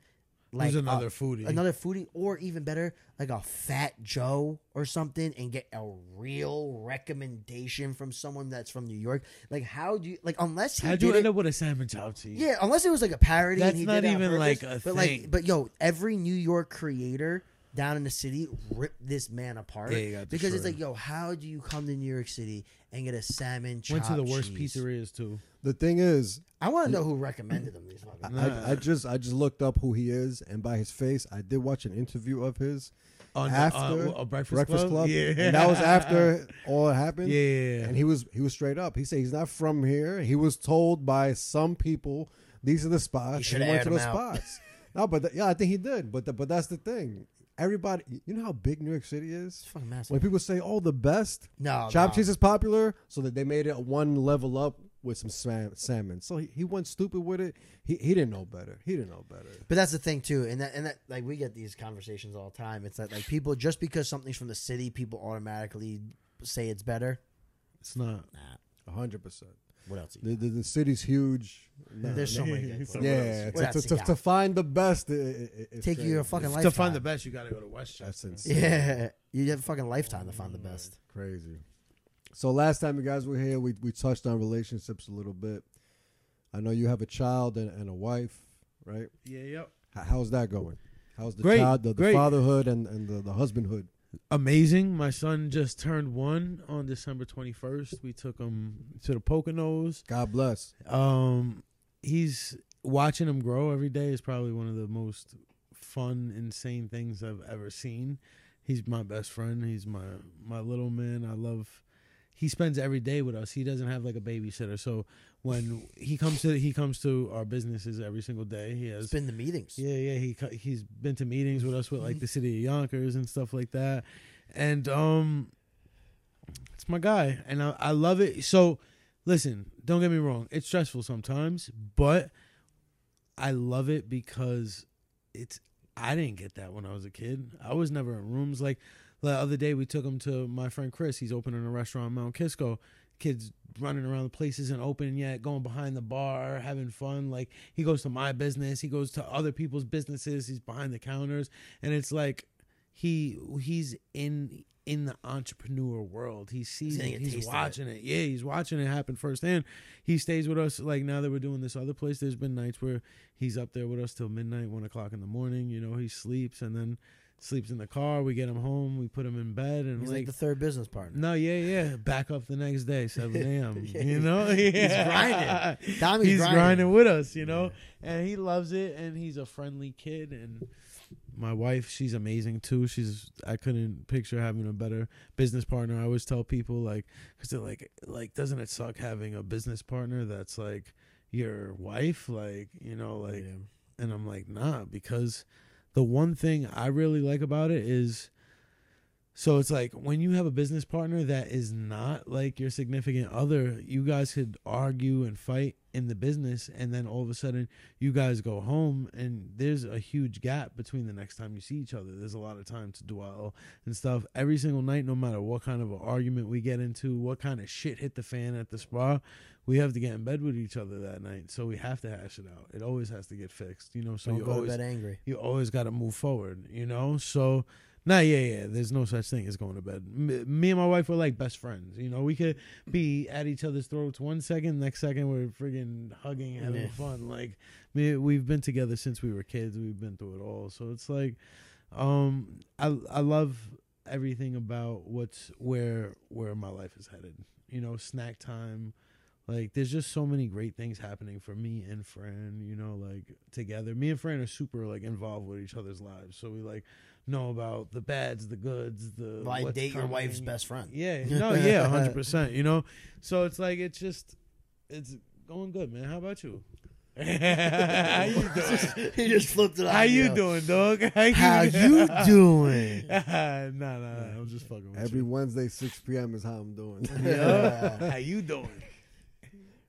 like Who's a- another foodie? another foodie, or even better, like a Fat Joe or something, and get a real recommendation from someone that's from New York. Like, how do you like unless he How'd did you it, end up with a salmon chow cheese? yeah, unless it was like a parody. That's and he not even, purpose. like, a but thing. like, but yo, every New York creator down in the city rip this man apart Yeah, he got because it's like, yo, how do you come to New York City and get a salmon? Went to the worst cheese? pizzerias too. The thing is, I want to know who recommended them. These fucking. Nah. I, I just I just looked up who he is, and by his face, I did watch an interview of his On after uh, a breakfast, Breakfast Club, Yeah, and that was after all happened. Yeah, yeah, yeah. and he was he was straight up. He said he's not from here. He was told by some people these are the spots. He he went to aired the 'em out. spots. no, but th- yeah, I think he did. But the, but that's the thing. Everybody, you know how big New York City is. It's fucking massive. When people say, "Oh, the best," no, chopped no. cheese is popular, so that they made it one level up with some sal- salmon. So he, he went stupid with it. He he didn't know better. He didn't know better. But that's the thing too, and that and that like we get these conversations all the time. It's that like people just because something's from the city, people automatically say it's better. It's not. Nah, A hundred percent. What else? The, the the city's huge. No, There's so no. many. good places. yeah, What to, else to, you to, got? to find the best, it, it, it's Take you a crazy. fucking lifetime. To find the best, you got to go to Westchester. That's insane. Yeah, you have a fucking lifetime to find the best. Crazy. So last time you guys were here, we we touched on relationships a little bit. I know you have a child and, and a wife, right? Yeah, yep. H- how's that going? How's the Great, child, the, the great. fatherhood, and, and the, the husbandhood? Amazing. My son just turned one on December 21st. We took him to the Poconos. God bless. Um, he's watching him grow every day is probably one of the most fun, insane things I've ever seen. He's my best friend. He's my my little man. I love. He spends every day with us. He doesn't have like a babysitter, so when he comes to he comes to our businesses every single day. He has been the meetings. yeah, yeah. He he's been to meetings with us with like the city of Yonkers and stuff like that, and um, it's my guy, and I, I love it. So, listen, don't get me wrong. It's stressful sometimes, but I love it because it's. I didn't get that when I was a kid. I was never in rooms like the other day. We took him to my friend Chris. He's opening a restaurant in Mount Kisco. Kids running around the place isn't open yet, going behind the bar, having fun. Like he goes to my business, he goes to other people's businesses. He's behind the counters, and it's like he he's in in the entrepreneur world. He sees He's it. He's watching it. Yeah, he's watching it happen firsthand. He stays with us. Like now that we're doing this other place, there's been nights where he's up there with us till midnight, one o'clock in the morning. You know, he sleeps and then sleeps in the car. We get him home. We put him in bed and He's like, like the third business partner. no, yeah, yeah. Back up the next day, seven a.m. Yeah, you know, yeah. grinding. Tommy's he's grinding. grinding. with us, you know, and he loves it. And he's a friendly kid. And my wife, she's amazing too. She's I couldn't picture having a better business partner. I always tell people like, because they're like, like, doesn't it suck having a business partner that's like your wife, like, you know, like. Yeah. And I'm like, nah, because the one thing I really like about it is So it's like when you have a business partner that is not like your significant other, you guys could argue and fight in the business, and then all of a sudden you guys go home, and there's a huge gap between the next time you see each other. There's a lot of time to dwell and stuff. Every single night, no matter what kind of an argument we get into, what kind of shit hit the fan at the spa, we have to get in bed with each other that night. So we have to hash it out. It always has to get fixed, you know. So Don't you go always to bed angry. you always got to move forward, you know? So, nah, yeah, yeah, there's no such thing as going to bed. M- me and my wife were like best friends, you know? We could be at each other's throats one second, next second we're friggin' hugging, and having Yeah. fun. Like, me, we've been together since we were kids. We've been through it all. So it's like, um, I, I love everything about what's where, where my life is headed. You know, snack time, like there's just so many great things happening for me and Fran, you know, like together. Me and Fran are super like involved with each other's lives. So we like know about the bads, the goods, the Well, I what's date your wife's best friend. Yeah. No, yeah, hundred percent. You know? So it's like it's just it's going good, man. How about you? How you doing? he just flipped it. How on you doing, dog? How you doing? nah, nah, nah. I'm just fucking with Every you. Wednesday, 6 p.m. is how I'm doing. Yeah. How you doing?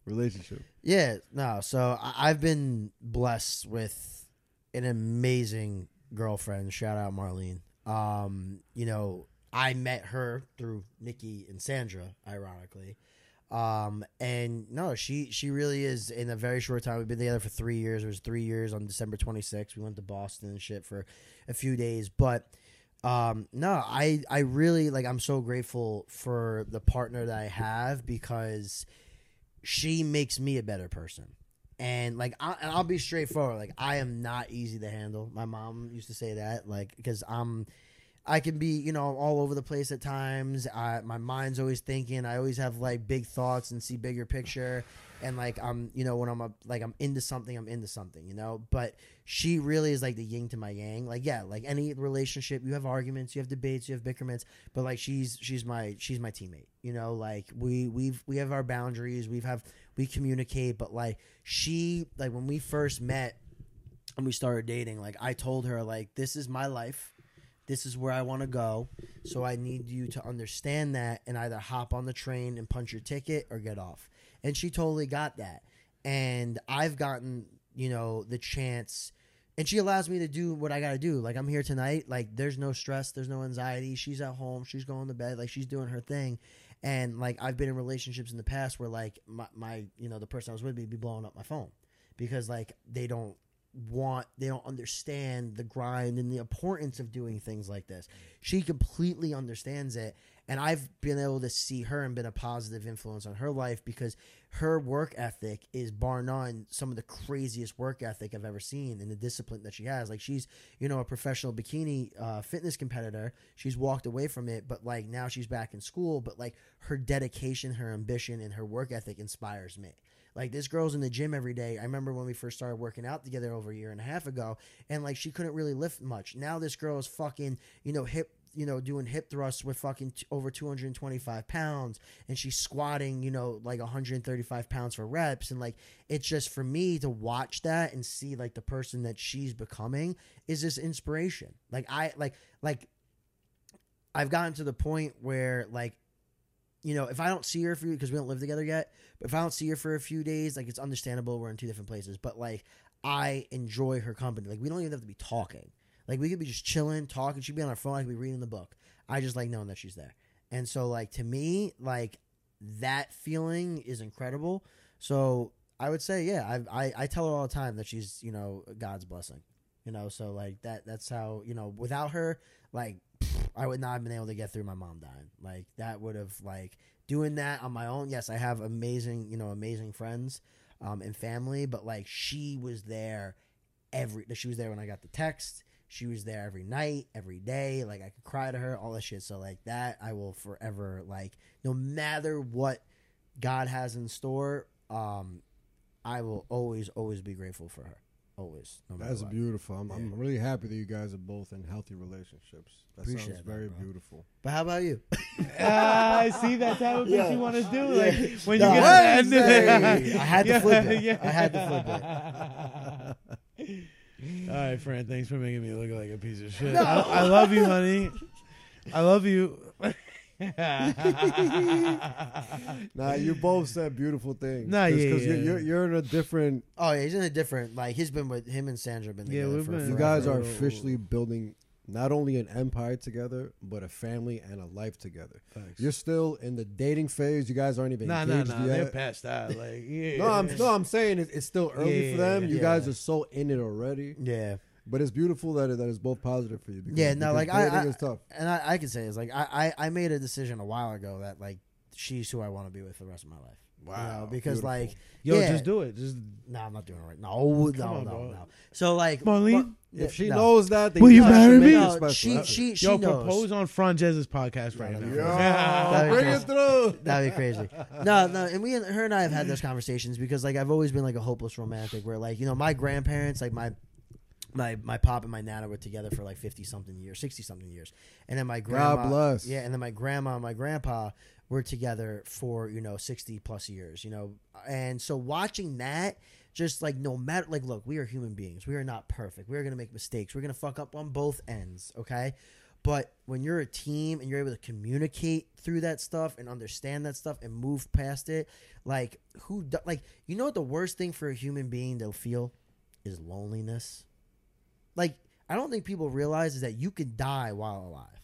Relationship. Yeah, no. So I- I've been blessed with an amazing girlfriend. Shout out Marlene. Um, you know, I met her through Nikki and Sandra, ironically. Um, and no, she she really is in a very short time. We've been together for three years. It was three years on December 26th. We went to Boston and shit for a few days, but um no i i really like i'm so grateful for the partner that i have because she makes me a better person. And like I, and i'll be straightforward. Like i am not easy to handle. My mom used to say that like because i'm i can be you know all over the place at times. I, my mind's always thinking. I always have like big thoughts and see bigger picture and like i'm you know when i'm a, like i'm into something i'm into something you know? But she really is like the yin to my yang. Like yeah like any relationship you have arguments you have debates you have bickerments but like she's she's my she's my teammate you know? Like we we've we have our boundaries we've have we communicate but like she like when we first met and we started dating like i told her like this is my life. This is where i want to go. So i need you to understand that and either hop on the train and punch your ticket or get off and she totally got that and i've gotten you know the chance and she allows me to do what I got to do. Like I'm here tonight. Like there's no stress, there's no anxiety. She's at home, she's going to bed, like she's doing her thing. And like I've been in relationships in the past where like my, my you know the person I was with me be blowing up my phone because like they don't want they don't understand the grind and the importance of doing things like this. She completely understands it and I've been able to see her and been a positive influence on her life because her work ethic is bar none some of the craziest work ethic I've ever seen and the discipline that she has. Like she's, you know, a professional bikini uh, fitness competitor. She's walked away from it, but like now she's back in school. But like her dedication, her ambition, and her work ethic inspires me. Like this girl's in the gym every day. I remember when we first started working out together over a year and a half ago, and like she couldn't really lift much. Now this girl is fucking, you know, hip you know, doing hip thrusts with fucking t- over 225 pounds, and she's squatting, you know, like 135 pounds for reps, and like it's just for me to watch that and see like the person that she's becoming is this inspiration. Like I like like I've gotten to the point where like you know, if I don't see her for you because we don't live together yet, but if I don't see her for a few days, like it's understandable we're in two different places. But like I enjoy her company. Like we don't even have to be talking. Like we could be just chilling, talking. She'd be on her phone. I could be reading the book. I just like knowing that she's there. And so like to me, like that feeling is incredible. So I would say, yeah, I, I I tell her all the time that she's you know God's blessing. You know, so like that that's how you know without her, like I would not have been able to get through my mom dying. Like that would have like doing that on my own. Yes, I have amazing, you know, amazing friends um, and family, but like she was there every. She was there when I got the text. She was there every night, every day. Like I could cry to her, all that shit. So like that, I will forever like no matter what God has in store. Um, I will always, always be grateful for her. Always. No That's what. beautiful. I'm, I'm really happy that you guys are both in healthy relationships. That Appreciate sounds very bro. beautiful. But how about you? Ah, I see that type of bitch Yeah. you want to do. Yeah. Like when No, you get I- to the end. Hey, I had to flip it. I had to flip it. All right, Fran. Thanks for making me look like a piece of shit. No. I, I love you, honey. I love you. Nah, you both said beautiful things. Nah, yeah, because yeah. you're, you're you're in a different. Oh yeah, he's in a different like he's been with him and Sandra have been Yeah, together we've for been- You guys are officially building not only an empire together, but a family and a life together. Facts. You're still in the dating phase. You guys aren't even Nah, nah, engaged nah. They're past that. Like, yeah. no, I'm no, I'm saying it, it's still early Yeah, for them. You yeah. guys are so in it already, Yeah. but it's beautiful that it, that it's both positive for you. Because, Yeah, no, because like, I- I- is tough. And I, I can say is like I, I I made a decision a while ago that like she's who I want to be with for the rest of my life. You know, because beautiful. like Yo, yeah. just do it. Just no, I'm not doing it right. No, no, on, no, bro. no. So like Marlene? But- if she no. knows that, then Will you marry me? no, she That's it. she she yo, knows. propose on Franjez's podcast right No, now. no, Yo, That'd be bring it crazy. through. That'd be crazy. No, no, and we, her and I have had those conversations because like I've always been like a hopeless romantic, where like you know my grandparents, like my my my pop and my nana were together for like fifty something years, sixty something years, and then my grandma, bless. yeah, and then my grandma and my grandpa were together for you know sixty plus years, you know, and so watching that. Just like no matter like look, we are human beings. We are not perfect. We are gonna make mistakes. We're gonna fuck up on both ends, okay? But when you're a team and you're able to communicate through that stuff and understand that stuff and move past it, like who like you know what the worst thing for a human being to feel is loneliness. Like I don't think people realize is that you can die while alive.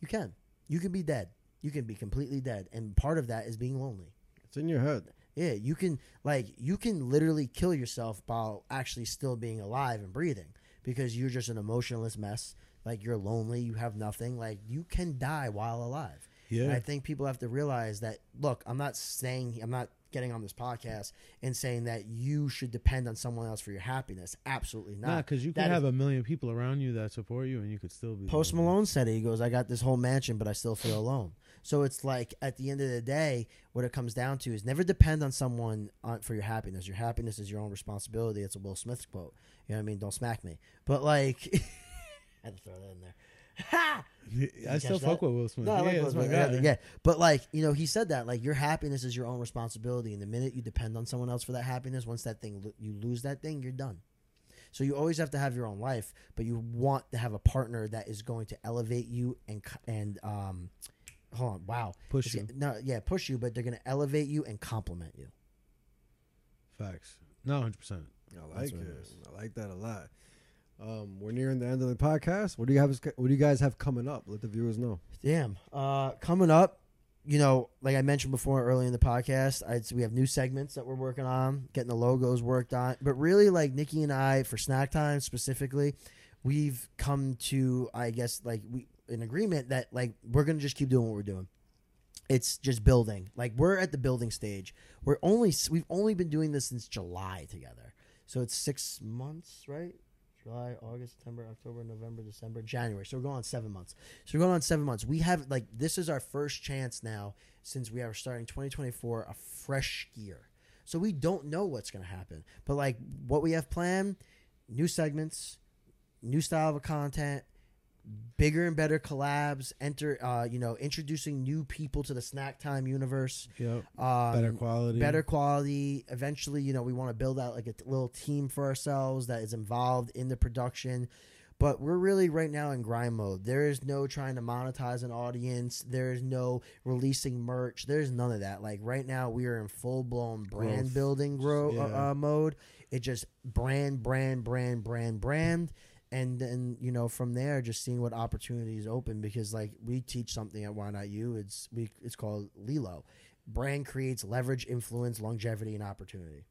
You can. You can be dead. You can be completely dead and part of that is being lonely. It's in your head. Yeah, you can like you can literally kill yourself while actually still being alive and breathing because you're just an emotionless mess. Like you're lonely, you have nothing. Like you can die while alive. And Yeah. I think people have to realize that. Look, I'm not saying I'm not getting on this podcast and saying that you should depend on someone else for your happiness. Absolutely not. Nah, because you That could is- have a million people around you that support you, and you could still be Post lonely. Malone said it. He goes, I got this whole mansion, but I still feel alone. So it's like at the end of the day, what it comes down to is never depend on someone on, for your happiness. Your happiness is your own responsibility. It's a Will Smith quote. You know what I mean? Don't smack me. But like, I had to throw that in there. Ha! I still catch fuck with Will Smith. No, I yeah, like Will Smith. Yeah, yeah, but like you know, he said that like your happiness is your own responsibility, and the minute you depend on someone else for that happiness, once that thing you lose that thing, you're done. So you always have to have your own life, but you want to have a partner that is going to elevate you and and um, hold on, wow, Push It's- you. No, yeah, push you, but they're going to elevate you and compliment you. Facts. No, hundred percent. I like what it. it is. I like that a lot. Um, we're nearing the end of the podcast. What do you have? What do you guys have coming up? Let the viewers know. Damn. Uh, coming up, you know, like I mentioned before early in the podcast, I'd, we have new segments that we're working on, getting the logos worked on. But really, like Nikki and I, for snack time specifically, we've come to, I guess, like we an agreement that like we're gonna just keep doing what we're doing. It's just building. Like we're at the building stage. We're only we've only been doing this since July together, so it's six months, right? July, August, September, October, November, December, January. So we're going on seven months. So we're going on seven months. We have like this is our first chance now since we are starting 2024 a fresh year. So we don't know what's going to happen. But like what we have planned, new segments, new style of content, bigger and better collabs, enter uh, you know, introducing new people to the snack time universe. Yep. Um, Better quality. better quality. Eventually, you know, we want to build out like a t- little team for ourselves that is involved in the production. But we're really right now in grind mode. There is no trying to monetize an audience. There is no releasing merch. There's none of that. Like right now, we are in full blown brand Growth. building grow Yeah. uh, uh, mode. It just brand, brand, brand, brand, brand, and then you know from there, just seeing what opportunities open. Because like we teach something at Why Not You. It's we it's called Lilo brand creates leverage, influence, longevity, and opportunity.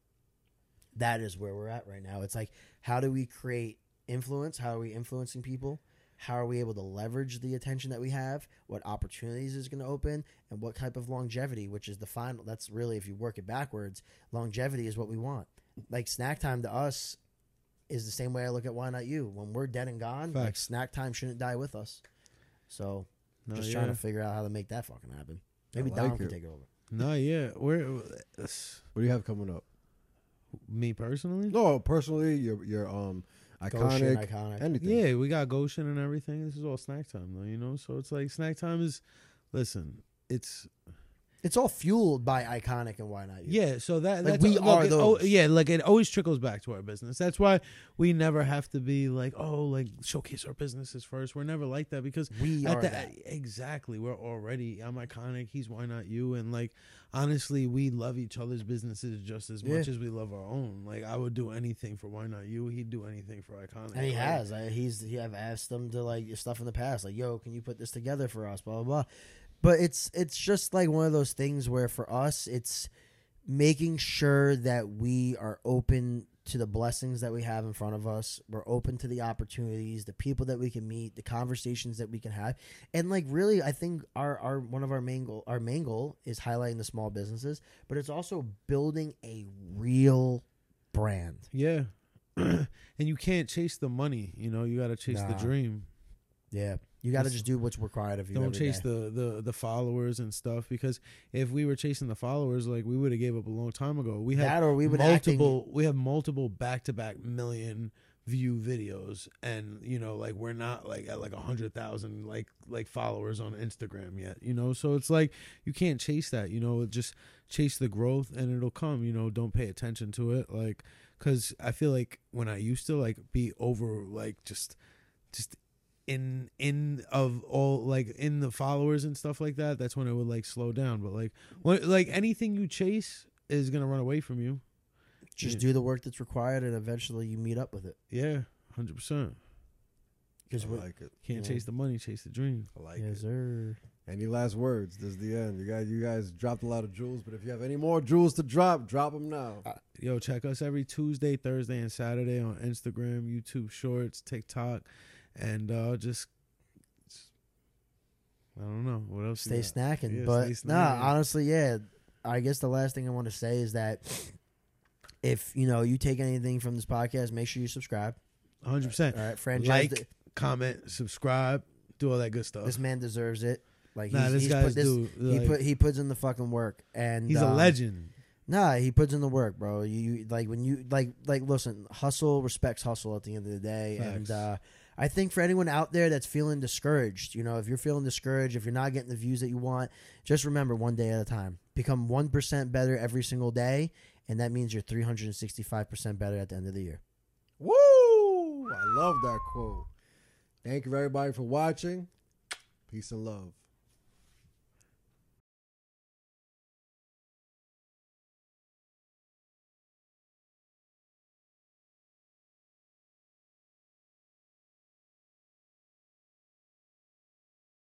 That is where we're at right now. It's like, how do we create influence? How are we influencing people? How are we able to leverage the attention that we have? What opportunities is going to open? And what type of longevity, which is the final? That's really, if you work it backwards, longevity is what we want. Like snack time to us is the same way I look at why not you. When we're dead and gone, like snack time shouldn't die with us. So No, just yeah. trying to figure out how to make that fucking happen. Maybe I Dom like can take it over. No, yeah. We're What do you have coming up? me personally. No, personally, your your um Goshen, iconic, iconic. anything. Yeah, we got Goshen and everything. This is all snack time, though. You know, so it's like snack time is. Listen, it's It's all fueled by iconic and why not you. Yeah, so that Like, that's, we look, are it- oh, those. yeah, like it always trickles back to our business. That's why we never have to be like, oh, like showcase our businesses first. We're never like that because We are the, that. exactly we're already I'm iconic. He's why not you? And like honestly, we love each other's businesses just as much as we love our own. Like I would do anything for why not you. He'd do anything for iconic. And he has. I, he's. He, I've asked him to like stuff in the past, like, "Yo, can you put this together for us?" Blah blah blah. But it's it's just like one of those things where for us, it's making sure that we are open to the blessings that we have in front of us. We're open to the opportunities, the people that we can meet, the conversations that we can have, and like really, I think our our one of our main goal our main goal is highlighting the small businesses, but it's also building a real brand. Yeah. and you can't chase the money, you know, you gotta chase the dream. Yeah, you got to just do what's required of you. don't chase day. the, the the followers and stuff because if we were chasing the followers like we would have gave up a long time ago we had that, or we would acting- multiple we have multiple back-to-back million view videos and you know like we're not like at like a hundred thousand like like followers on instagram yet you know so it's like you can't chase that you know just chase the growth and it'll come you know don't pay attention to it like because i feel like when i used to like be over like just just in in of all like in the followers and stuff like that that's when it would like slow down but like when like anything you chase is gonna run away from you just Yeah. do the work that's required, and eventually you meet up with it. yeah 100% Because we're like it. can't Yeah. chase the money chase the dream I like yes, it. sir. Any last words? This is the end. You guys, you guys dropped a lot of jewels, but if you have any more jewels to drop, drop them now. Uh, yo check us every tuesday thursday and saturday on instagram youtube shorts tiktok and uh just i don't know what else you Stay snacking, Yeah, but stay nah, honestly, yeah. I guess the last thing I want to say is that if you know you take anything from this podcast, make sure you subscribe. 100% All right, Franjez. like comment subscribe do all that good stuff this man deserves it. Like nah he's, this he's guy's put this, dude he put he puts in the fucking work, and he's a um, legend Nah, he puts in the work, bro. You, you like when you like like listen, hustle respects hustle at the end of the day, and uh, I think for anyone out there that's feeling discouraged, you know, if you're feeling discouraged, if you're not getting the views that you want, just remember one day at a time. Become one percent better every single day, and that means you're 365 percent better at the end of the year. Woo! I love that quote. Thank you, everybody, for watching. Peace and love.